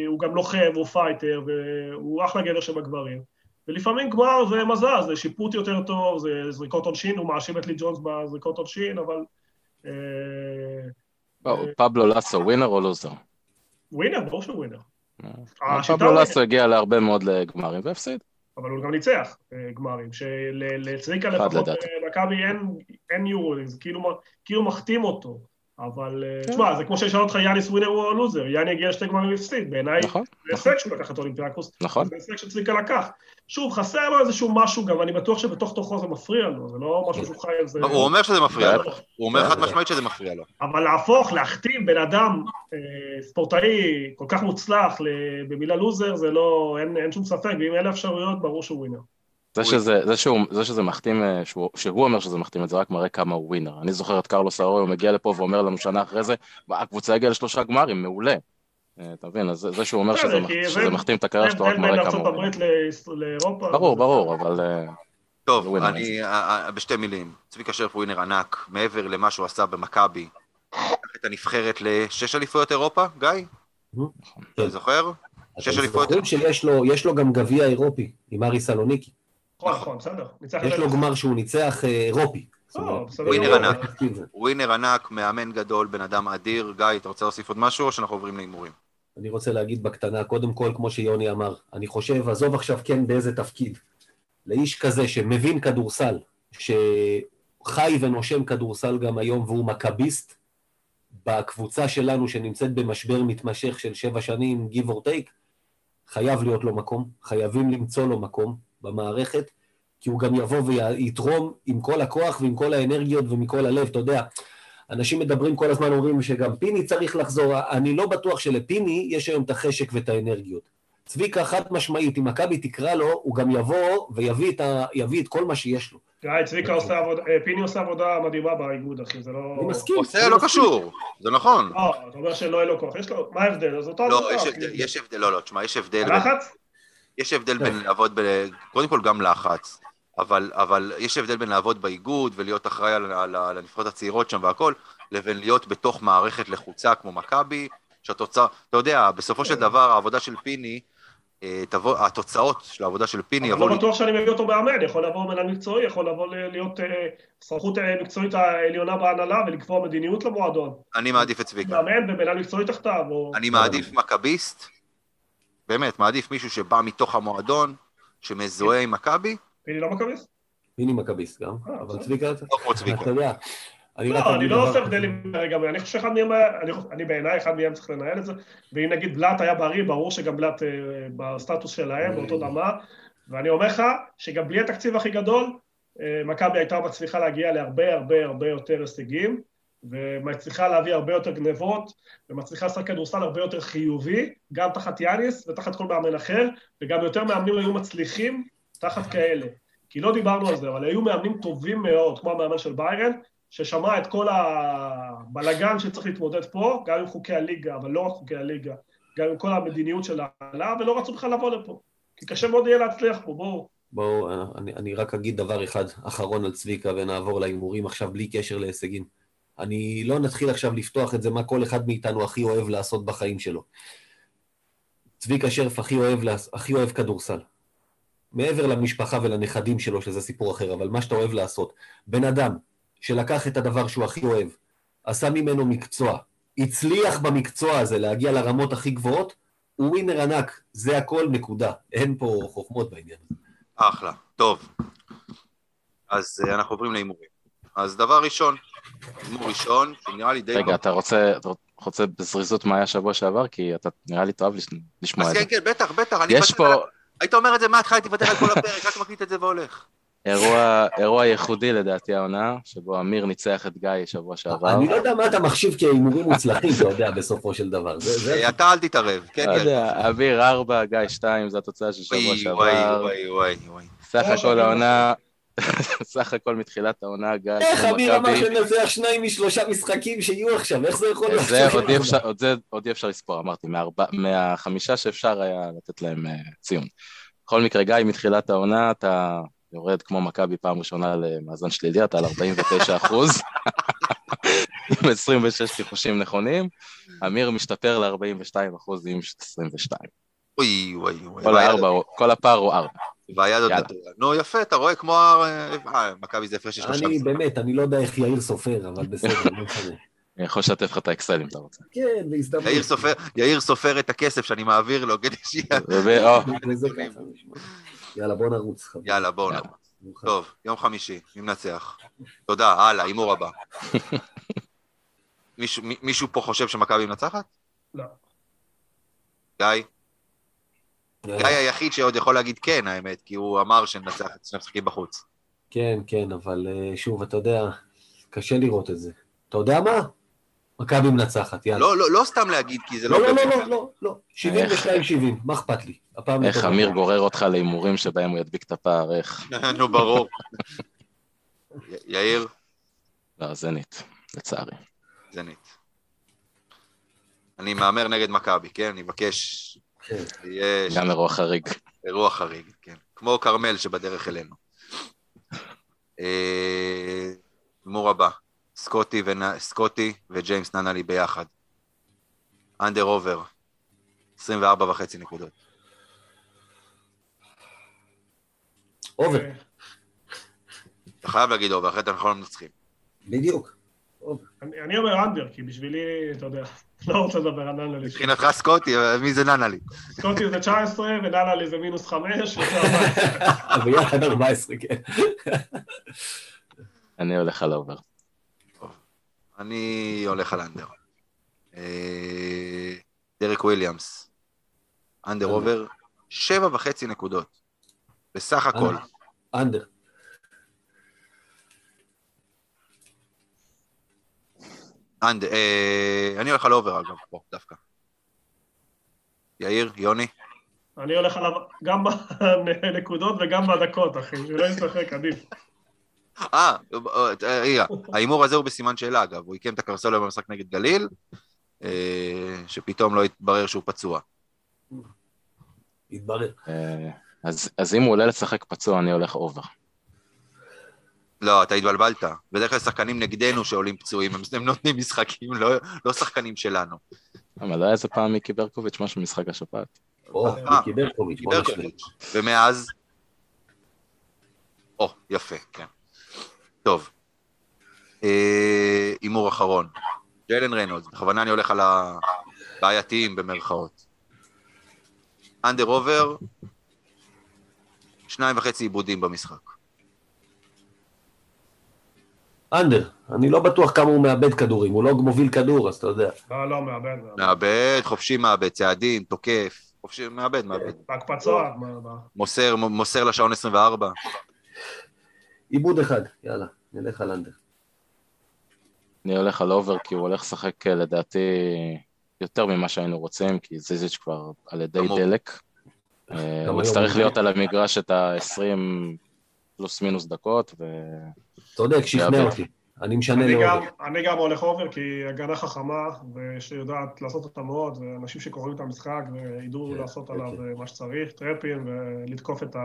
[SPEAKER 4] הוא גם לוחם, הוא פייטר, והוא אחלה גבר שבגברים. ולפעמים גמר זה מזל, זה שיפוט יותר טוב, זה זריקות עונשין, הוא מאשים את לי ג'ונס בזריקות עונשין, אבל
[SPEAKER 3] פבלו לאסו, ווינר או לוזר?
[SPEAKER 4] ווינר, ברור שהוא ווינר.
[SPEAKER 3] אה, פבלו לאסו הגיע להרבה מאוד גמרים והפסיד.
[SPEAKER 4] אבל הוא גם ניצח גמרים, שלצביקה לפחות במכבי אין יורו, זה כאילו, כאילו מחתים אותו. אבל כן. תשמע, זה כמו שישאל אותך יאניס ווינר או לוזר, יאני הגיע לשתי גמרים והפסיד, בעיניי
[SPEAKER 3] נכון,
[SPEAKER 4] זה הישג שהוא לקח את אולימפיאקוס,
[SPEAKER 3] נכון.
[SPEAKER 4] זה הישג שצביקה לקח. שוב, חסר לו איזשהו משהו גם, אני בטוח שבתוך תוכו זה מפריע לו, זה לא משהו שהוא חי על זה.
[SPEAKER 1] הוא אומר שזה מפריע לו, הוא אומר חד משמעית שזה מפריע לו.
[SPEAKER 4] אבל להפוך, להחתים בן אדם, ספורטאי כל כך מוצלח במילה לוזר, זה לא, אין שום ספק, ואם אלה אפשרויות, ברור שהוא ווינר.
[SPEAKER 3] זה שזה, זה שהוא, זה שזה מחתים, שהוא, שהוא אומר שזה מחתים את זה, רק מראה כמה הוא ווינר. אני זוכר את קרלוס ארוי, הוא מגיע לפה ואומר לנו שנה אחרי זה, הקבוצה הגיעה לשלושה גמרים, מעולה. אתה מבין, אז זה שהוא אומר שזה, שזה מחתים את הקריירה שלו, רק מראה כמה הוא ווינר. ברור, ברור, אבל...
[SPEAKER 1] טוב, אני בשתי מילים, צביקה שרף ווינר ענק, מעבר למה שהוא עשה במכבי, את הנבחרת לשש אליפויות אירופה, גיא? אתה זוכר?
[SPEAKER 2] שש אליפויות. שיש לו גם גביע אירופי עם ארי סלוניקי.
[SPEAKER 4] נכון, נכון, בסדר.
[SPEAKER 2] יש לו גמר שהוא ניצח אה, אירופי.
[SPEAKER 1] לא, ווינר ענק, ווינר ענק, מאמן גדול, בן אדם אדיר. גיא, אתה רוצה להוסיף עוד משהו או שאנחנו עוברים להימורים?
[SPEAKER 2] אני רוצה להגיד בקטנה, קודם כל, כמו שיוני אמר, אני חושב, עזוב עכשיו כן באיזה תפקיד, לאיש כזה שמבין כדורסל, שחי ונושם כדורסל גם היום והוא מכביסט, בקבוצה שלנו שנמצאת במשבר מתמשך של שבע שנים, give or take, חייב להיות לו מקום, חייבים למצוא לו מקום. במערכת, כי הוא גם יבוא ויתרום עם כל הכוח ועם כל האנרגיות ומכל הלב, אתה יודע. אנשים מדברים כל הזמן, אומרים שגם פיני צריך לחזור, אני לא בטוח שלפיני יש היום את החשק ואת האנרגיות. צביקה חד משמעית, אם מכבי תקרא לו, הוא גם יבוא ויביא את, ה... את כל מה שיש לו.
[SPEAKER 4] תראה, צביקה עושה עבודה, אה, פיני עושה עבודה מדהימה באיגוד, אחי, זה לא...
[SPEAKER 2] אני מסכים.
[SPEAKER 1] עושה לא קשור, זה נכון.
[SPEAKER 4] לא, אתה אומר שלא יהיה לו כוח, יש לו, מה ההבדל? אז אותו...
[SPEAKER 1] לא, יש הבדל, לא, לא, תשמע, יש הבדל...
[SPEAKER 4] לחץ?
[SPEAKER 1] יש הבדל בין כן. לעבוד, ב... קודם כל גם לחץ, אבל, אבל יש הבדל בין לעבוד באיגוד ולהיות אחראי על, על, על הנבחרות הצעירות שם והכל, לבין להיות בתוך מערכת לחוצה כמו מכבי, שהתוצאה, אתה יודע, בסופו של כן. דבר העבודה של פיני, אה, תבוא, התוצאות של העבודה של פיני
[SPEAKER 4] יבואו... אבל לא בטוח שאני מביא אותו מאמן, יכול לבוא מנהל מקצועי, יכול לבוא להיות אה, סמכות אה, מקצועית העליונה בהנהלה ולקבוע מדיניות למועדון.
[SPEAKER 1] אני מעדיף את צביקה.
[SPEAKER 4] מאמן ומנהל מקצועי תחתיו.
[SPEAKER 1] אני מעדיף מכביסט באמת, מעדיף מישהו שבא מתוך המועדון, שמזוהה עם מכבי.
[SPEAKER 4] פיני לא מכביסט?
[SPEAKER 2] פיני מכביסט גם, אה, אבל צביקה...
[SPEAKER 1] לא כמו צביקה.
[SPEAKER 2] אתה יודע.
[SPEAKER 4] לא, אני לא עושה הבדלים רגע, אני חושב שאחד מהם, אני בעיניי אחד מהם צריך לנהל את זה, ואם נגיד בלאט היה בריא, ברור שגם בלאט אה, בסטטוס שלהם, באותו דמה, ואני אומר לך שגם בלי התקציב הכי גדול, אה, מכבי הייתה מצליחה להגיע להרבה הרבה הרבה יותר הישגים, ומצליחה להביא הרבה יותר גנבות, ומצליחה לשחק כדורסל הרבה יותר חיובי, גם תחת יאניס ותחת כל מאמן אחר, וגם יותר מאמנים היו מצליחים תחת כאלה. כי לא דיברנו על זה, אבל היו מאמנים טובים מאוד, כמו המאמן של ביירן, ששמע את כל הבלגן שצריך להתמודד פה, גם עם חוקי הליגה, אבל לא רק חוקי הליגה, גם עם כל המדיניות של העלה, ולא רצו בכלל לבוא לפה. כי קשה מאוד יהיה להצליח פה, בואו.
[SPEAKER 2] בואו, אני, אני רק אגיד דבר אחד אחרון על צביקה ונעבור להימורים עכשיו בלי קשר להישגים. אני לא נתחיל עכשיו לפתוח את זה, מה כל אחד מאיתנו הכי אוהב לעשות בחיים שלו. צביקה שרף הכי אוהב, הכי אוהב כדורסל. מעבר למשפחה ולנכדים שלו, שזה סיפור אחר, אבל מה שאתה אוהב לעשות. בן אדם שלקח את הדבר שהוא הכי אוהב, עשה ממנו מקצוע, הצליח במקצוע הזה להגיע לרמות הכי גבוהות, הוא ווינר ענק, זה הכל, נקודה. אין פה חוכמות בעניין הזה.
[SPEAKER 1] אחלה, טוב. אז uh, אנחנו עוברים להימורים. אז דבר ראשון, הימור ראשון, שנראה לי די...
[SPEAKER 3] רגע, אתה רוצה, אתה רוצה בזריזות מה היה שבוע שעבר? כי אתה נראה לי תאהב לשמוע את
[SPEAKER 1] זה.
[SPEAKER 3] אז
[SPEAKER 1] כן, כן, בטח, בטח.
[SPEAKER 3] יש פה...
[SPEAKER 1] היית אומר את זה מההתחלה, הייתי מוותר על כל הפרק, רק מקליט את זה והולך.
[SPEAKER 3] אירוע, אירוע ייחודי לדעתי העונה, שבו אמיר ניצח את גיא שבוע שעבר.
[SPEAKER 2] אני לא יודע מה אתה מחשיב כהימורים מוצלחים, אתה יודע, בסופו של דבר.
[SPEAKER 1] אתה אל תתערב, כן?
[SPEAKER 3] לא יודע, אמיר 4, גיא 2, זו התוצאה של שבוע שעבר.
[SPEAKER 1] וואי, וואי, וואי.
[SPEAKER 3] סך הכל העונה, סך הכל מתחילת העונה, גיא,
[SPEAKER 2] איך אמיר אמר שננצח שניים משלושה משחקים שיהיו עכשיו, איך זה יכול להיות?
[SPEAKER 3] זה עוד אי אפשר לספור, אמרתי, מהחמישה שאפשר היה לתת להם אה, ציון. בכל מקרה, גיא, מתחילת העונה אתה יורד כמו מכבי פעם ראשונה למאזן שלילי, אתה על 49 אחוז, עם 26 חיפושים נכונים, אמיר משתפר ל-42 אחוז עם 22.
[SPEAKER 1] אוי, אוי, אוי.
[SPEAKER 3] כל, הארבע, כל הפער הוא ארבע.
[SPEAKER 1] והיד עוד נטורה. נו, יפה, אתה רואה כמו... אה, מכבי זה הפרש של
[SPEAKER 2] שלושה. אני באמת, אני לא יודע איך יאיר סופר, אבל בסדר, לא משנה.
[SPEAKER 3] אני יכול לשתף לך את האקסל אם אתה רוצה.
[SPEAKER 2] כן, בהזדמנות.
[SPEAKER 1] יאיר סופר את הכסף שאני מעביר לו, כדי שיהיה...
[SPEAKER 2] יאללה, בוא נרוץ.
[SPEAKER 1] יאללה, בוא נרוץ. טוב, יום חמישי, מי מנצח? תודה, הלאה, הימור הבא. מישהו פה חושב שמכבי מנצחת?
[SPEAKER 4] לא.
[SPEAKER 1] גיא? גיא היחיד שעוד יכול להגיד כן, האמת, כי הוא אמר שננצח את שני המשחקים בחוץ.
[SPEAKER 2] כן, כן, אבל אה, שוב, אתה יודע, קשה לראות את זה. אתה יודע מה? מכבי מנצחת, יאללה.
[SPEAKER 1] לא, לא, לא סתם להגיד, כי זה לא...
[SPEAKER 2] לא, לא, לא, לא, לא, 72-70, מה אכפת לי?
[SPEAKER 3] איך אמיר גורר אותך להימורים שבהם הוא ידביק את הפער, איך?
[SPEAKER 1] נו, ברור. יאיר?
[SPEAKER 3] לא, זנית, לצערי.
[SPEAKER 1] זנית. אני מהמר נגד מכבי, כן? אני מבקש...
[SPEAKER 2] כן.
[SPEAKER 3] גם אירוע חריג.
[SPEAKER 1] אירוע חריג, כן. כמו כרמל שבדרך אלינו. אה, הימור הבא. סקוטי, ונ... סקוטי וג'יימס ננלי ביחד. אנדר עובר, 24 וחצי נקודות.
[SPEAKER 2] עובר.
[SPEAKER 1] אתה חייב להגיד עובר, אחרת אנחנו לא מנצחים.
[SPEAKER 2] בדיוק.
[SPEAKER 4] אני אומר אנדר, כי בשבילי, אתה יודע, לא רוצה לדבר על ננלי.
[SPEAKER 1] מבחינתך סקוטי, מי זה ננלי?
[SPEAKER 4] סקוטי זה 19 וננלי זה מינוס 5,
[SPEAKER 2] ויחד 14, כן.
[SPEAKER 3] אני הולך על over.
[SPEAKER 1] אני הולך על under. אה, דרק וויליאמס, under over, שבע וחצי נקודות, בסך הכל.
[SPEAKER 2] under.
[SPEAKER 1] under, אה, אני הולך על over אגב, פה דווקא. יאיר, יוני?
[SPEAKER 4] אני הולך עליו גם בנקודות וגם בדקות, אחי, שלא ישחק, עדיף.
[SPEAKER 1] אה, רגע, ההימור הזה הוא בסימן שאלה, אגב, הוא עיקם את הקרסולו במשחק נגד גליל, אה, שפתאום לא התברר שהוא פצוע.
[SPEAKER 2] התברר.
[SPEAKER 3] אה, אז אם הוא עולה לשחק פצוע, אני הולך אובר.
[SPEAKER 1] לא, אתה התבלבלת. בדרך כלל שחקנים נגדנו שעולים פצועים, הם נותנים משחקים, לא, לא שחקנים שלנו.
[SPEAKER 3] אבל לא היה איזה פעם מיקי ברקוביץ' משהו במשחק השפעת.
[SPEAKER 2] או, מיקי ברקוביץ', בוא נשמע.
[SPEAKER 1] ומאז? או, יפה, כן. טוב. אה, הימור אחרון. ג'יילן ריינולדס, בכוונה אני הולך על הבעייתיים במרכאות. אנדר עובר, שניים וחצי עיבודים במשחק.
[SPEAKER 2] under, אני לא בטוח כמה הוא מאבד כדורים, הוא לא מוביל כדור, אז אתה יודע.
[SPEAKER 4] לא, לא, מאבד.
[SPEAKER 1] מאבד, חופשי מאבד, צעדים, תוקף, חופשי, מאבד, מאבד.
[SPEAKER 4] הקפצה.
[SPEAKER 1] מוסר, מוסר לשעון 24.
[SPEAKER 2] איבוד אחד, יאללה, נלך על under.
[SPEAKER 3] אני הולך על over כי הוא הולך לשחק אה, לדעתי יותר ממה שהיינו רוצים, כי ז'יז'יץ' כבר על
[SPEAKER 1] אדי
[SPEAKER 3] דלק. אה, הוא יצטרך להיות על המגרש את ה-20 פלוס מינוס דקות, ו...
[SPEAKER 2] צודק, שכנע. אותי. אני משנה
[SPEAKER 4] ל
[SPEAKER 2] over.
[SPEAKER 4] אני גם הולך over, כי הגנה חכמה, ושיודעת לעשות אותה מאוד, ואנשים שקוראים את המשחק וידעו
[SPEAKER 2] כן,
[SPEAKER 4] לעשות
[SPEAKER 2] כן,
[SPEAKER 4] עליו
[SPEAKER 2] כן.
[SPEAKER 4] מה שצריך, traps, ולתקוף את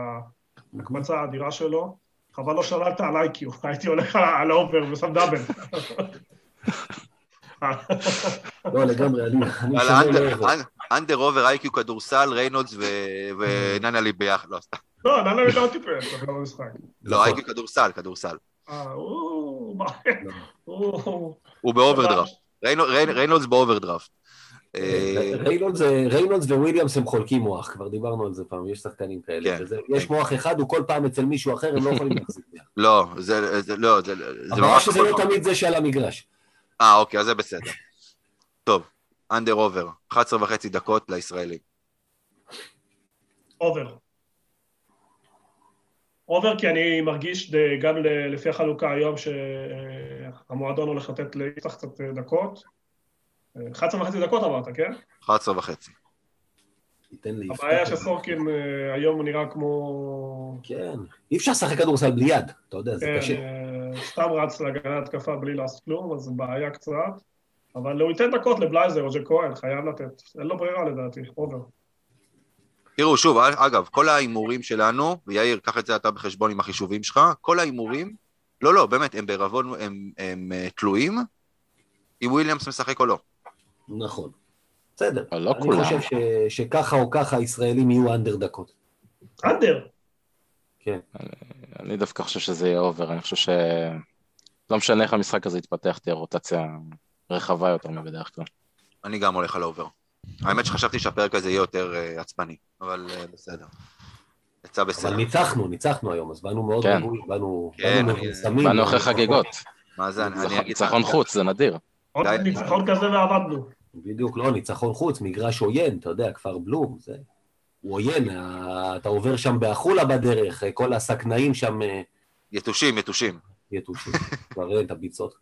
[SPEAKER 4] ההקפצה האדירה שלו. חבל לא שאלת על IQ, הייתי הולך על ה over ושם double.
[SPEAKER 2] לא, לגמרי, אני משנה
[SPEAKER 1] under- over IQ כדורסל, ריינולדס ו- וננלי ביחד, לא, סתם.
[SPEAKER 4] לא, נאנלי לא טיפש, אבל לא במשחק.
[SPEAKER 1] לא,
[SPEAKER 2] נכון.
[SPEAKER 1] IQ כדורסל, כדורסל.
[SPEAKER 4] אה, הוא...
[SPEAKER 2] לא.
[SPEAKER 4] הוא...
[SPEAKER 1] באוברדרפט. ריינולדס באוברדרפט. אה,
[SPEAKER 2] ריינולדס וויליאמס הם חולקים מוח, כבר דיברנו על זה פעם, יש שחקנים כאלה.
[SPEAKER 1] כן.
[SPEAKER 2] וזה- יש מוח אחד, הוא כל פעם אצל מישהו אחר, הם לא יכולים להחזיק ביחד.
[SPEAKER 1] לא, זה זה- לא, זה זה
[SPEAKER 2] הבעיה
[SPEAKER 1] ממש...
[SPEAKER 2] שזה לא תמיד זה שעל המגרש.
[SPEAKER 1] אה, אוקיי, אז זה בסדר. טוב, under over, 11 וחצי דקות לישראלים.
[SPEAKER 4] over. over כי אני מרגיש גם ל- לפי החלוקה היום שהמועדון הולך לתת ליפתח קצת דקות. 11 וחצי דקות אמרת, כן?
[SPEAKER 1] 11 וחצי.
[SPEAKER 4] הבעיה שסורקין אה, היום נראה כמו...
[SPEAKER 2] כן. אי אפשר לשחק כדורסל בלי יד, אתה יודע, זה
[SPEAKER 4] כן,
[SPEAKER 2] קשה.
[SPEAKER 4] אה, סתם רץ להגנה התקפה בלי לעשות כלום, אז זו בעיה קצת. אבל הוא ייתן דקות לבלייזר או ג'ק כהן, חייב לתת. אין לו ברירה לדעתי, over.
[SPEAKER 1] תראו, שוב, אגב, כל ההימורים שלנו, ויאיר, קח את זה אתה בחשבון עם החישובים שלך, כל ההימורים, לא, לא, באמת, הם בערבון, הם, הם, הם אה, תלויים אם וויליאמס משחק או לא.
[SPEAKER 2] נכון. בסדר.
[SPEAKER 3] אבל לא
[SPEAKER 2] אני
[SPEAKER 3] כולם.
[SPEAKER 2] חושב ש- שככה או ככה הישראלים יהיו under דקות.
[SPEAKER 4] under.
[SPEAKER 2] כן.
[SPEAKER 3] אני דווקא חושב שזה יהיה over, אני חושב ש... לא משנה איך המשחק הזה יתפתח, תהיה רוטציה רחבה יותר מבדרך כלל.
[SPEAKER 1] אני גם הולך על אובר. האמת שחשבתי שהפרק הזה יהיה יותר uh, עצבני, אבל uh, בסדר. יצא בסדר.
[SPEAKER 2] אבל ניצחנו, ניצחנו היום, אז באנו מאוד
[SPEAKER 3] כן.
[SPEAKER 2] רגועים, באנו
[SPEAKER 1] כן,
[SPEAKER 2] באנו
[SPEAKER 1] אני-
[SPEAKER 2] מבוסמים.
[SPEAKER 3] באנו אחרי חגיגות,
[SPEAKER 1] מה זה, אני, אגיד.
[SPEAKER 3] ניצחון חוץ, זה נדיר.
[SPEAKER 4] עוד. ניצחון כזה ועבדנו.
[SPEAKER 2] בדיוק, לא, ניצחון חוץ, מגרש עוין, אתה יודע, כפר בלום, זה... הוא עוין, אתה עובר שם בעפולה בדרך, כל הסכנאים שם אה,
[SPEAKER 1] יתושים, יתושים.
[SPEAKER 2] יתושים, כבר אין את הביצות.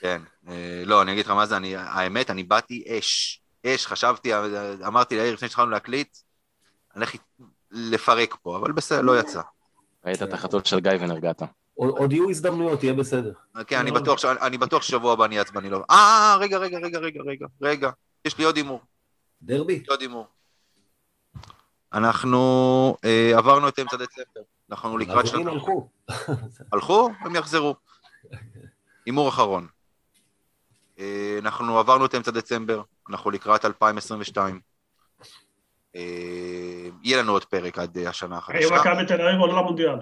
[SPEAKER 1] כן. אה, לא, אני אגיד לך מה זה, אני, האמת, אני באתי אש. אש, חשבתי, אמרתי ליאיר לפני שהתחלנו להקליט, אני הולך לפרק פה, אבל בסדר, לא יצא.
[SPEAKER 3] ראית את החתול של גיא ונרגעת.
[SPEAKER 2] עוד יהיו הזדמנויות, יהיה בסדר.
[SPEAKER 1] כן, אני. בטוח, אני בטוח ששבוע הבא אני עצבני. לא... אה, רגע, רגע, רגע, רגע, רגע, רגע. יש לי עוד הימור,
[SPEAKER 2] דרבי?
[SPEAKER 1] יש לי עוד הימור. אנחנו אה, עברנו את אמצע דצמבר. אנחנו לקראת
[SPEAKER 2] העבורים
[SPEAKER 1] שנת...
[SPEAKER 2] הלכו.
[SPEAKER 1] הלכו, הם יחזרו. הימור אחרון. אה, אנחנו עברנו את אמצע דצמבר, אנחנו לקראת 2022. אה, יהיה לנו עוד פרק עד אה, השנה
[SPEAKER 4] האם
[SPEAKER 1] החדשה.
[SPEAKER 4] מכבי תל אביב עולה למונדיאל?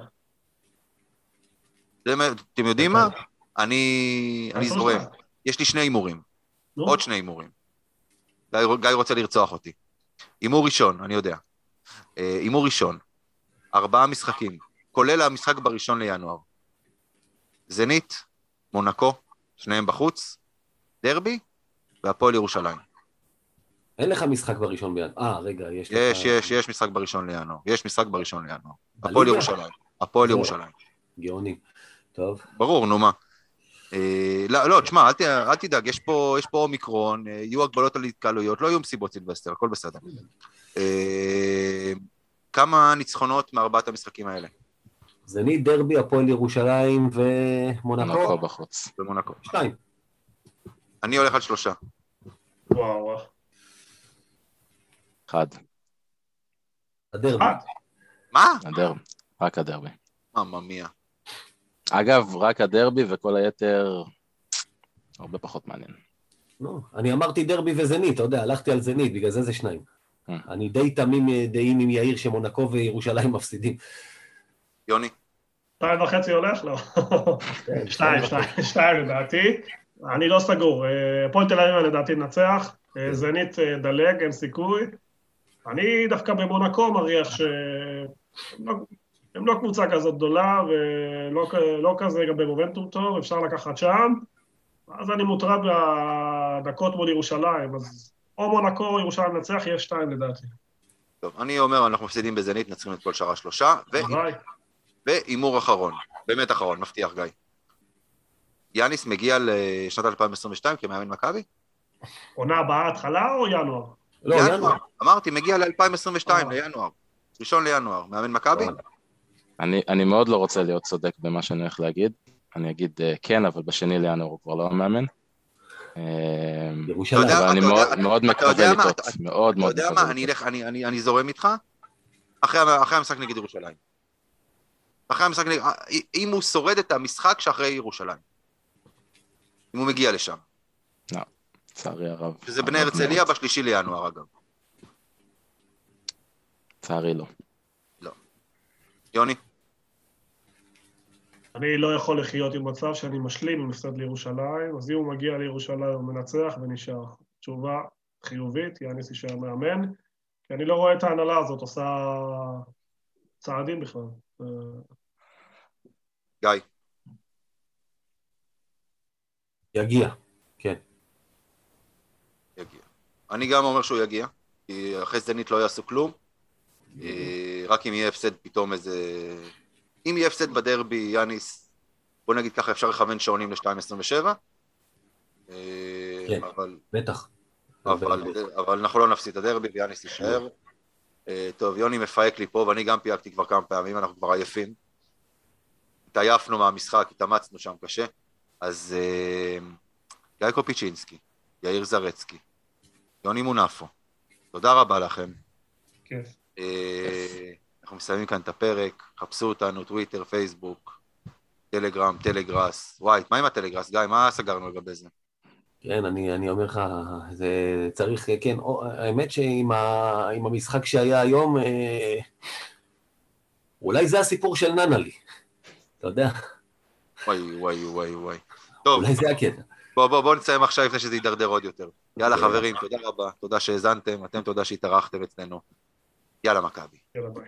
[SPEAKER 1] אתם יודעים מה? אני אני זורם. יש לי שני הימורים, עוד שני הימורים. גיא רוצה לרצוח אותי. הימור ראשון, אני יודע. הימור ראשון, ארבעה משחקים, כולל המשחק בראשון לינואר. זנית, מונקו, שניהם בחוץ, דרבי והפועל ירושלים.
[SPEAKER 2] אין לך משחק בראשון ביד. אה, רגע, יש לך...
[SPEAKER 1] יש, יש, יש משחק בראשון לינואר. יש משחק בראשון לינואר. הפועל ירושלים. הפועל
[SPEAKER 2] לא.
[SPEAKER 1] ירושלים.
[SPEAKER 2] גאוני. טוב.
[SPEAKER 1] ברור, נו מה. אה, לא, לא, תשמע, אל, ת, אל תדאג, יש פה, יש פה אומיקרון, אה, יהיו הגבלות על התקהלויות, לא יהיו מסיבות סילבסטר, הכל בסדר. אה, כמה ניצחונות מארבעת המשחקים האלה
[SPEAKER 2] זנית, דרבי, הפועל ירושלים
[SPEAKER 3] מונקו
[SPEAKER 2] ומונקו.
[SPEAKER 3] בחוץ.
[SPEAKER 1] במונקו?
[SPEAKER 2] שתיים.
[SPEAKER 1] אני הולך על שלושה.
[SPEAKER 4] וואו.
[SPEAKER 3] אחד,
[SPEAKER 2] הדרבי.
[SPEAKER 1] מה?
[SPEAKER 3] הדרבי, רק הדרבי.
[SPEAKER 1] ממא מיה.
[SPEAKER 3] אגב, רק הדרבי וכל היתר הרבה פחות מעניין.
[SPEAKER 2] לא, אני אמרתי דרבי וזנית, אתה יודע, הלכתי על זנית, בגלל זה זה שניים.
[SPEAKER 3] אה.
[SPEAKER 2] אני די תמים אה, דעים עם יאיר שמונקו וירושלים מפסידים.
[SPEAKER 1] יוני?
[SPEAKER 4] שתיים וחצי הולך? לא.
[SPEAKER 2] כן,
[SPEAKER 4] שתיים, שתיים, שתיים לדעתי. אני לא סגור. אה, הפועל תל אביב לדעתי ננצח, אה, זנית אה, דלג, אין סיכוי. אני דווקא במונקו מריח ש... הם לא- לא קבוצה כזאת גדולה, ולא לא כזה גם במומנטום טוב, אפשר לקחת שם. אז אני מוטרד בדקות מול ירושלים, אז או מונקו או ירושלים ננצח, יהיה שתיים לדעתי.
[SPEAKER 1] טוב, אני אומר, אנחנו מפסידים בזנית, נצחים את כל שאר השלושה. והימור אחרון, באמת אחרון, מבטיח גיא. יאניס מגיע לשנת 2022 כמאמן מכבי?
[SPEAKER 4] עונה הבאה התחלה או ינואר?
[SPEAKER 2] לא, ינואר.
[SPEAKER 1] אמרתי, מגיע ל-2022,
[SPEAKER 4] אה.
[SPEAKER 1] לינואר. ראשון לינואר, מאמן מכבי?
[SPEAKER 3] אני, אני מאוד לא רוצה להיות צודק במה שאני הולך להגיד. אני אגיד אה, כן, אבל בשני לינואר הוא כבר לא המאמן. אה,
[SPEAKER 2] ירושלים.
[SPEAKER 1] אתה
[SPEAKER 3] אבל אני
[SPEAKER 1] אתה
[SPEAKER 3] מאוד, מאוד
[SPEAKER 1] אתה
[SPEAKER 3] מקווה לטעות.
[SPEAKER 1] אתה-
[SPEAKER 3] מאוד
[SPEAKER 1] אתה
[SPEAKER 3] מאוד
[SPEAKER 1] יודע
[SPEAKER 3] מקווה
[SPEAKER 1] מה, אני
[SPEAKER 3] לטעות.
[SPEAKER 1] אלך, אני, אני, אני זורם איתך, אחרי המשחק נגד ירושלים. אחרי המשחק נגד... אם הוא שורד את המשחק שאחרי ירושלים. אם הוא מגיע לשם.
[SPEAKER 3] לצערי הרב.
[SPEAKER 1] שזה בני הרצליה. בשלישי לינואר, אגב.
[SPEAKER 3] לצערי לא.
[SPEAKER 1] יוני?
[SPEAKER 4] אני לא יכול לחיות עם מצב שאני משלים עם הפסד לירושלים, אז אם הוא מגיע לירושלים הוא מנצח ונשאר. תשובה חיובית, יאניס יישאר מאמן, כי אני לא רואה את ההנהלה הזאת עושה צעדים בכלל.
[SPEAKER 1] גיא.
[SPEAKER 2] יגיע, כן.
[SPEAKER 1] יגיע. אני גם אומר שהוא יגיע, כי אחרי זנית לא יעשו כלום. אה, רק אם יהיה הפסד פתאום איזה... אם יהיה הפסד בדרבי, יאניס, בוא נגיד ככה, אפשר לכוון שעונים ל-2.27. אה,
[SPEAKER 2] כן.
[SPEAKER 1] אבל,
[SPEAKER 2] בטח.
[SPEAKER 1] אבל, אבל אנחנו לא נפסיד את הדרבי ויאניס יישאר. אה, טוב, יוני מפהק לי פה, ואני גם פייקתי כבר כמה פעמים, אנחנו כבר עייפים. התעייפנו מהמשחק, התאמצנו שם קשה. אז אה, גיא קופיצ'ינסקי, יאיר זרצקי, יוני מונפו, תודה רבה לכם.
[SPEAKER 4] כיף.
[SPEAKER 1] אה, אנחנו מסיימים כאן את הפרק, חפשו אותנו, טוויטר, פייסבוק, טלגרם, טלגראס. וואי, מה עם הטלגראס? גיא, מה סגרנו לגבי זה?
[SPEAKER 2] כן, אני, אני אומר לך, זה צריך, כן, או, האמת שעם ה, עם המשחק שהיה היום, אה, אולי זה הסיפור של ננלי, אתה יודע,
[SPEAKER 1] וואי, וואי, וואי, וואי. טוב,
[SPEAKER 2] אולי זה הקטע.
[SPEAKER 1] בוא, בוא, בוא נסיים עכשיו לפני שזה יידרדר עוד יותר.
[SPEAKER 2] יאללה.
[SPEAKER 1] חברים, תודה רבה, תודה שהאזנתם, אתם תודה שהתארחתם אצלנו. יאללה, מכבי.
[SPEAKER 4] יאללה ביי.